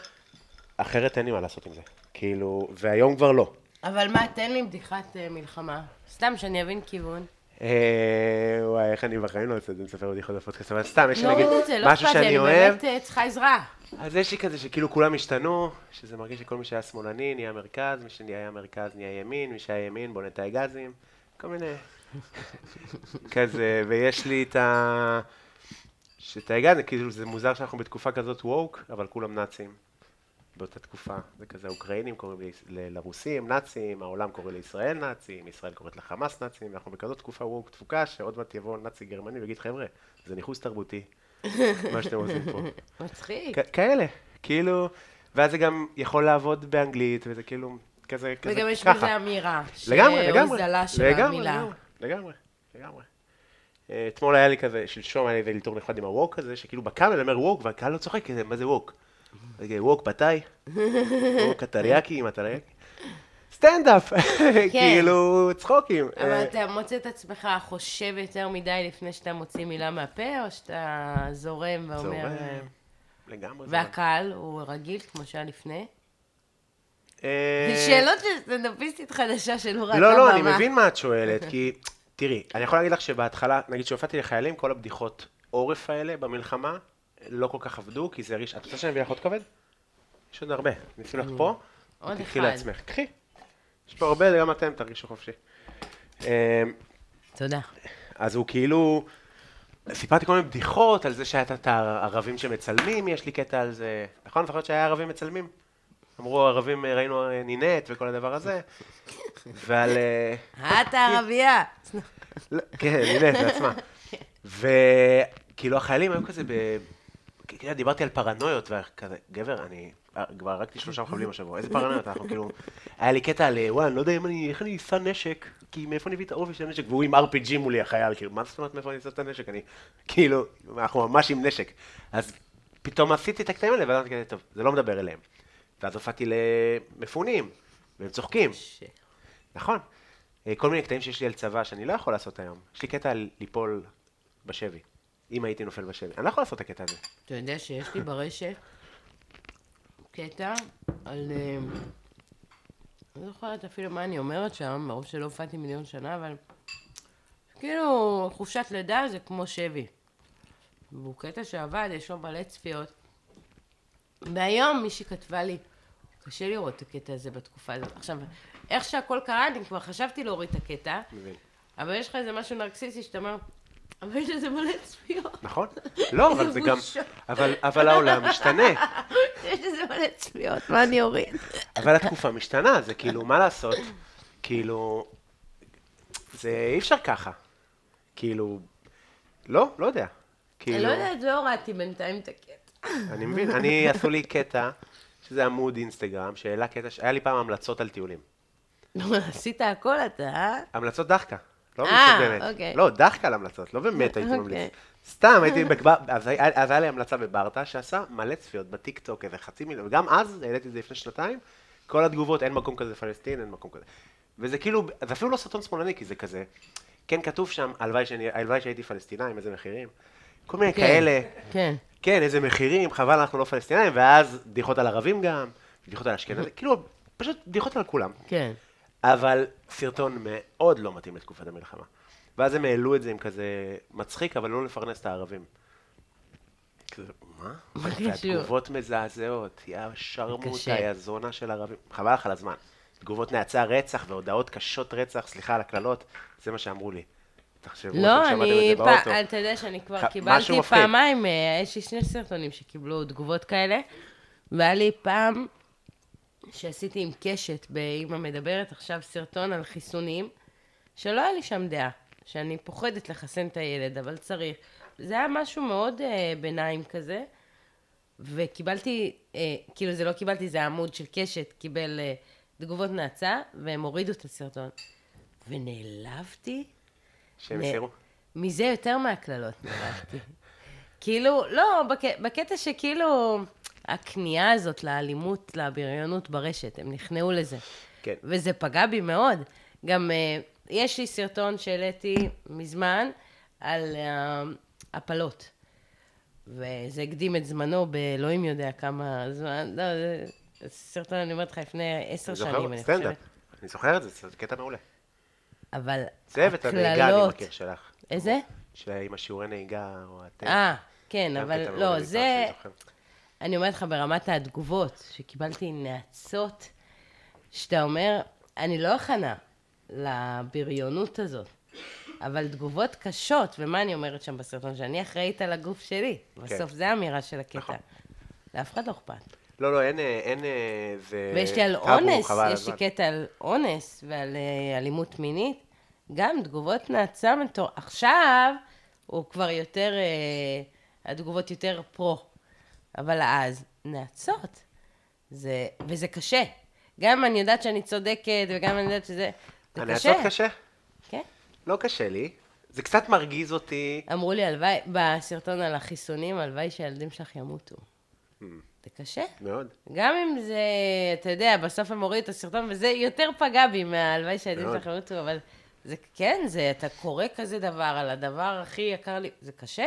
אחרת אין לי מה לעשות עם זה. כאילו, והיום כבר לא. אבל מה, תן לי בדיחת אה, מלחמה. סתם שאני אבין כיוון. אה, וואי, איך אני בחיים לא עושה את זה, מספר בדיחות בפודקאסט, אבל סתם, יש לי לא נגיד זה, לא משהו שאני אני אוהב. באמת אה, צריכה עזרה. אז יש לי כזה שכאילו כולם השתנו, שזה מרגיש שכל מי שהיה שמאלני נהיה מרכז, מי שנהיה מרכז נהיה ימין, מי שהיה ימין בונה את האגזים, כל מיני... כזה, ויש לי את ה... שאת האגזים, כאילו זה מוזר שאנחנו בתקופה כזאת ווק, אבל כולם נאצים. באותה תקופה, זה כזה, האוקראינים קוראים לרוסים נאצים, העולם קורא לישראל נאצים, ישראל קוראת לחמאס נאצים, ואנחנו בכזאת תקופה ווק תפוקה, שעוד מעט יבוא נאצי גרמני ויגיד, חבר'ה, זה ניכוס תרבותי, מה שאתם עושים פה. מצחיק. כאלה, כאילו, ואז זה גם יכול לעבוד באנגלית, וזה כאילו, כזה, כזה, וגם יש ככה. בזה אמירה. לגמרי, לגמרי. שהוזלה של המילה. לגמרי, לגמרי. אה, אתמול היה לי כזה, שלשום היה לי איזה אלתור נחמד עם הווק הזה, שכאילו בקאמל אומר ווק, והקהל לא צוחק, מה זה ווק? רגע, ווק פתאי? ווק הטריאקי עם הטריאקי? סטנדאפ, כאילו צחוקים. אבל אה, אתה מוצא את עצמך חושב יותר מדי לפני שאתה מוציא מילה מהפה, או שאתה זורם ואומר... זורם, אה, לגמרי. והקהל הוא רגיל, כמו שהיה לפני? אה, שאלות של סטנדאפיסטית חדשה שלא ראתה לא, לא. אני מבין מה את שואלת, כי, תראי, אני יכול להגיד לך שבהתחלה, נגיד שהופעתי לחיילים, כל הבדיחות עורף האלה במלחמה, לא כל כך עבדו, כי זה הרגיש, את רוצה שאני אביא לך עוד כבד? יש עוד הרבה, אני אפילו לך פה, עוד תקחי אחד. לעצמך, קחי. יש פה הרבה, גם אתם תרגישו חופשי. אה, תודה. אז הוא כאילו, סיפרתי כל מיני בדיחות על זה שהיה את הערבים שמצלמים, יש לי קטע על זה, נכון? לפחות שהיה ערבים מצלמים. אמרו ערבים, ראינו אה, נינט וכל הדבר הזה. ועל... אה, את הערבייה. לא, כן, נינט בעצמה. וכאילו החיילים היו כזה. כאילו, דיברתי על פרנויות, וכזה, גבר, אני כבר הרגתי שלושה מחבלים השבוע, איזה פרנויות, אנחנו כאילו... היה לי קטע על, וואי, אני לא יודע אם אני, איך אני אשא נשק, כי מאיפה אני אביא את העובי של הנשק, והוא עם RPG מולי, החייל, כאילו, מה זאת אומרת מאיפה אני אשא את הנשק? אני, כאילו, אנחנו ממש עם נשק. אז פתאום עשיתי את הקטעים האלה, ואז אמרתי טוב, זה לא מדבר אליהם. ואז הופעתי למפונים, והם צוחקים. נכון. אה, כל מיני קטעים שיש לי על צבא שאני לא יכול לעשות היום. יש לי קטע על ליפול בשבי. אם הייתי נופל בשבי. אני לא יכול לעשות את הקטע הזה. אתה יודע שיש לי ברשת קטע על... אה, לא זוכרת אפילו מה אני אומרת שם, מרוב שלא הופעתי מיליון שנה, אבל... כאילו, חופשת לידה זה כמו שבי. והוא קטע שעבד, יש לו מלא צפיות. והיום מישהי כתבה לי, קשה לראות את הקטע הזה בתקופה הזאת. עכשיו, איך שהכל קרה, אני כבר חשבתי להוריד את הקטע, מבין. אבל יש לך איזה משהו נרקסיסטי שאתה אומר, אבל יש לזה מלא צפיות. נכון? לא, אבל זה גם... אבל, אבל העולם משתנה. יש לזה מלא צפיות, מה אני אוריד? אבל התקופה משתנה, זה כאילו, מה לעשות? כאילו, זה אי אפשר ככה. כאילו, לא, לא יודע. אני כאילו, לא יודעת, לא הורדתי בינתיים את הקטע. אני מבין, אני, עשו לי קטע, שזה עמוד אינסטגרם, שהעלה קטע, היה לי פעם המלצות על טיולים. עשית הכל אתה, אה? המלצות דחקה. לא אה, המלצות באמת. אוקיי. לא, דחקה על המלצות, לא באמת הייתי אוקיי. ממליץ. סתם, הייתי בקבר... אז היה לי המלצה בברטה, שעשה מלא צפיות בטיקטוק, איזה חצי מיליון, וגם אז, העליתי את זה לפני שנתיים, כל התגובות, אין מקום כזה פלסטין, אין מקום כזה. וזה כאילו, זה אפילו לא סרטון שמאלני, כי זה כזה, כן כתוב שם, הלוואי שהייתי פלסטינאים, איזה מחירים. כל מיני כן, כאלה, כן. כן, איזה מחירים, חבל אנחנו לא פלסטינאים, ואז בדיחות על ערבים גם, בדיחות על אשכנזים, כאילו, פשוט בדיחות על כולם. כן. אבל סרטון מאוד לא מתאים לתקופת המלחמה. ואז הם העלו את זה עם כזה מצחיק, אבל לא לפרנס את הערבים. כזה, מה? מה קשור? והתגובות מזעזעות, יא שרמוטה. יא זונה של ערבים. חבל לך על הזמן. תגובות נאצה רצח והודעות קשות רצח, סליחה על הקללות, זה מה שאמרו לי. תחשבו, לא, אני, פ-. אתה יודע שאני כבר ח- קיבלתי. פעמיים, אה, יש לי שני סרטונים שקיבלו תגובות כאלה, והיה לי פעם שעשיתי עם קשת באמא מדברת, עכשיו סרטון על חיסונים, שלא היה לי שם דעה, שאני פוחדת לחסן את הילד, אבל צריך. זה היה משהו מאוד אה, ביניים כזה, וקיבלתי, אה, כאילו זה לא קיבלתי, זה העמוד של קשת, קיבל אה, תגובות נאצה, והם הורידו את הסרטון. ונעלבתי. שהם נ- הסירו? מזה יותר מהקללות נעלבתי. כאילו, לא, בק... בקטע שכאילו, הכניעה הזאת לאלימות, לבריונות ברשת, הם נכנעו לזה. כן. וזה פגע בי מאוד. גם uh, יש לי סרטון שהעליתי מזמן על uh, הפלות. וזה הקדים את זמנו באלוהים יודע כמה זמן. לא, זה סרטון, אני אומרת לך, לפני עשר אני שנים, זוכר, אני סטנדאפ. חושבת. אני זוכר את זה, זה קטע מעולה. אבל זה ואת הנהיגה אני. מכיר שלך. איזה? שעם השיעורי נהיגה, או הטקסט. אה, כן, אבל לא, זה... אני אומרת לך, ברמת התגובות, שקיבלתי נאצות, שאתה אומר, אני לא הכנה לבריונות הזאת, אבל תגובות קשות, ומה אני אומרת שם בסרטון? שאני אחראית על הגוף שלי. בסוף זה האמירה של הקטע. נכון. לאף אחד לא אכפת. לא, לא, אין, אה, אין, אה, זה... ויש לי על אונס, יש לי. קטע על אונס ועל אה, אלימות מינית. גם תגובות נאצה מטור... עכשיו הוא כבר יותר, אה, התגובות יותר פרו. אבל אז, נאצות. זה, וזה קשה. גם אני יודעת שאני צודקת, וגם אני יודעת שזה... זה קשה. הנאצות קשה? כן. לא קשה לי. זה קצת מרגיז אותי. אמרו לי, הלוואי, בסרטון על החיסונים, הלוואי שהילדים שלך ימותו. Hmm. זה קשה. מאוד. גם אם זה, אתה יודע, בסוף הם הורידו את הסרטון, וזה יותר פגע בי מהלוואי שהילדים. שלך ימותו, אבל זה כן, זה, אתה קורא כזה דבר על הדבר הכי יקר לי, זה קשה.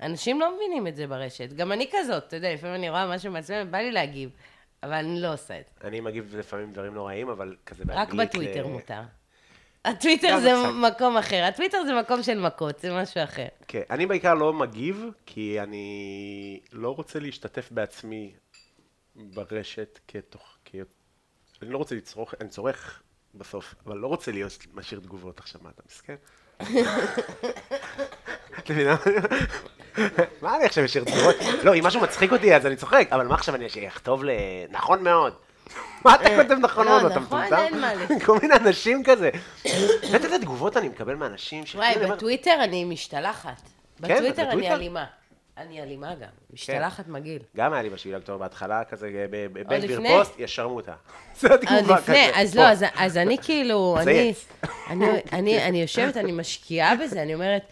אנשים לא מבינים את זה ברשת. גם אני כזאת, אתה יודע, לפעמים אני רואה משהו מעצבן, בא לי להגיב, אבל אני לא עושה את זה. אני מגיב לפעמים דברים נוראים, אבל כזה רק באנגלית בטוויטר ל- מותר. הטוויטר זה עכשיו. מקום אחר, הטוויטר זה מקום של מכות, זה משהו אחר. כן, אני בעיקר לא מגיב, כי אני לא רוצה להשתתף בעצמי ברשת כתוך... כ... אני לא רוצה לצרוך, אני צורך בסוף, אבל לא רוצה להיות משאיר תגובות עכשיו, מה אתה מסכן? אתה מבין? מה אני עכשיו משאיר תגובות? לא, אם משהו מצחיק אותי אז אני צוחק, אבל מה עכשיו אני אכתוב ל... נכון מאוד. מה אתה כותב נכון לא, מאוד? אתה נכון, מטומטם? אין מה לי. כל מיני אנשים כזה. יודע איזה תגובות אני מקבל מאנשים ש... וואי, אומר, בטוויטר אני משתלחת. כן, בטוויטר אני? אלימה. אני אלימה גם, משתלחת מגעיל. גם היה לי בשביל הכתוב בהתחלה, כזה ב- בן גביר לפני? פוסט, ישר מותה. עוד התגובה לפני, כזה. אז פה. לא, אז- אז אני כאילו, אני, צייץ. אני, אני, אני יושבת, אני משקיעה בזה, אני אומרת,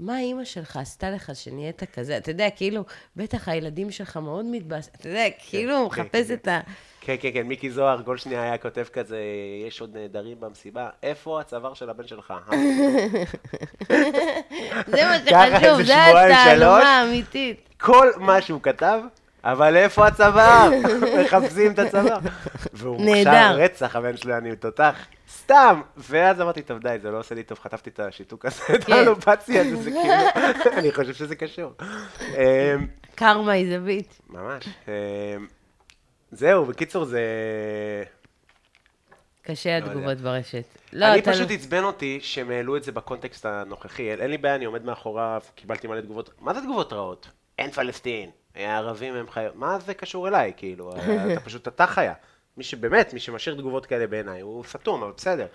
מה אימא שלך עשתה לך שנהיית כזה? אתה יודע, כאילו, בטח הילדים שלך מאוד מתבאס, אתה יודע, כאילו, הוא כן, מחפש כן, את ה... כן, כן, כן, מיקי זוהר כל שנייה היה כותב כזה, יש עוד נעדרים במסיבה, איפה הצוואר של הבן שלך? אה?" זה מה שחשוב, זה. התעלומה האמיתית. כל מה שהוא כתב, אבל איפה הצוואר? מחפשים את הצוואר. והוא. מוכשר רצח, הבן שלו, אני תותח. סתם! ואז אמרתי, טוב, די, זה לא עושה לי טוב, חטפתי את השיתוק הזה, את כן. האלופציה הזה, זה כאילו, אני חושב שזה קשור. אמ, קרמה היא זווית. ממש. אמ, זהו, בקיצור, זה... קשה לא. התגובות ברשת. לא, אני לא- פשוט עצבן אותי שהם העלו את זה בקונטקסט הנוכחי. אין לי בעיה, אני עומד מאחוריו, קיבלתי מלא תגובות. מה זה תגובות רעות? אין פלסטין, הערבים הם חיות. מה זה קשור אליי? כאילו, אתה פשוט, אתה חיה. מי שבאמת, מי שמשאיר תגובות כאלה בעיניי, הוא סתום, אבל בסדר.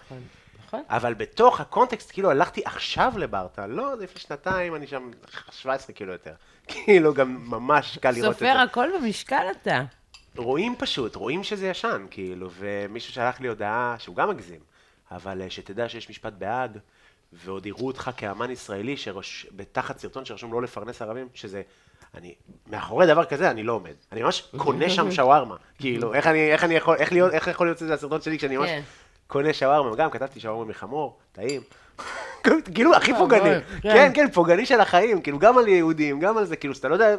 נכון. אבל בתוך הקונטקסט, כאילו, הלכתי עכשיו לברטה, לא, זה לפני שנתיים, אני שם 17 קילו יותר. כאילו, גם ממש קל לראות את זה. סופר הכל במשקל אתה. רואים פשוט, רואים שזה ישן, כאילו, ומישהו שלח לי הודעה, שהוא גם מגזים, אבל אה, שתדע שיש משפט בהאג, ועוד יראו אותך כאמן ישראלי, שרש... בתחת סרטון שרשום לא לפרנס ערבים, שזה, אני, מאחורי דבר כזה אני לא עומד. אני ממש קונה שם שווארמה. כאילו, איך אני, איך אני יכול, איך להיות, איך יכול להיות שזה הסרטון שלי כשאני ממש כן. קונה שווארמה, גם כתבתי שווארמה מחמור, טעים. כאילו, הכי פוגעני. כן. כן, כן, פוגעני של החיים, כאילו, גם על יהודים, גם על זה, כאילו, שאתה לא יודע,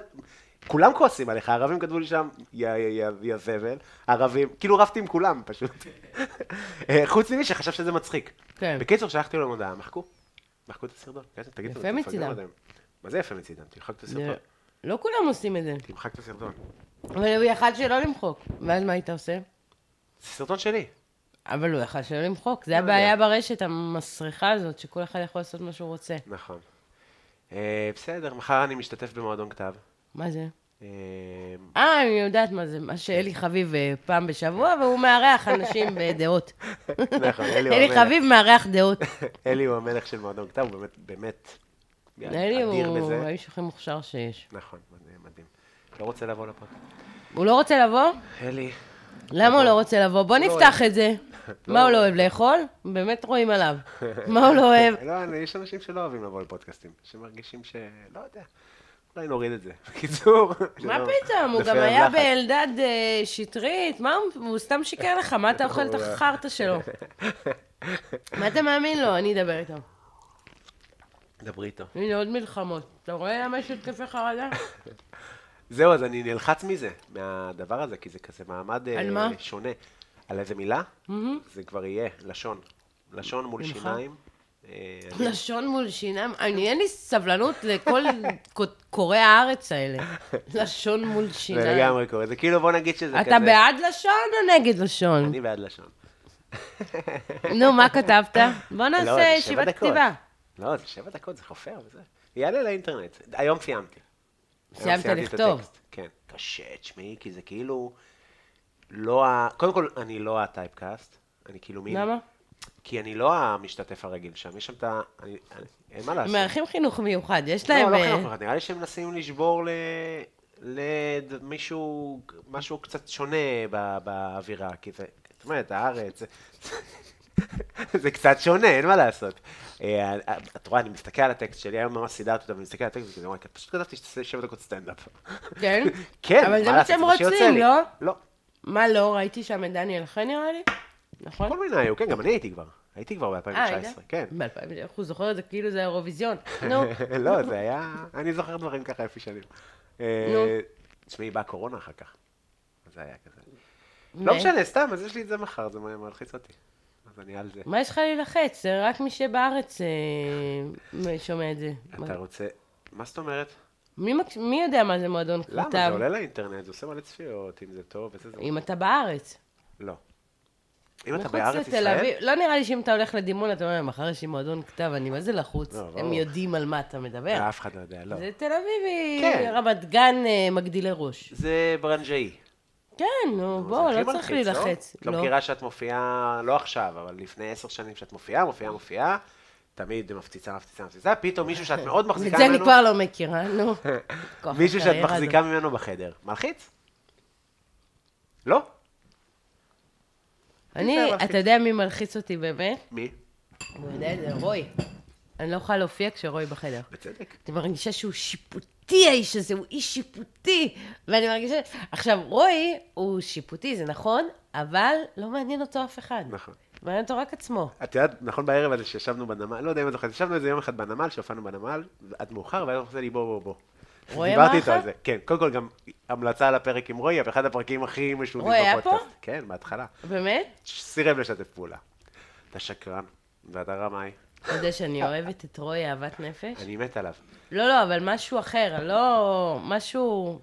כולם כועסים עליך, הערבים כתבו לי שם, יא יא יא זבל, ערבים, כאילו רבתי עם כולם פשוט. אה, חוץ ממי שחשב שזה מצחיק. כן. בקיצור, שלחתי לו הודעה, מחקו. מחקו את הסרטון. כן, יפה מצידם. מה זה יפה מצידם? תמחק את הסרטון. לא כולם עושים את זה. תמחק את הסרטון. אבל הוא יכל שלא למחוק. ואז מה היית עושה? זה סרטון שלי. אבל הוא יכל שלא למחוק. זה לא. הבעיה ברשת המסריחה הזאת, שכל אחד יכול לעשות מה שהוא רוצה. נכון. אה, בסדר, מחר אני משתתף במועדון כתב. מה זה? אה, אה, אני יודעת מה זה, מה שאלי חביב אה, פעם בשבוע, והוא מארח אנשים בדעות. נכון, אלי הוא אלי המלך. חביב מארח דעות. אלי הוא המלך של מועדון כתב, הוא באמת, באמת, אלי הוא. האיש הכי מוכשר שיש. נכון, מדהים. לא רוצה לבוא לפודקאסט. הוא לא רוצה לבוא? אלי, למה הוא לא רוצה לבוא? בוא לא נפתח את זה. מה הוא לא אוהב לאכול? באמת רואים עליו. מה הוא לא אוהב? לא, יש אנשים שלא אוהבים לבוא לפודקאסטים, שמרגישים ש... לא יודע. אולי נוריד את זה. בקיצור... מה פתאום? הוא גם היה. באלדד אה, שטרית, מה הוא, הוא סתם שיקר לך, מה אתה אוכל את החרטא שלו? מה אתה מאמין לו? אני אדבר איתו. דברי איתו. הנה עוד מלחמות. אתה רואה למה יש התקפי חרדה? זהו, אז אני נלחץ מזה, מהדבר הזה, כי זה כזה מעמד אה, על? שונה. על איזה מילה? זה כבר יהיה, לשון. לשון מול ממך? שיניים. אה, לשון מול שיניים, אני אין לי סבלנות לכל קוראי הארץ האלה. לשון מול זה שיניים. לגמרי קורה, זה כאילו בוא נגיד שזה כזה... אתה בעד לשון או נגד לשון? אני בעד לשון. נו, מה כתבת? בוא לא, נעשה זה ישיבת. כתיבה. לא, זה שבע דקות, זה חופר וזה. יעלה לאינטרנט. היום סיימתי. סיימת לכתוב. כן. קשה, תשמעי, כי זה כאילו... לא ה... קודם כל, אני לא הטייפקאסט. אני כאילו מין... למה? כי אני לא המשתתף הרגיל שם, יש שם את ה... אני- אני- אין מה לעשות. מארחים חינוך מיוחד, יש לא, להם... לא אה, חינוך מיוחד, נראה לי שהם מנסים לשבור ל... למישהו, משהו קצת שונה ב- באווירה, כי זה, זאת אומרת, הארץ, זה- זה קצת שונה, אין מה לעשות. אה, את רואה, אני מסתכל על הטקסט שלי, היום ממש סידרתי אותו, ואני מסתכל על הטקסט, וכזה, וואי, פשוט כתבתי שתעשה שבע דקות סטנדאפ. כן? כן, אבל זה מה שהם רוצים. לא? לא, מה לא? ראיתי שם את דניאל חן נראה לי? נכון? כל מיני היו, כן, גם אני הייתי כבר. הייתי כבר אה, ב-2019, היית? כן. ב-2000, איך הוא זוכר את זה כאילו זה האירוויזיון. נו, לא, זה היה... אני זוכר דברים ככה יפי שנים. אה, נו. תשמעי, באה קורונה אחר כך. זה היה כזה. לא משנה, סתם, אז יש לי את זה מחר, זה מלחיץ אותי. אז אני על זה. מה יש לך להילחץ? זה רק מי שבארץ אה, שומע את זה. אתה רוצה... מה זאת אומרת? מי מקש- מי יודע מה זה מועדון למה? כתב? זה עולה לאינטרנט, זה עושה מלא צפיות, אם זה טוב וזה זה. אם אתה בארץ. לא. אם אתה בארץ ישראל... אביב, לא נראה לי שאם אתה הולך לדימונה, אתה אומר, מחר יש לי מועדון כתב, אני מה זה לחוץ? לא, הם. יודעים על מה אתה מדבר. אף אחד לא יודע, לא. זה תל אביבי, כן. רמת גן אה, מגדילי ראש. זה ברנז'אי. כן, נו, בוא, לא צריך להילחץ. את לא מכירה שאת מופיעה, לא עכשיו, אבל לפני עשר שנים שאת מופיעה, מופיעה, מופיעה, תמיד מפציצה, מפציצה, מפציצה, פתאום מישהו שאת מאוד את מחזיקה זה אני ממנו, כבר לא מכירה, נו. מישהו שאת מחזיקה. ממנו בחדר. מלחיץ? לא? אני. אתה יודע מי מלחיץ אותי באמת? מי? הוא יודע את זה, רוי. אני לא יכולה להופיע כשרוי בחדר. בצדק. אני מרגישה שהוא שיפוטי, האיש הזה, הוא איש שיפוטי. ואני מרגישה... עכשיו, רוי הוא שיפוטי, זה נכון, אבל לא מעניין אותו אף אחד. נכון. מעניין אותו רק עצמו. את יודעת, נכון בערב הזה שישבנו בנמל, לא יודע אם את זוכרת, ישבנו איזה יום אחד בנמל, שהופענו בנמל, עד מאוחר, והיה עושה לי בוא בוא בוא. רועי דיברתי אמר איתו לך? על זה, כן. קודם כל גם המלצה על הפרק עם רועי, אבל אחד הפרקים הכי משונים רועי היה בפודקאסט. פה? כן, בהתחלה. באמת? סירב לשתף פעולה. אתה שקרן, ואתה רמאי, אתה יודע שאני אוהבת את רוי אהבת נפש? אני מת עליו. לא, לא, אבל משהו אחר, לא... משהו...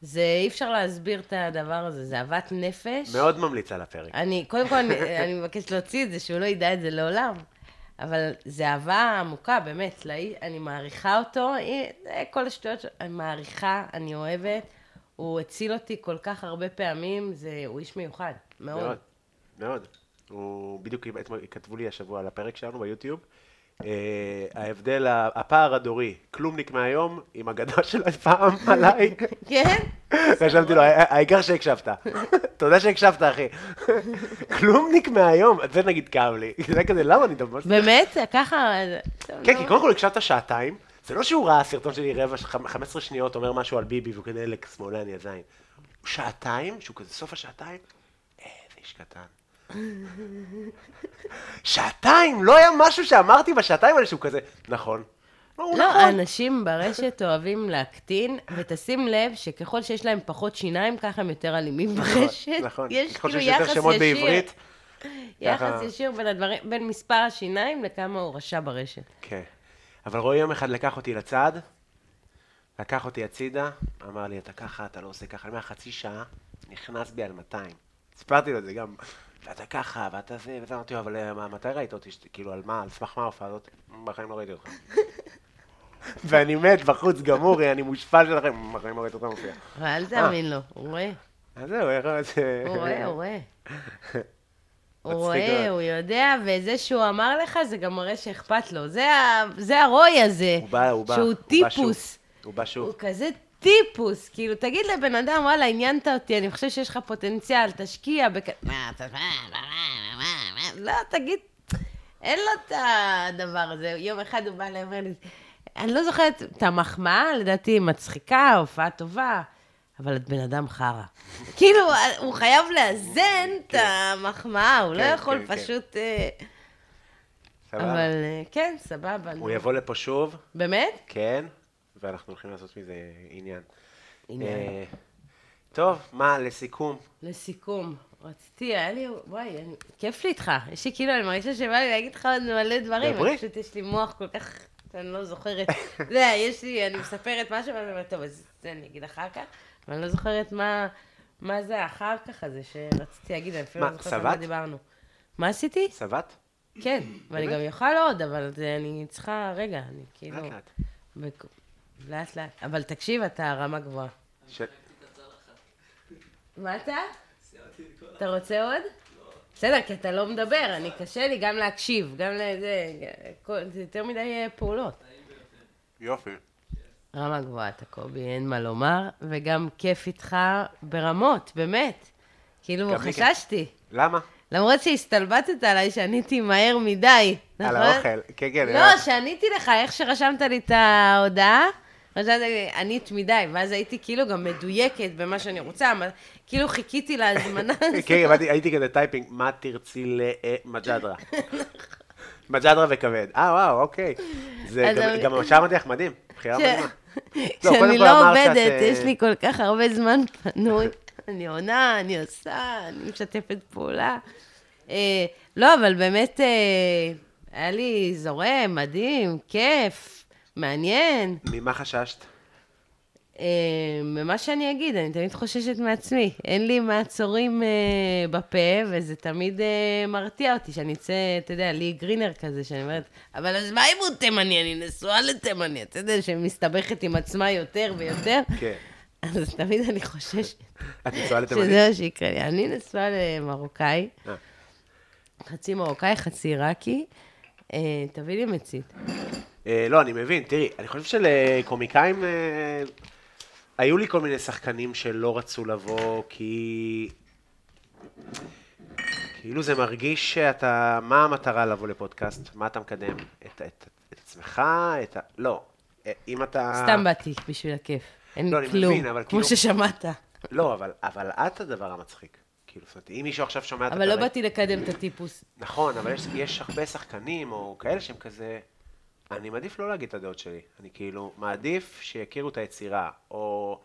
זה, אי אפשר להסביר את הדבר הזה, זה אהבת נפש. מאוד ממליץ על הפרק. אני, קודם כל, אני, אני מבקשת להוציא את זה, שהוא לא ידע את זה לעולם. אבל זה אהבה עמוקה, באמת, לא, אני מעריכה אותו, כל השטויות, אני מעריכה, אני אוהבת. הוא הציל אותי כל כך הרבה פעמים, זה, הוא איש מיוחד, מאוד. מאוד, מאוד. הוא בדיוק כתבו לי השבוע על הפרק שלנו ביוטיוב. אה, ההבדל, הפער הדורי, כלומניק מהיום עם אגדה של פעם עליי. כן? רשמתי לו, "הע- העיקר שהקשבת. תודה שהקשבת, אחי. כלומניק מהיום, זה נגיד כאב לי. זה כזה, למה אני ממש... באמת? ככה... כן, כי קודם כל הקשבת שעתיים, זה לא שהוא ראה סרטון שלי רבע, חמ- 15 שניות, אומר משהו על ביבי, והוא כזה אלק שמאלן, יא זין. שעתיים, שהוא כזה סוף השעתיים, איזה איש קטן. שעתיים, לא היה משהו שאמרתי בשעתיים האלה שהוא כזה, נכון. לא, נכון. אנשים ברשת אוהבים להקטין, ותשים לב שככל שיש להם פחות שיניים, ככה הם יותר אלימים ברשת. נכון, יש כאילו יחס שמות ישיר. יחס ישיר בין הדברים, בין מספר השיניים לכמה הוא רשע ברשת. כן. אבל רועי יום אחד לקח אותי לצד, לקח אותי הצידה, אמר לי, אתה ככה, אתה לא עושה ככה. אני אומר, חצי שעה, נכנס בי על 200. סיפרתי לו את זה גם, ואתה ככה, ואתה זה, וזה, אמרתי לו, אבל אה, מתי ראית אותי? כאילו, על מה, על סמך מה ההופעה הזאת? בחיים לא ראיתי אותך. ואני מת בחוץ, גמור, אני מושפל שלכם, בחיים לא ראיתי אותך מופיע. אבל אל תאמין לו, הוא רואה, אז זהו, איך זה... הוא רואה, הוא רואה. הוא רואה. הוא יודע, וזה שהוא אמר לך, זה גם מראה שאכפת לו. זה הרוי הזה, הוא בא, הוא בא. שהוא. טיפוס. הוא בא שוב. הוא כזה טיפוס, כאילו, תגיד לבן אדם, וואלה, עניינת אותי, אני חושב שיש לך פוטנציאל, תשקיע בכ... מה, אתה... לא, תגיד, אין לו את הדבר הזה. יום אחד הוא בא אליי ואומר לי, אני לא זוכרת את המחמאה, לדעתי מצחיקה, הופעה טובה, אבל את בן אדם חרא. כאילו, הוא חייב לאזן את המחמאה, הוא לא כן, יכול כן, כן. פשוט... אה, סבבה? אבל אה, כן, סבבה. הוא. יבוא לפה שוב, באמת? כן, ואנחנו הולכים לעשות מזה עניין. עניין. אה, טוב, מה, לסיכום, לסיכום, רציתי, היה לי, וואי, אני- כיף לי איתך. יש לי כאילו, אני מרגישה שבא לי להגיד לך עוד מלא דברים. דברי. פשוט יש לי מוח כל כך, אני לא זוכרת. אתה יודע, יש לי, אני מספרת משהו, ואני אומרת, טוב, אז זה אני אגיד אחר כך, ואני לא זוכרת מה, מה זה האחר כך הזה שרציתי להגיד, אני אפילו לא זוכרת על מה? דיברנו. מה עשיתי? שבעת? כן, ואני גם אוכל עוד, אבל אני צריכה, רגע, אני כאילו... לאט לאט. לאט לאט. אבל תקשיב, אתה רמה גבוהה. ש- מה אתה? אתה רוצה עוד? בסדר, כי אתה לא מדבר, אני קשה לי גם להקשיב, גם לזה, זה יותר מדי אה, פעולות. יופי. רמה גבוהה אתה קובי, אין מה לומר, וגם כיף איתך ברמות, באמת. כאילו. חששתי. למה? למרות שהסתלבטת עליי שעניתי מהר מדי, על נכון? האוכל. כן, כן. לא, שעניתי לך, איך שרשמת לי את ההודעה, ענית מיידי, ואז הייתי כאילו גם מדויקת במה שאני רוצה, כאילו חיכיתי להזמנה הזאת. כן, הייתי כזה typing, מה תרצי למג'דרה? מג'דרה וכבד. אה, וואו, אוקיי. זה גם- אני- עכשיו אמרתי לך, מדהים, בחירה ש- מדהימה. לא, כשאני לא שאת, עובדת, אה, יש לי כל כך הרבה זמן פנוי. אני עונה, אני עושה, אני משתפת פעולה. אה, לא, אבל באמת, אה, היה לי זורם, מדהים, כיף, מעניין. ממה חששת? אה, ממה שאני אגיד, אני תמיד חוששת מעצמי. אין לי מעצורים אה, בפה, וזה תמיד אה, מרתיע אותי, שאני אצא, אתה יודע, לי גרינר כזה, שאני אומרת, אבל אז מה אם הוא תימני? אני נשואה לתימני, אתה יודע, שמסתבכת עם עצמה יותר ויותר. כן. אז תמיד אני חוששת את נשואה לתימנית? שזה מה שיקרה לי. אני נשואה למרוקאי, אה. חצי מרוקאי, חצי עיראקי. אה, תביא לי מצית. אה, לא, אני מבין, תראי, אני חושב שלקומיקאים, אה, היו לי כל מיני שחקנים שלא רצו לבוא, כי... כאילו זה מרגיש שאתה, מה המטרה לבוא לפודקאסט? מה אתה מקדם? את, את, את עצמך? את ה... לא. אה, אם אתה... סתם באתי בשביל הכיף. אין לא, כלום, מבין, אבל כמו כאילו- ששמעת. לא, אבל, אבל את הדבר המצחיק. כאילו, זאת אומרת, אם מישהו עכשיו שומע את אבל לא הפרק- באתי לקדם את הטיפוס. נכון, אבל יש, יש הרבה שחקנים או כאלה שהם כזה... אני מעדיף לא להגיד את הדעות שלי. אני כאילו מעדיף שיכירו את היצירה, או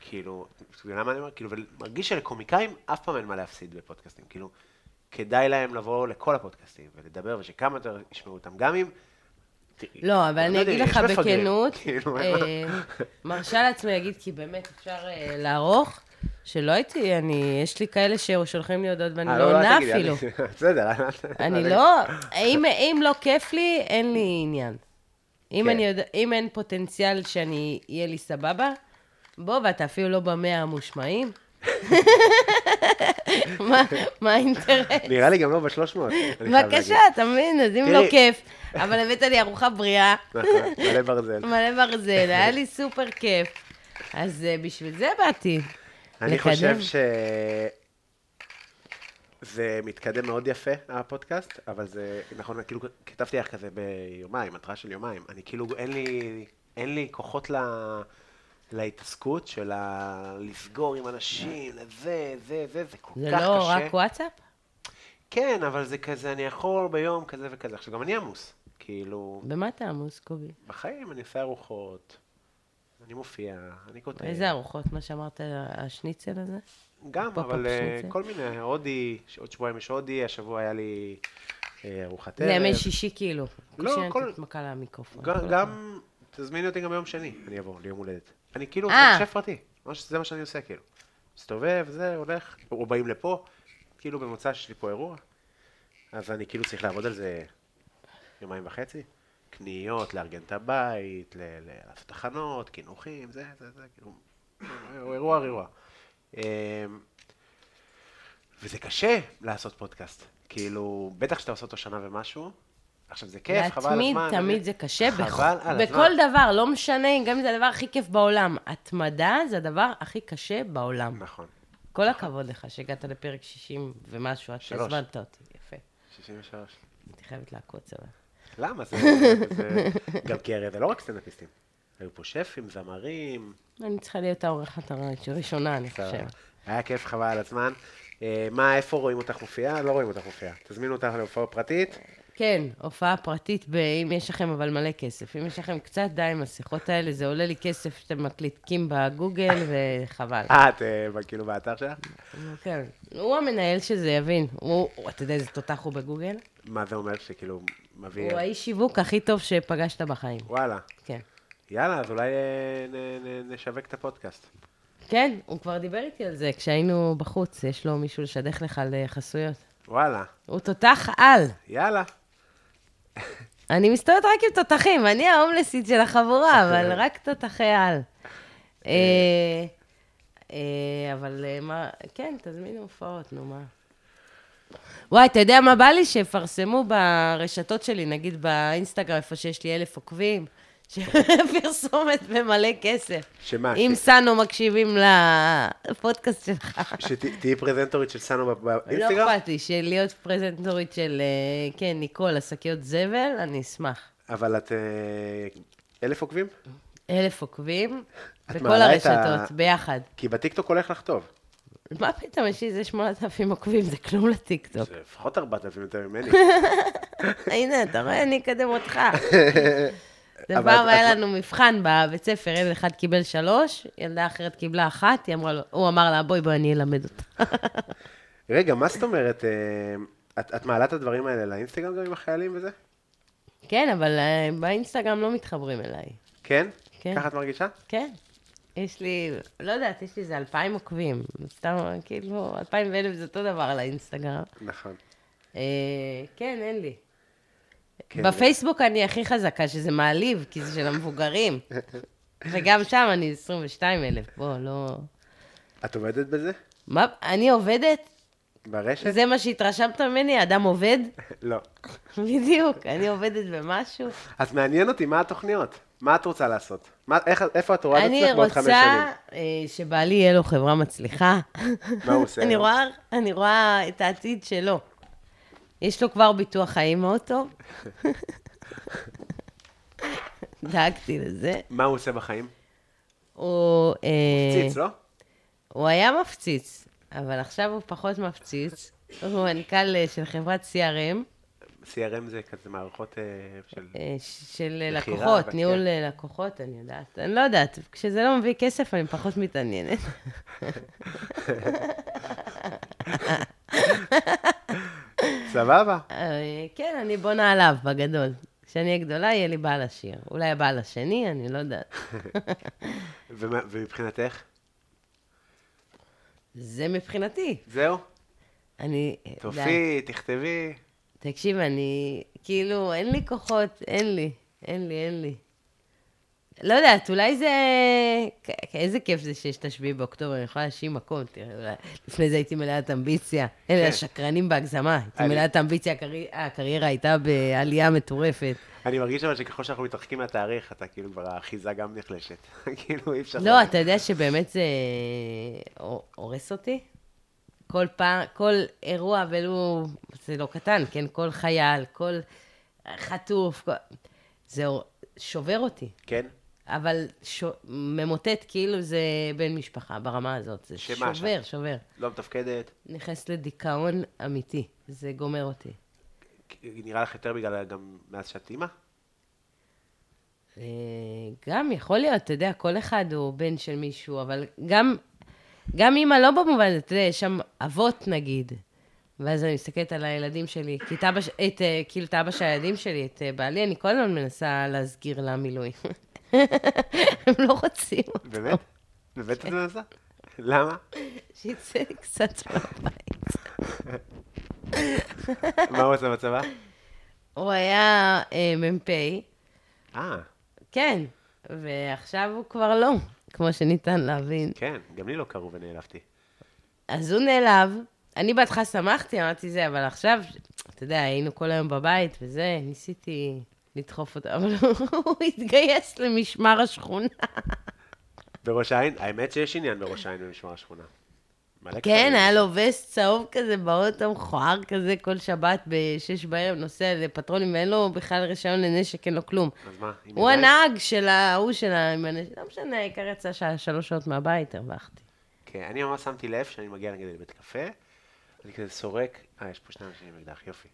כאילו, אתה מבינה מה אני אומר? כאילו, ומרגיש שלקומיקאים אף פעם אין מה להפסיד בפודקאסטים. כאילו, כדאי להם לבוא לכל הפודקאסטים ולדבר, ושכמה יותר ישמעו אותם, גם אם... לא, אבל אני יודעים, אגיד לך בכנות, כאילו, אה, מרשה לעצמי להגיד, כי באמת אפשר אה, לערוך, שלא הייתי, אני, יש לי כאלה ששולחים לי הודעות ואני לא עונה אפילו. בסדר. אני לא, אם, אם לא כיף לי, אין לי עניין. אם, כן. אם אין פוטנציאל שאני, יהיה לי סבבה, בוא, ואתה אפילו לא במאה המושמעים. מה, מה האינטרס? נראה לי גם לא בשלוש מאות. בבקשה, אתה מבין? אז אם לא. כיף, אבל הבאת לי ארוחה בריאה, נכון, מלא ברזל. מלא ברזל, היה לי סופר כיף. אז אה, בשביל זה באתי. אני. חושב ש... זה מתקדם מאוד יפה, הפודקאסט, אבל זה, נכון, כאילו, כתבתי לך כזה ביומיים, התראה של יומיים. אני כאילו, אין לי, אין לי כוחות ל... להתעסקות של ה... לסגור עם אנשים, לזה, זה, זה, זה כל זה כך לא קשה. רק וואטסאפ? כן, אבל זה כזה, אני יכול ביום כזה וכזה. עכשיו, גם אני עמוס. כאילו, במה אתה עמוס, קובי? בחיים אני עושה ארוחות, אני מופיע, אני כותב. איזה ארוחות? מה שאמרת, השניצל הזה? גם, אבל אה. כל מיני, הודי, עוד שבועיים יש הודי, השבוע היה לי אה, ארוחת ערב. לימי שישי כאילו. לא, כשאני כל- נותנת מכה למיקרופון. גם- תזמיני אותי גם ביום שני, אני אבוא ליום הולדת. אני כאילו, אה. זה שף פרטי, זה מה שאני עושה, כאילו. מסתובב, זה, הולך, או באים לפה, כאילו במוצא שיש לי פה אירוע, אז אני כאילו צריך לעבוד על זה יומיים וחצי. קניות, לארגן את הבית, לעשות תחנות, קינוחים, זה, זה, זה, כאילו, אירוע, אירוע. אמ, וזה קשה לעשות פודקאסט. כאילו, בטח שאתה עושה אותו שנה ומשהו. עכשיו, זה כיף, חבל על להתמיד הזמן. תמיד וזה- זה קשה, בכ- חבל על הזמן. בכל דבר, לא משנה, גם אם זה הדבר הכי כיף בעולם. התמדה זה הדבר הכי קשה בעולם. נכון. כל הכבוד לך שהגעת לפרק 60 ומשהו, עד. שהזמנת אותי. יפה. 63. הייתי חייבת לעקוץ אבל. למה? זה, זה... גם כי הרי זה לא רק סטנדאפיסטים. היו פה שפים, זמרים. אני צריכה להיות האורחת הראשונה, אני. חושבת. היה כיף, חבל על הזמן. אה, מה, איפה רואים אותך מופיעה? לא רואים אותך מופיעה. תזמינו אותך להופעה פרטית. כן, הופעה פרטית, ב- אם יש לכם אבל מלא כסף. אם יש לכם קצת, די עם השיחות האלה, זה עולה לי כסף שאתם מקליטים בגוגל, וחבל. אה, את אה, כאילו באתר שלך? כן. הוא המנהל של זה, יבין. הוא, אתה יודע איזה תותח הוא בגוגל? מה זה אומר שכאילו מביא... הוא האיש שיווק הכי טוב שפגשת בחיים. וואלה. כן. יאללה, אז אולי אה, נשווק את הפודקאסט. כן, הוא כבר דיבר איתי על זה כשהיינו בחוץ, יש לו מישהו לשדך לך לחסויות. וואלה. הוא תותח על. יאללה. אני מסתובבת רק עם תותחים, אני ההומלסית של החבורה, אבל רק תותחי על. אה, אה, אבל אה, מה, כן, תזמינו הופעות, נו מה. וואי, אתה יודע מה בא לי? שיפרסמו ברשתות שלי, נגיד באינסטגרם, איפה שיש לי אלף עוקבים, שפרסומת במלא כסף. שמה? אם ש- סאנו מקשיבים לפודקאסט שלך. שתהיי פרזנטורית של סאנו לא באינסטגרם? אכפת לי, של להיות פרזנטורית של, אה, כן, ניקול, השקיות זבל, אני אשמח. אבל את... אה, אלף עוקבים? אלף עוקבים, בכל את ה- הרשתות, ביחד. כי בטיקטוק הולך לך טוב. מה פתאום, יש לי איזה 8,000 עוקבים, זה כלום לטיקטוק. זה לפחות 4,000 יותר ממני. הנה, אתה רואה, אני אקדם אותך. זה אבל פעם את- היה את- לנו מבחן בבית ספר, ילד אחד קיבל שלוש, ילדה אחרת קיבלה אחת, היא אמרה לו, הוא אמר לה, בואי, בואי, אני אלמד אותה. רגע, מה זאת אומרת? אה, את את מעלה את הדברים האלה לאינסטגרם גם עם החיילים וזה? כן, אבל אה, באינסטגרם לא מתחברים אליי. כן? כן. ככה את מרגישה? כן. יש לי, לא יודעת, יש לי איזה אלפיים עוקבים. סתם, כאילו, אלפיים ואלף זה אותו דבר על האינסטגרם. נכון. אה, כן, אין לי. כן. בפייסבוק אני הכי חזקה, שזה מעליב, כי זה של המבוגרים. וגם שם אני 22 אלף, בוא, לא... את עובדת בזה? מה, אני עובדת? ברשת? זה מה שהתרשמת ממני? אדם עובד? לא. בדיוק, אני עובדת במשהו. אז מעניין אותי, מה התוכניות? מה את רוצה לעשות? מה, איך, איפה את רואה את אני עצמך בעוד חמש רוצה שנים? אה, שבעלי יהיה לו חברה מצליחה. מה הוא עושה אני? רואה, אני רואה את העתיד שלו. יש לו כבר ביטוח חיים מאוד טוב. דאגתי לזה. מה הוא עושה בחיים? הוא... אה, ציץ, לא? הוא היה מפציץ, אבל עכשיו הוא פחות מפציץ. הוא מנכ"ל אה, של חברת CRM, CRM זה כזה מערכות אה, של... של לקוחות, ניהול לקוחות, אני יודעת. אני לא יודעת, כשזה לא מביא כסף, אני פחות מתעניינת. סבבה. אה, כן, אני בונה עליו, בגדול. כשאני אהיה גדולה, יהיה לי בעל עשיר. אולי הבעל השני, אני לא יודעת. ומבחינתך? זה מבחינתי. זהו? אני... די. תופיעי, תכתבי. תקשיב, אני... כאילו, אין לי כוחות, אין לי. אין לי, אין לי. לא יודעת, אולי זה... איזה כיף זה שיש את השביעי באוקטובר, אני יכולה להשאיר מקום, תראה, אולי... לפני זה הייתי מלאת אמביציה. אלה כן. השקרנים בהגזמה. הייתי מלאת אמביציה, הקרי- הקריירה הייתה בעלייה מטורפת. אני מרגיש אבל שככל שאנחנו מתרחקים מהתאריך, אתה כאילו כבר האחיזה גם נחלשת. כאילו אי אפשר... לא, אתה יודע שבאמת זה הור- הורס אותי? כל פעם, כל אירוע, ולו, זה לא קטן, כן? כל חייל, כל חטוף. זה שובר אותי. כן? אבל ש... ממוטט כאילו זה בן משפחה ברמה הזאת. זה שמה, שובר, שובר. לא מתפקדת. נכנס לדיכאון אמיתי, זה גומר אותי. נראה לך יותר בגלל גם מאז שאת אימא? אה, גם יכול להיות, אתה יודע, כל אחד הוא בן של מישהו, אבל גם, גם אימא לא במובן, אתה יודע, יש שם אבות נגיד, ואז אני מסתכלת על הילדים שלי, כי את אבא, ש- את, אה, כאילו את אבא של הילדים שלי, את אה, בעלי, אני כל הזמן מנסה להסגיר למילואים. הם לא רוצים אותו, באמת? באמת את מנסה? למה? שיצא קצת מהבית. מה הוא עושה בצבא? הוא היה אה, מ"פ, אה, כן, ועכשיו הוא כבר לא, כמו שניתן להבין. כן, גם לי לא קראו ונעלבתי. אז הוא נעלב, אני בהתחלה שמחתי, אמרתי זה, אבל עכשיו, אתה יודע, היינו כל היום בבית וזה, ניסיתי לדחוף אותו, אבל הוא התגייס למשמר השכונה. בראש העין? האמת שיש עניין בראש העין במשמר השכונה. כן. היה לו וסט צהוב כזה באוטו, מכוער כזה, כל שבת בשש בערב נוסע לפטרולים, ואין לו בכלל רישיון לנשק, אין לו כלום. אז מה? הוא? הנהג של ההוא של ה... לא משנה, העיקר יצא שלוש שעות מהבית, הרווחתי. כן, אני ממש שמתי לב שאני מגיע נגיד לבית קפה, אני כזה סורק, אה, יש פה שני אנשים עם אקדח, יופי.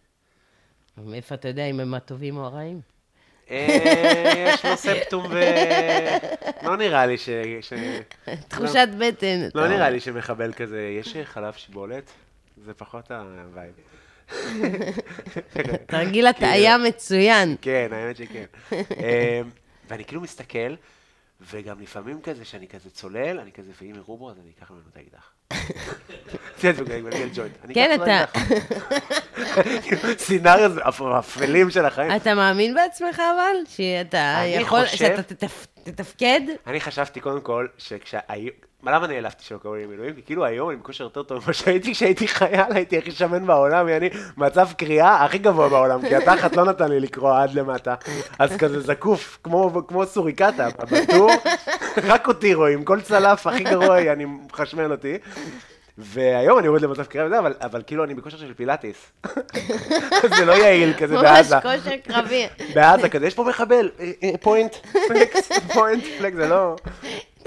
מאיפה אתה יודע אם הם הטובים או הרעים? אה, יש לו ספטום ו... לא נראה לי ש... ש- תחושת בטן. אתה לא. נראה לי שמחבל כזה, יש חלב שיבולת? זה פחות ה vibe. תרגיל הטעיה מצוין. כן, האמת שכן. אה, ואני כאילו מסתכל, וגם לפעמים כזה, שאני כזה צולל, אני כזה, ואם יראו בו, אז אני אקח ממנו את האקדח. כן, זה כן, לו אתה-. scenario אפלים של החיים. אתה מאמין בעצמך אבל? שאתה יכול, שאתה תתפ- תתפקד? אני חשבתי קודם כל, שכשהיו... מה, למה נעלבתי שלא קראו לי מילואים? כי כאילו היום אני בכושר יותר טוב ממה שהייתי כשהייתי חייל, הייתי הכי שמן בעולם, יעני, מצב קריאה הכי גבוה בעולם, כי התחת לא נתן לי לקרוא עד למטה. אז כזה זקוף, כמו, כמו סוריקטה, בטור, רק אותי רואים, כל צלף הכי גרוע, אני מחשמל אותי. והיום אני יורד למצב קריאה וזה, אבל, אבל כאילו אני בכושר של פילאטיס. זה לא יעיל כזה ממש בעזה. כושר קרבי. בעזה כזה, יש פה מחבל, פוינט, פלקס, פוינט, פלקס, זה לא...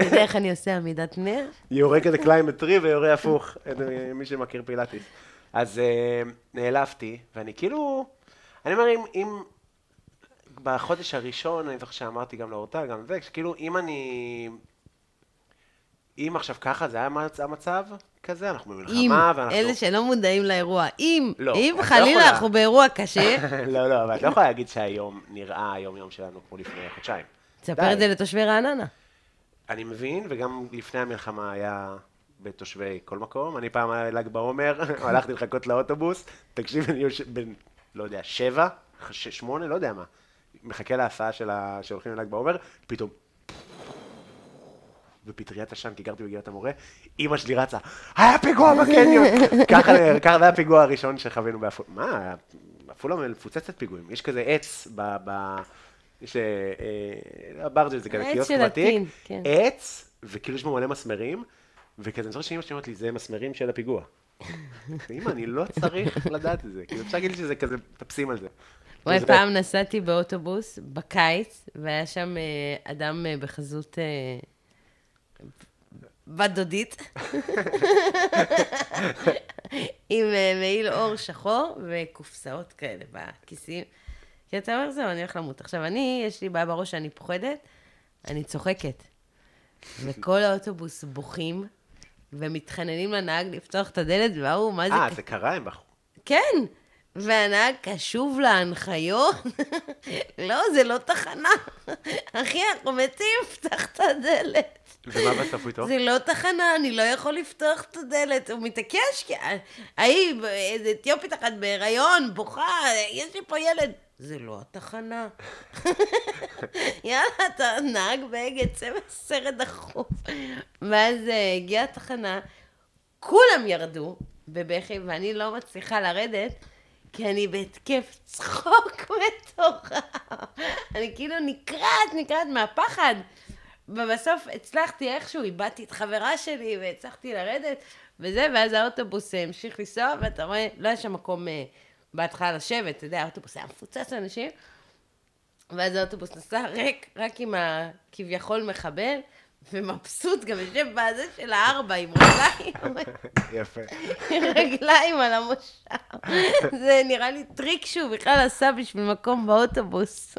אתה יודע איך אני עושה עמידת נר? יורה כזה קליימטרי ויורה הפוך, מי שמכיר פילאטיס. אז אה, נעלבתי, ואני כאילו, אני אומר, אם, אם בחודש הראשון, אני זוכר שאמרתי גם לאורטל, גם זה, שכאילו, אם אני... אם עכשיו ככה, זה היה המצ- המצב כזה, אנחנו אם, במלחמה, ואנחנו... אלה שלא מודעים לאירוע, אם, לא, אם לא חלילה יכולה. אנחנו באירוע קשה, לא, לא, אבל את לא יכולה להגיד שהיום נראה היום-יום שלנו כמו לפני חודשיים. תספר. את זה לתושבי רעננה. אני מבין, וגם לפני המלחמה היה בתושבי כל מקום. אני פעם היה ל"ג בעומר, הלכתי לחכות לאוטובוס, תקשיב, אני יושב בין, לא יודע, שבע, שמונה, לא יודע מה. מחכה להסעה של ה... שהולכים לל"ג בעומר, פתאום... בפטריית עשן, כי גרתי בגבעת המורה, אימא שלי רצה, היה פיגוע בקניון! ככה ככה זה היה הפיגוע הראשון שחווינו בעפולה. מה, עפולה מפוצצת פיגועים. יש כזה עץ ב... ב... אה, אה, הברג'ל זה כזה קיוסק ותיק, כן. עץ, וכאילו יש בו מלא מסמרים, וכזה, אני זוכר שאמא שלי אומרת לי, זה מסמרים של הפיגוע. אמא, אני לא צריך לדעת את זה, כאילו אפשר להגיד לי שזה כזה, טפסים על זה. וואי, זה- פעם נסעתי באוטובוס בקיץ, והיה שם אה, אדם בחזות בת דודית, עם מעיל אור שחור וקופסאות כאלה בכיסים. כי אתה אומר, זהו, אני הולך למות. עכשיו, אני, יש לי בעיה בראש שאני פוחדת, אני צוחקת. וכל האוטובוס בוכים, ומתחננים לנהג לפתוח את הדלת, וההוא, מה זה... אה, זה קרה, הם בחרו. כן, והנהג קשוב להנחיות. לא, זה לא תחנה. אחי, אנחנו מתים, פתח את הדלת. ומה בסוף איתו? זה לא תחנה, אני לא יכול לפתוח את הדלת. הוא מתעקש, כי ההיא, איזה אתיופית אחת בהיריון, בוכה, יש לי פה ילד. זה לא התחנה. יאללה, אתה נהג באגד, צא מהסרט דחוף. ואז אה, הגיעה התחנה, כולם ירדו בבכי, ואני לא מצליחה לרדת, כי אני בהתקף צחוק מטורף. אני כאילו נקרעת, נקרעת מהפחד. ובסוף הצלחתי איכשהו, איבדתי את חברה שלי והצלחתי לרדת וזה, ואז האוטובוס אה, המשיך לנסוע, ואתה רואה, לא היה שם מקום אה, בהתחלה לשבת, אתה יודע, האוטובוס היה מפוצץ אנשים, ואז האוטובוס נסע ריק, רק עם הכביכול מחבל, ומבסוט, גם יושב בזה של הארבע עם רגליים, יפה. עם רגליים על המושב. זה נראה לי טריק שהוא בכלל עשה בשביל מקום באוטובוס.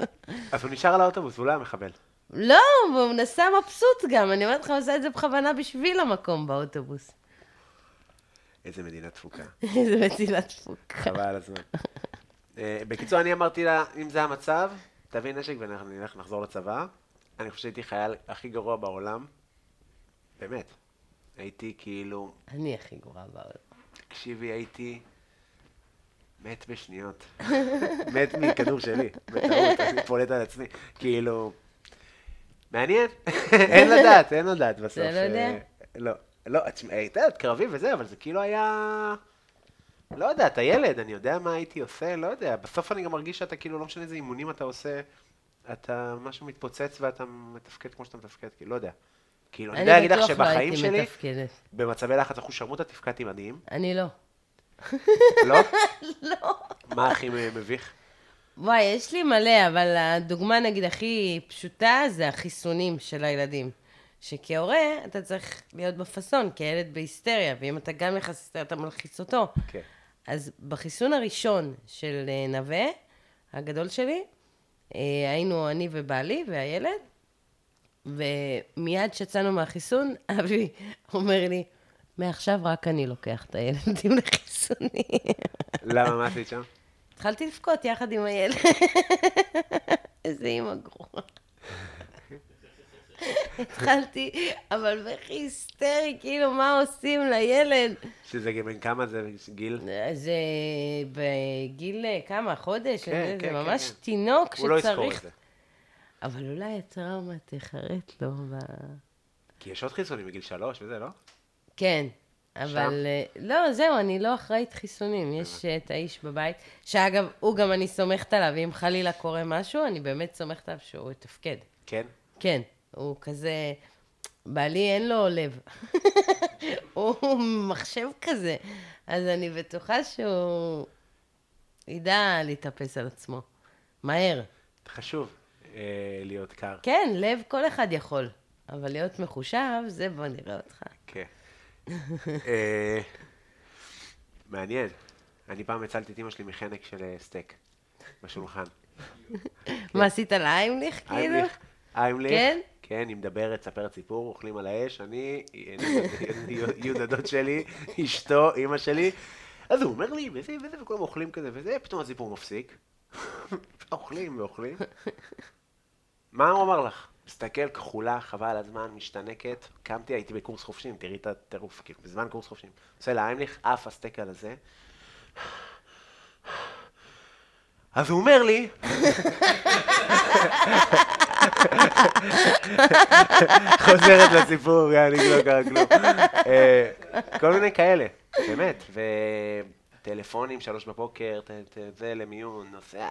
אז הוא נשאר על האוטובוס, הוא לא היה מחבל. לא, והוא נסע מבסוט גם, אני אומרת לך, הוא עושה את זה בכוונה בשביל המקום באוטובוס. איזה מדינה תפוקה. איזה מצילה תפוקה. חבל על הזמן. אה, בקיצור, אני אמרתי לה, אם זה המצב, תביא נשק ואנחנו נלך, נחזור לצבא. אני חושב שהייתי חייל הכי גרוע בעולם. באמת. הייתי כאילו, אני הכי גרועה בעולם. תקשיבי, הייתי מת בשניות. מת מכדור שלי, בטעות, אני פולט על עצמי. כאילו, מעניין, אין לדעת, אין לדעת בסוף. לא יודע? אה, לא, לא, הייתה יודעת, קרבי וזה, אבל זה כאילו היה... לא יודע, אתה ילד, אני יודע מה הייתי עושה, לא יודע. בסוף אני גם מרגיש שאתה כאילו, לא משנה איזה אימונים אתה עושה, אתה משהו מתפוצץ ואתה מתפקד כמו שאתה מתפקד, כאילו, לא יודע. כאילו, אני יודע להגיד לך לא שבחיים שלי, מתפקדת. במצבי לחץ אחוז שרמוטה תפקדתי מדהים, אני לא. לא? לא. מה הכי מביך? וואי, יש לי מלא, אבל הדוגמה נגיד הכי פשוטה זה החיסונים של הילדים. שכהורה, אתה צריך להיות בפאסון, כי הילד בהיסטריה, ואם אתה גם נכנס היסטריה, אתה מלחיץ אותו. כן. אז בחיסון הראשון של אה, נווה, הגדול שלי, אה, היינו אני ובעלי והילד, ומיד כשיצאנו מהחיסון, אבי אומר לי, מעכשיו רק אני לוקח את הילדים לחיסונים. למה, מה עשית שם? התחלתי לבכות יחד עם הילד. איזה אימא גרועה. התחלתי, אבל בכי היסטרי, כאילו, מה עושים לילד? שזה בן כמה זה גיל? זה בגיל אה, כמה? חודש? כן, זה כן, ממש כן. תינוק הוא לא יזכור את שצריך... זה. אבל אולי הטראומה תחרט לו ב... כי יש עוד חיסונים בגיל שלוש וזה, לא? כן, אבל... אה, לא, זהו, אני לא אחראית חיסונים. יש אה, את האיש בבית, שאגב, הוא גם, אני סומכת עליו, אם חלילה קורה משהו, אני באמת סומכת עליו שהוא יתפקד. כן? כן, הוא כזה... בעלי אין לו לב. הוא מחשב כזה. אז אני בטוחה שהוא ידע להתאפס על עצמו. מהר. חשוב אה, להיות קר. כן, לב כל אחד יכול. אבל להיות מחושב, זה בוא נראה אותך. כן. אה, מעניין. אני פעם הצלתי את אמא שלי מחנק של אה, סטייק בשולחן. מה עשית כאילו? איימליך, איימליך. כן? כן, היא מדברת, ספרת סיפור, אוכלים על האש, אני, יהודה דוד שלי, אשתו, אימא שלי. אז הוא אומר לי, וזה וזה, וכולם אוכלים כזה וזה, פתאום הסיפור מפסיק. אוכלים ואוכלים. מה הוא אמר לך? מסתכל, כחולה, חבל הזמן, משתנקת. קמתי, הייתי בקורס חופשים, תראי את הטירוף, כאילו, בזמן קורס חופשים. עושה לה איימליך, עף הסטייק על הזה. אז הוא אומר לי, חוזרת לסיפור, יאללה, לא קרה כלום. אה, כל מיני כאלה, באמת. וטלפונים, שלוש בבוקר, זה למיון, נוסע,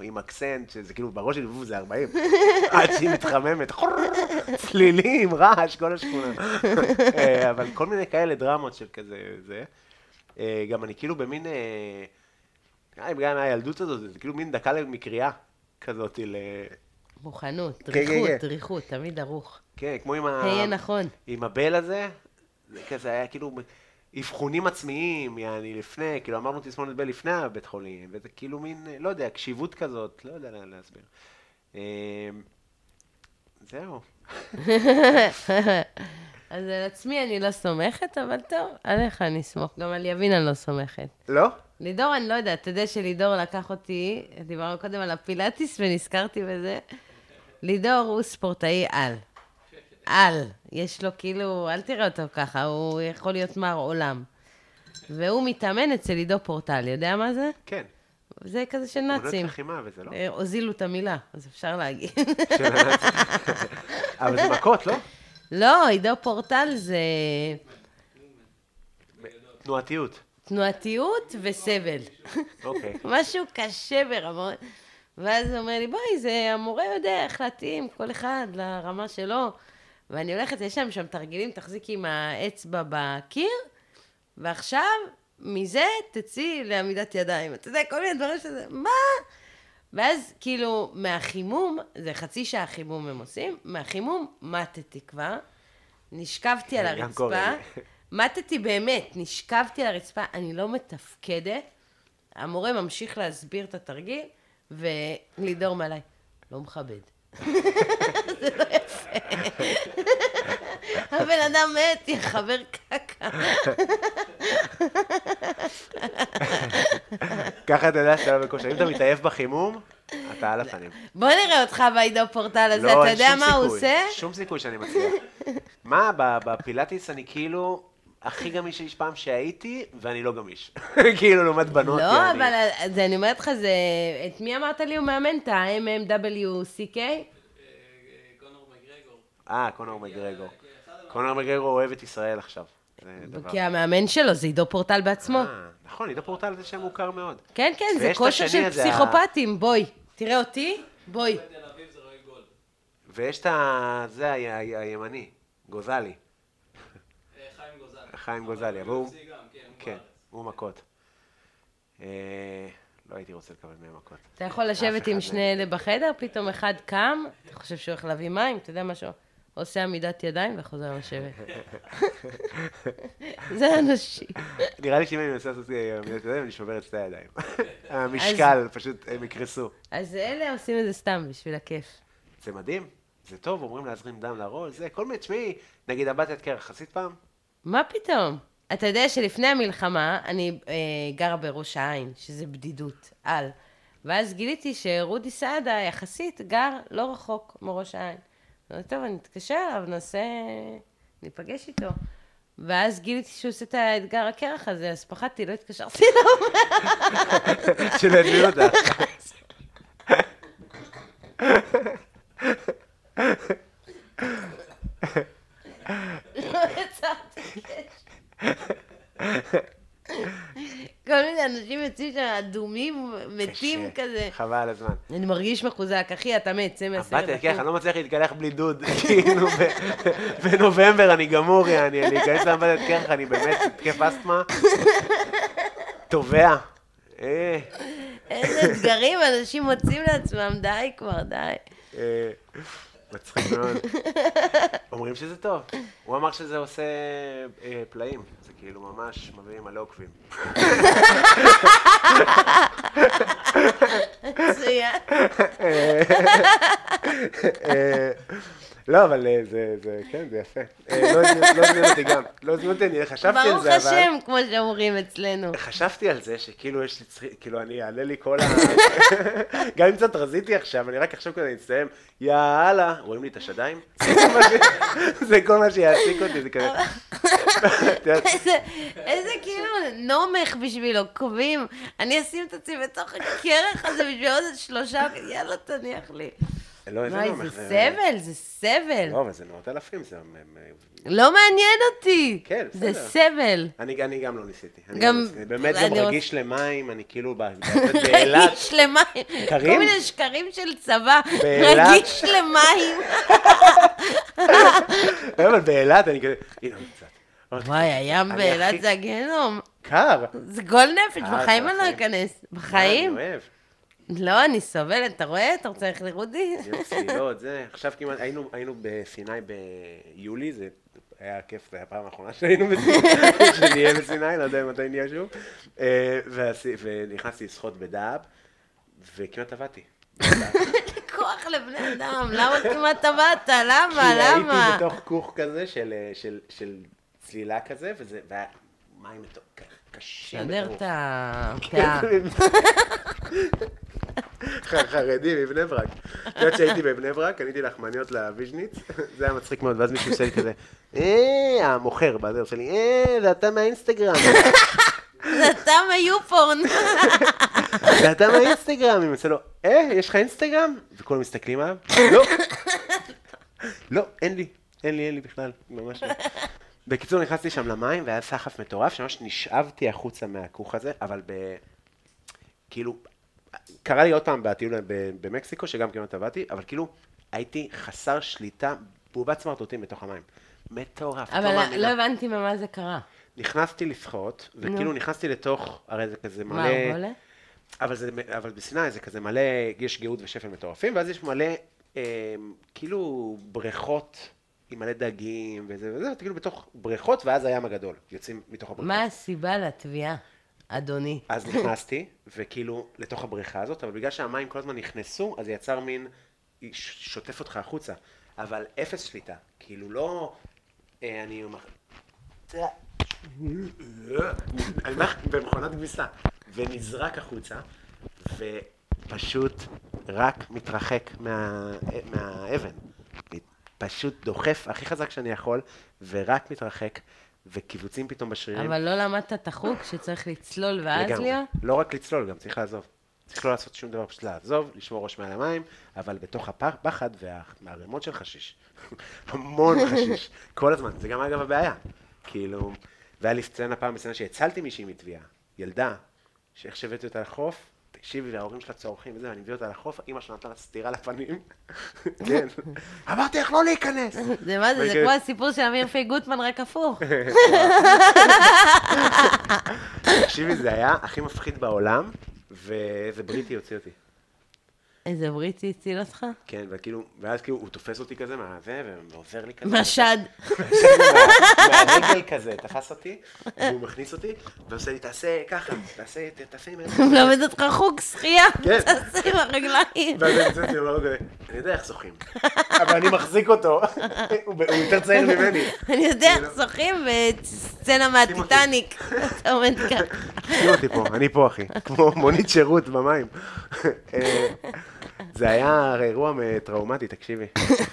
עם אקסנט, שזה כאילו בראש שלי, זה 40. עד שהיא מתחממת, צלילים, רעש, כל השכונה. אה, אבל כל מיני כאלה דרמות של כזה, זה. אה, גם אני כאילו במין... גם מהילדות הזאת, זה כאילו מין דקה מקריאה כזאת. מוכנות, כן, דריכות, כן. דריכות, תמיד ערוך. כן, כמו עם ה... היה נכון. עם הבל הזה, זה כזה היה כאילו אבחונים עצמיים, יעני, לפני, כאילו אמרנו תסמונת בל לפני הבית חולים, וזה כאילו מין, לא יודע, קשיבות כזאת, לא יודע לה- להסביר. אה, זהו. אז על עצמי אני לא סומכת, אבל טוב, עליך אני אסמוך. גם על יבין אני לא סומכת. לא? לידור, אני לא יודעת, אתה יודע שלידור לקח אותי, דיברנו קודם על הפילאטיס ונזכרתי בזה. לידור הוא ספורטאי על. על. יש לו כאילו, אל תראה אותו ככה, הוא יכול להיות מר עולם. והוא מתאמן אצל עידו פורטל, יודע מה זה? כן. זה כזה של נאצים. לחימה וזה, לא? אה, הוזילו את המילה, אז אפשר להגיד. אבל זה מכות, לא? לא, עידו פורטל זה תנועתיות. תנועתיות וסבל. אוקיי. משהו קשה ברמות. ואז הוא אומר לי, בואי, זה המורה יודע איך להתאים כל אחד לרמה שלו. ואני הולכת, יש להם שם תרגילים, תחזיקי עם האצבע בקיר, ועכשיו, מזה תצאי לעמידת ידיים. אתה יודע, כל מיני דברים שזה, מה? ואז כאילו, מהחימום, זה חצי שעה חימום הם עושים, מהחימום מתתי כבר, נשכבתי על הרצפה. מתתי באמת, נשכבתי על הרצפה, אני לא מתפקדת. המורה ממשיך להסביר את התרגיל, ולידור מעליי, לא מכבד. זה לא יפה. הבן אדם מת, יא חבר קקה. ככה אתה יודע שאתה לא בכושר. אם אתה מתעייף בחימום, אתה על הפנים. בוא נראה אותך בעידו פורטל הזה, לא, אתה יודע מה הוא. עושה? שום סיכוי שאני מצליח. מה, בפילאטיס אני כאילו הכי גמיש איש פעם שהייתי, ואני לא גמיש. כאילו, לעומת בנות. לא. אבל זה, אני אומרת לך, זה... את מי אמרת לי הוא מאמן? את ה-MMWCK? קונור מגרגור. אה, קונור מגרגור. קונור מגרגור אוהב את ישראל עכשיו. כי המאמן שלו זה עידו פורטל בעצמו. אה, נכון, עידו פורטל זה שם מוכר מאוד. כן, כן, זה כושר של פסיכופטים, בואי. תראה אותי, בואי. ויש את ה... זה הימני, גוזלי. חיים גוזלי. אבל הוא... כן, הוא כן. הוא מכות. אה, לא הייתי רוצה לקבל מהם מכות. אתה יכול לשבת עם לא. שני אלה בחדר, פתאום אחד קם, אתה חושב שהוא הולך להביא מים, אתה יודע משהו? עושה עמידת ידיים וחוזר לשבת. זה אנשים. נראה לי שאם אני מנסה לעשות אה, עמידת ידיים, אני שובר את שתי הידיים. המשקל, פשוט הם יקרסו. אז אלה עושים את זה סתם, בשביל הכיף. זה מדהים, זה טוב, אומרים להזרים דם לראש, זה כל מיני, תשמעי, נגיד הבת קרח, עשית פעם? מה פתאום? אתה יודע שלפני המלחמה, אני אה, גרה בראש העין, שזה בדידות, על. ואז גיליתי שרודי סעדה יחסית גר לא רחוק מראש העין. אמרתי, טוב, אני אתקשר אליו, נעשה... ניפגש איתו. ואז גיליתי שהוא עושה את האתגר הקרח הזה, אז פחדתי, לא התקשרתי אליו. שלא. לא יצרתי קשר. כל מיני אנשים יוצאים שם אדומים, מתים קשה, כזה. חבל על הזמן. אני מרגיש מחוזק, אחי, אתה מת, צא מהסרט. הבת קרח, אני לא מצליח להתקלח בלי דוד. כאילו, בנובמבר אני גמור, יעני, אני אכנס לבת קרח, אני באמת, התקף אסתמה. תובע. אה, איזה אתגרים אנשים מוצאים לעצמם, די כבר, די. אה, מצחיק מאוד. אומרים שזה טוב. הוא אמר שזה עושה אה, פלאים. זה כאילו ממש מביא מלא עוקבים. מצוין. לא, אבל אה, זה, זה, כן, זה יפה. אה, לא לא הזמין אותי גם. לא הזמין אותי, אני חשבתי על ברוך זה, אבל... השם, כמו שאומרים אצלנו. חשבתי על זה שכאילו יש לי צריכים, כאילו אני אעלה לי כל ה... גם אם קצת רזיתי עכשיו, אני רק עכשיו כזה אצטעם, יאללה, רואים לי את השדיים? זה כל מה שיעסיק אותי, זה כזה... איזה כאילו נומך בשביל עוקבים. אני אשים את עצמי בתוך הקרח הזה בשביל עוד שלושה, יאללה, תניח לי. לא, וואי, נומך, זה סבל, זה סבל. לא, אבל זה מאות אלפים, זה... לא מעניין אותי. כן, זה בסדר. סבל. אני אני גם לא ניסיתי. אני גם- לא ניסיתי. באמת אני גם רגיש למים, אני כאילו באילת, רגיש למים. קרים? כל מיני שקרים של צבא. באילת? רגיש למים. אבל באילת אני כזה, הנה עוד קצת. עוד וואי, הים אני באילת זה הגיהנום. קר. זה גול נפש, בחיים זה אני לא. אכנס. בחיים? לא, אני סובלת, אתה רואה? אתה רוצה ללכת לרודי? להיות צלילות, זה, עכשיו כמעט, היינו, היינו בסיני ביולי, זה היה כיף, זה היה הפעם האחרונה שהיינו בסיני, שנהיה בסיני, לא יודע מתי נהיה שוב, אה, ועשי- ונכנסתי לשחות בדאב, וכמעט עבדתי. כוח לבני אדם, למה כמעט טבעת? למה? כי למה? הייתי בתוך כוך כזה של, אה, של, צלילה כזה, וזה, והיה מים מטור- קשים. שדר. את הפאה. ח- חרדי מבני ברק. את יודעת שהייתי בבני ברק, קניתי לחמניות לוויז'ניץ, זה היה מצחיק מאוד, ואז מישהו עושה לי כזה, אה, המוכר, בזה עושה לי, אה, זה אתה מהאינסטגרם, זה אתה מיופורן. זה אתה מהאינסטגרם, אני עושה לו, אה, יש לך אינסטגרם? וכולם מסתכלים עליו, לא, לא, אין לי, אין לי, אין לי בכלל, ממש לא. בקיצור, נכנסתי שם למים, והיה סחף מטורף, שממש נשאבתי החוצה מהכוך הזה, אבל ב... כאילו, קרה לי עוד פעם בטיול במקסיקו, שגם כמעט טבעתי, אבל כאילו, הייתי חסר שליטה, בובת סמרטוטים בתוך המים. מטורף, אבל. לא הבנתי ממה זה קרה. נכנסתי לשחות, וכאילו. נכנסתי לתוך, הרי זה כזה מלא... מה, ארבולה? אבל, זה, אבל בסיני זה כזה מלא, יש גאות ושפל מטורפים, ואז יש מלא, אה, כאילו, בריכות עם מלא דגים וזה וזה, כאילו בתוך בריכות, ואז הים הגדול, יוצאים מתוך הבריכות. מה הסיבה לתביעה, אדוני? אז נכנסתי, וכאילו, לתוך הבריכה הזאת, אבל בגלל שהמים כל הזמן נכנסו, אז זה יצר מין, שוטף אותך החוצה. אבל אפס שליטה. כאילו, לא... אה, אני... אומר- אני אומר, במכונת כביסה. ונזרק החוצה, ופשוט רק מתרחק מה, מהאבן. פשוט דוחף הכי חזק שאני יכול, ורק מתרחק, וקיבוצים פתאום בשרירים. אבל לא למדת את החוג שצריך לצלול ואז לגמרי. להיות? לא רק לצלול, גם צריך לעזוב. צריך לא לעשות שום דבר, פשוט לעזוב, לשמור ראש מעל המים, אבל בתוך הפחד והערימות של חשיש. המון חשיש, כל הזמן. זה גם אגב הבעיה. כאילו, והיה לי סצנה פעם בסצנה שהצלתי מישהי מטביעה, ילדה, שאיך שהבאתי אותה לחוף, תקשיבי, וההורים שלה צורכים וזה, ואני מביא אותה לחוף, אמא שלה נתנה לה סטירה לפנים. כן. אמרתי לך לא להיכנס. זה מה זה, זה כמו הסיפור של אמיר פי גוטמן, רק הפוך. תקשיבי, זה היה הכי מפחיד בעולם, ואיזה בריטי הוציא אותי. איזה בריטי הציל אותך? כן, וכאילו, ואז כאילו הוא תופס אותי כזה מהזה, ועוזר לי כזה. מהשד. מה- מהרגל כזה, תפס אותי, והוא מכניס אותי, ועושה לי, תעשה ככה, תעשה, תעשה עם הידיים. מלמד אותך חוג שחייה, כן. תעשה עם הרגליים. ואז אני יוצא, אומר לו כזה, אני יודע איך שוחים, אבל אני מחזיק אותו, הוא הוא יותר צעיר ממני. אני יודע איך שוחים בסצנה מהטיטניק. אתה עומד ככה. שים אותי פה, אני פה אחי, כמו מונית שירות במים. זה היה אירוע טראומטי, תקשיבי.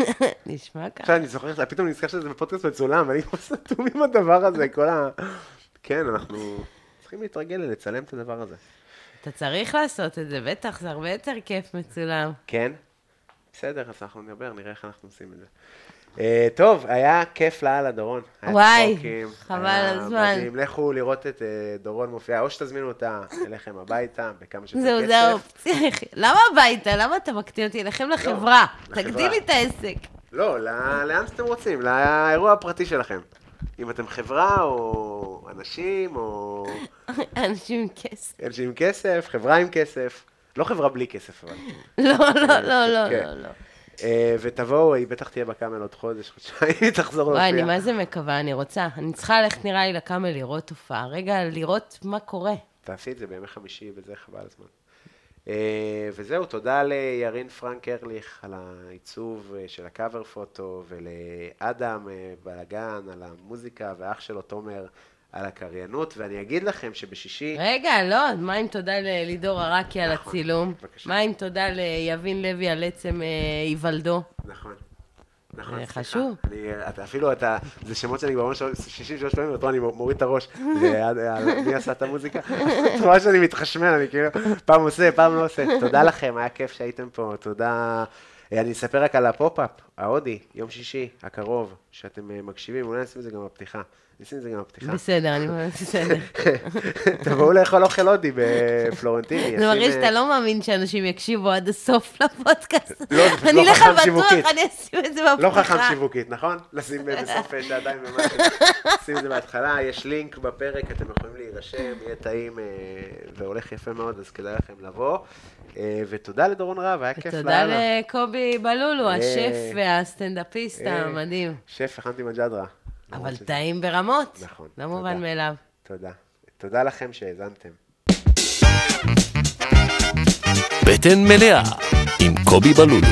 נשמע ככה. עכשיו אני זוכר, פתאום נזכר שזה בפודקאסט מצולם, ואני כמו סתום עם הדבר הזה, כל ה... כן, אנחנו צריכים להתרגל לצלם את הדבר הזה. אתה צריך לעשות את זה, בטח, זה הרבה יותר כיף מצולם. כן? בסדר, אז אנחנו נדבר, נראה איך אנחנו עושים את זה. אה, טוב, היה כיף לאללה, דורון. וואי, חבל על הזמן. מדהים. לכו לראות את אה, דורון מופיעה, או שתזמינו אותה אליכם הביתה, בכמה זהו, כסף. זה האופציה היחידה. למה הביתה? למה אתה מקטין אותי? לכם לחברה. לחברה. תגדיל לי את העסק. לא, לאן שאתם רוצים, לאירוע הפרטי שלכם. אם אתם חברה, או אנשים, או אנשים עם כסף. אנשים עם כסף, חברה עם כסף. לא חברה בלי כסף, אבל. לא, לא, לא, לא, כן. לא, לא. אה, ותבואו, היא בטח תהיה בקאמל עוד חודש, חודשיים, היא תחזור להופיע. וואי, אני מה זה מקווה, אני רוצה. אני צריכה ללכת, נראה לי, לקאמל לראות הופעה. רגע, לראות מה קורה. תעשי את זה בימי חמישי, וזה חבל הזמן. אה, וזהו, תודה לירין פרנק ארליך על העיצוב אה, של הקאבר פוטו, ולאדם אה, בלאגן על המוזיקה, ואח שלו תומר על הקריינות, ואני אגיד לכם שבשישי... רגע, לא, מה עם תודה ללידור ערקי על נכון, הצילום? בבקשה. מה עם תודה ליבין לוי על עצם אה, היי ולדו? נכון. נכון, זה סליחה. חשוב. אני, אתה, אפילו אתה, זה שמות שאני כבר 63 פעמים, רואה, אני מוריד את הראש. אה, מי עשה את המוזיקה? אתה רואה שאני מתחשמל, אני כאילו, פעם עושה, פעם לא עושה. תודה לכם, היה כיף שהייתם פה, תודה. אה, אני אספר רק על ה pop-up, ההודי, יום שישי הקרוב, שאתם אה, מקשיבים, אולי נשים את זה גם בפתיחה. נשים את זה גם בפתיחה. בסדר, אני בסדר. תבואו לאכול אוכל הודי בפלורנטיני. זה מרגיש שאתה אה, לא מאמין שאנשים יקשיבו עד הסוף לפודקאסט. לא, זה פשוט אני לא לך חכם בטוח, שיווקית. אני אשים את זה בפתיחה. לא חכם שיווקית, נכון? לשים בסוף שעתיים ומשהו. שים את זה בהתחלה, יש לינק בפרק, אתם יכולים להירשם, יהיה טעים אה, והולך יפה מאוד, אז כדאי לכם לבוא. אה, ותודה לדורון רהב, היה כיף לאללה. לקובי בלולו. השף והסטנדאפיסט. המדהים. שף, הכנתי מג'דרה. אבל שזה- טעים ברמות. נכון, לא מובן. מאליו. תודה. תודה לכם שהאזנתם. בטן מלאה עם קובי בלולו.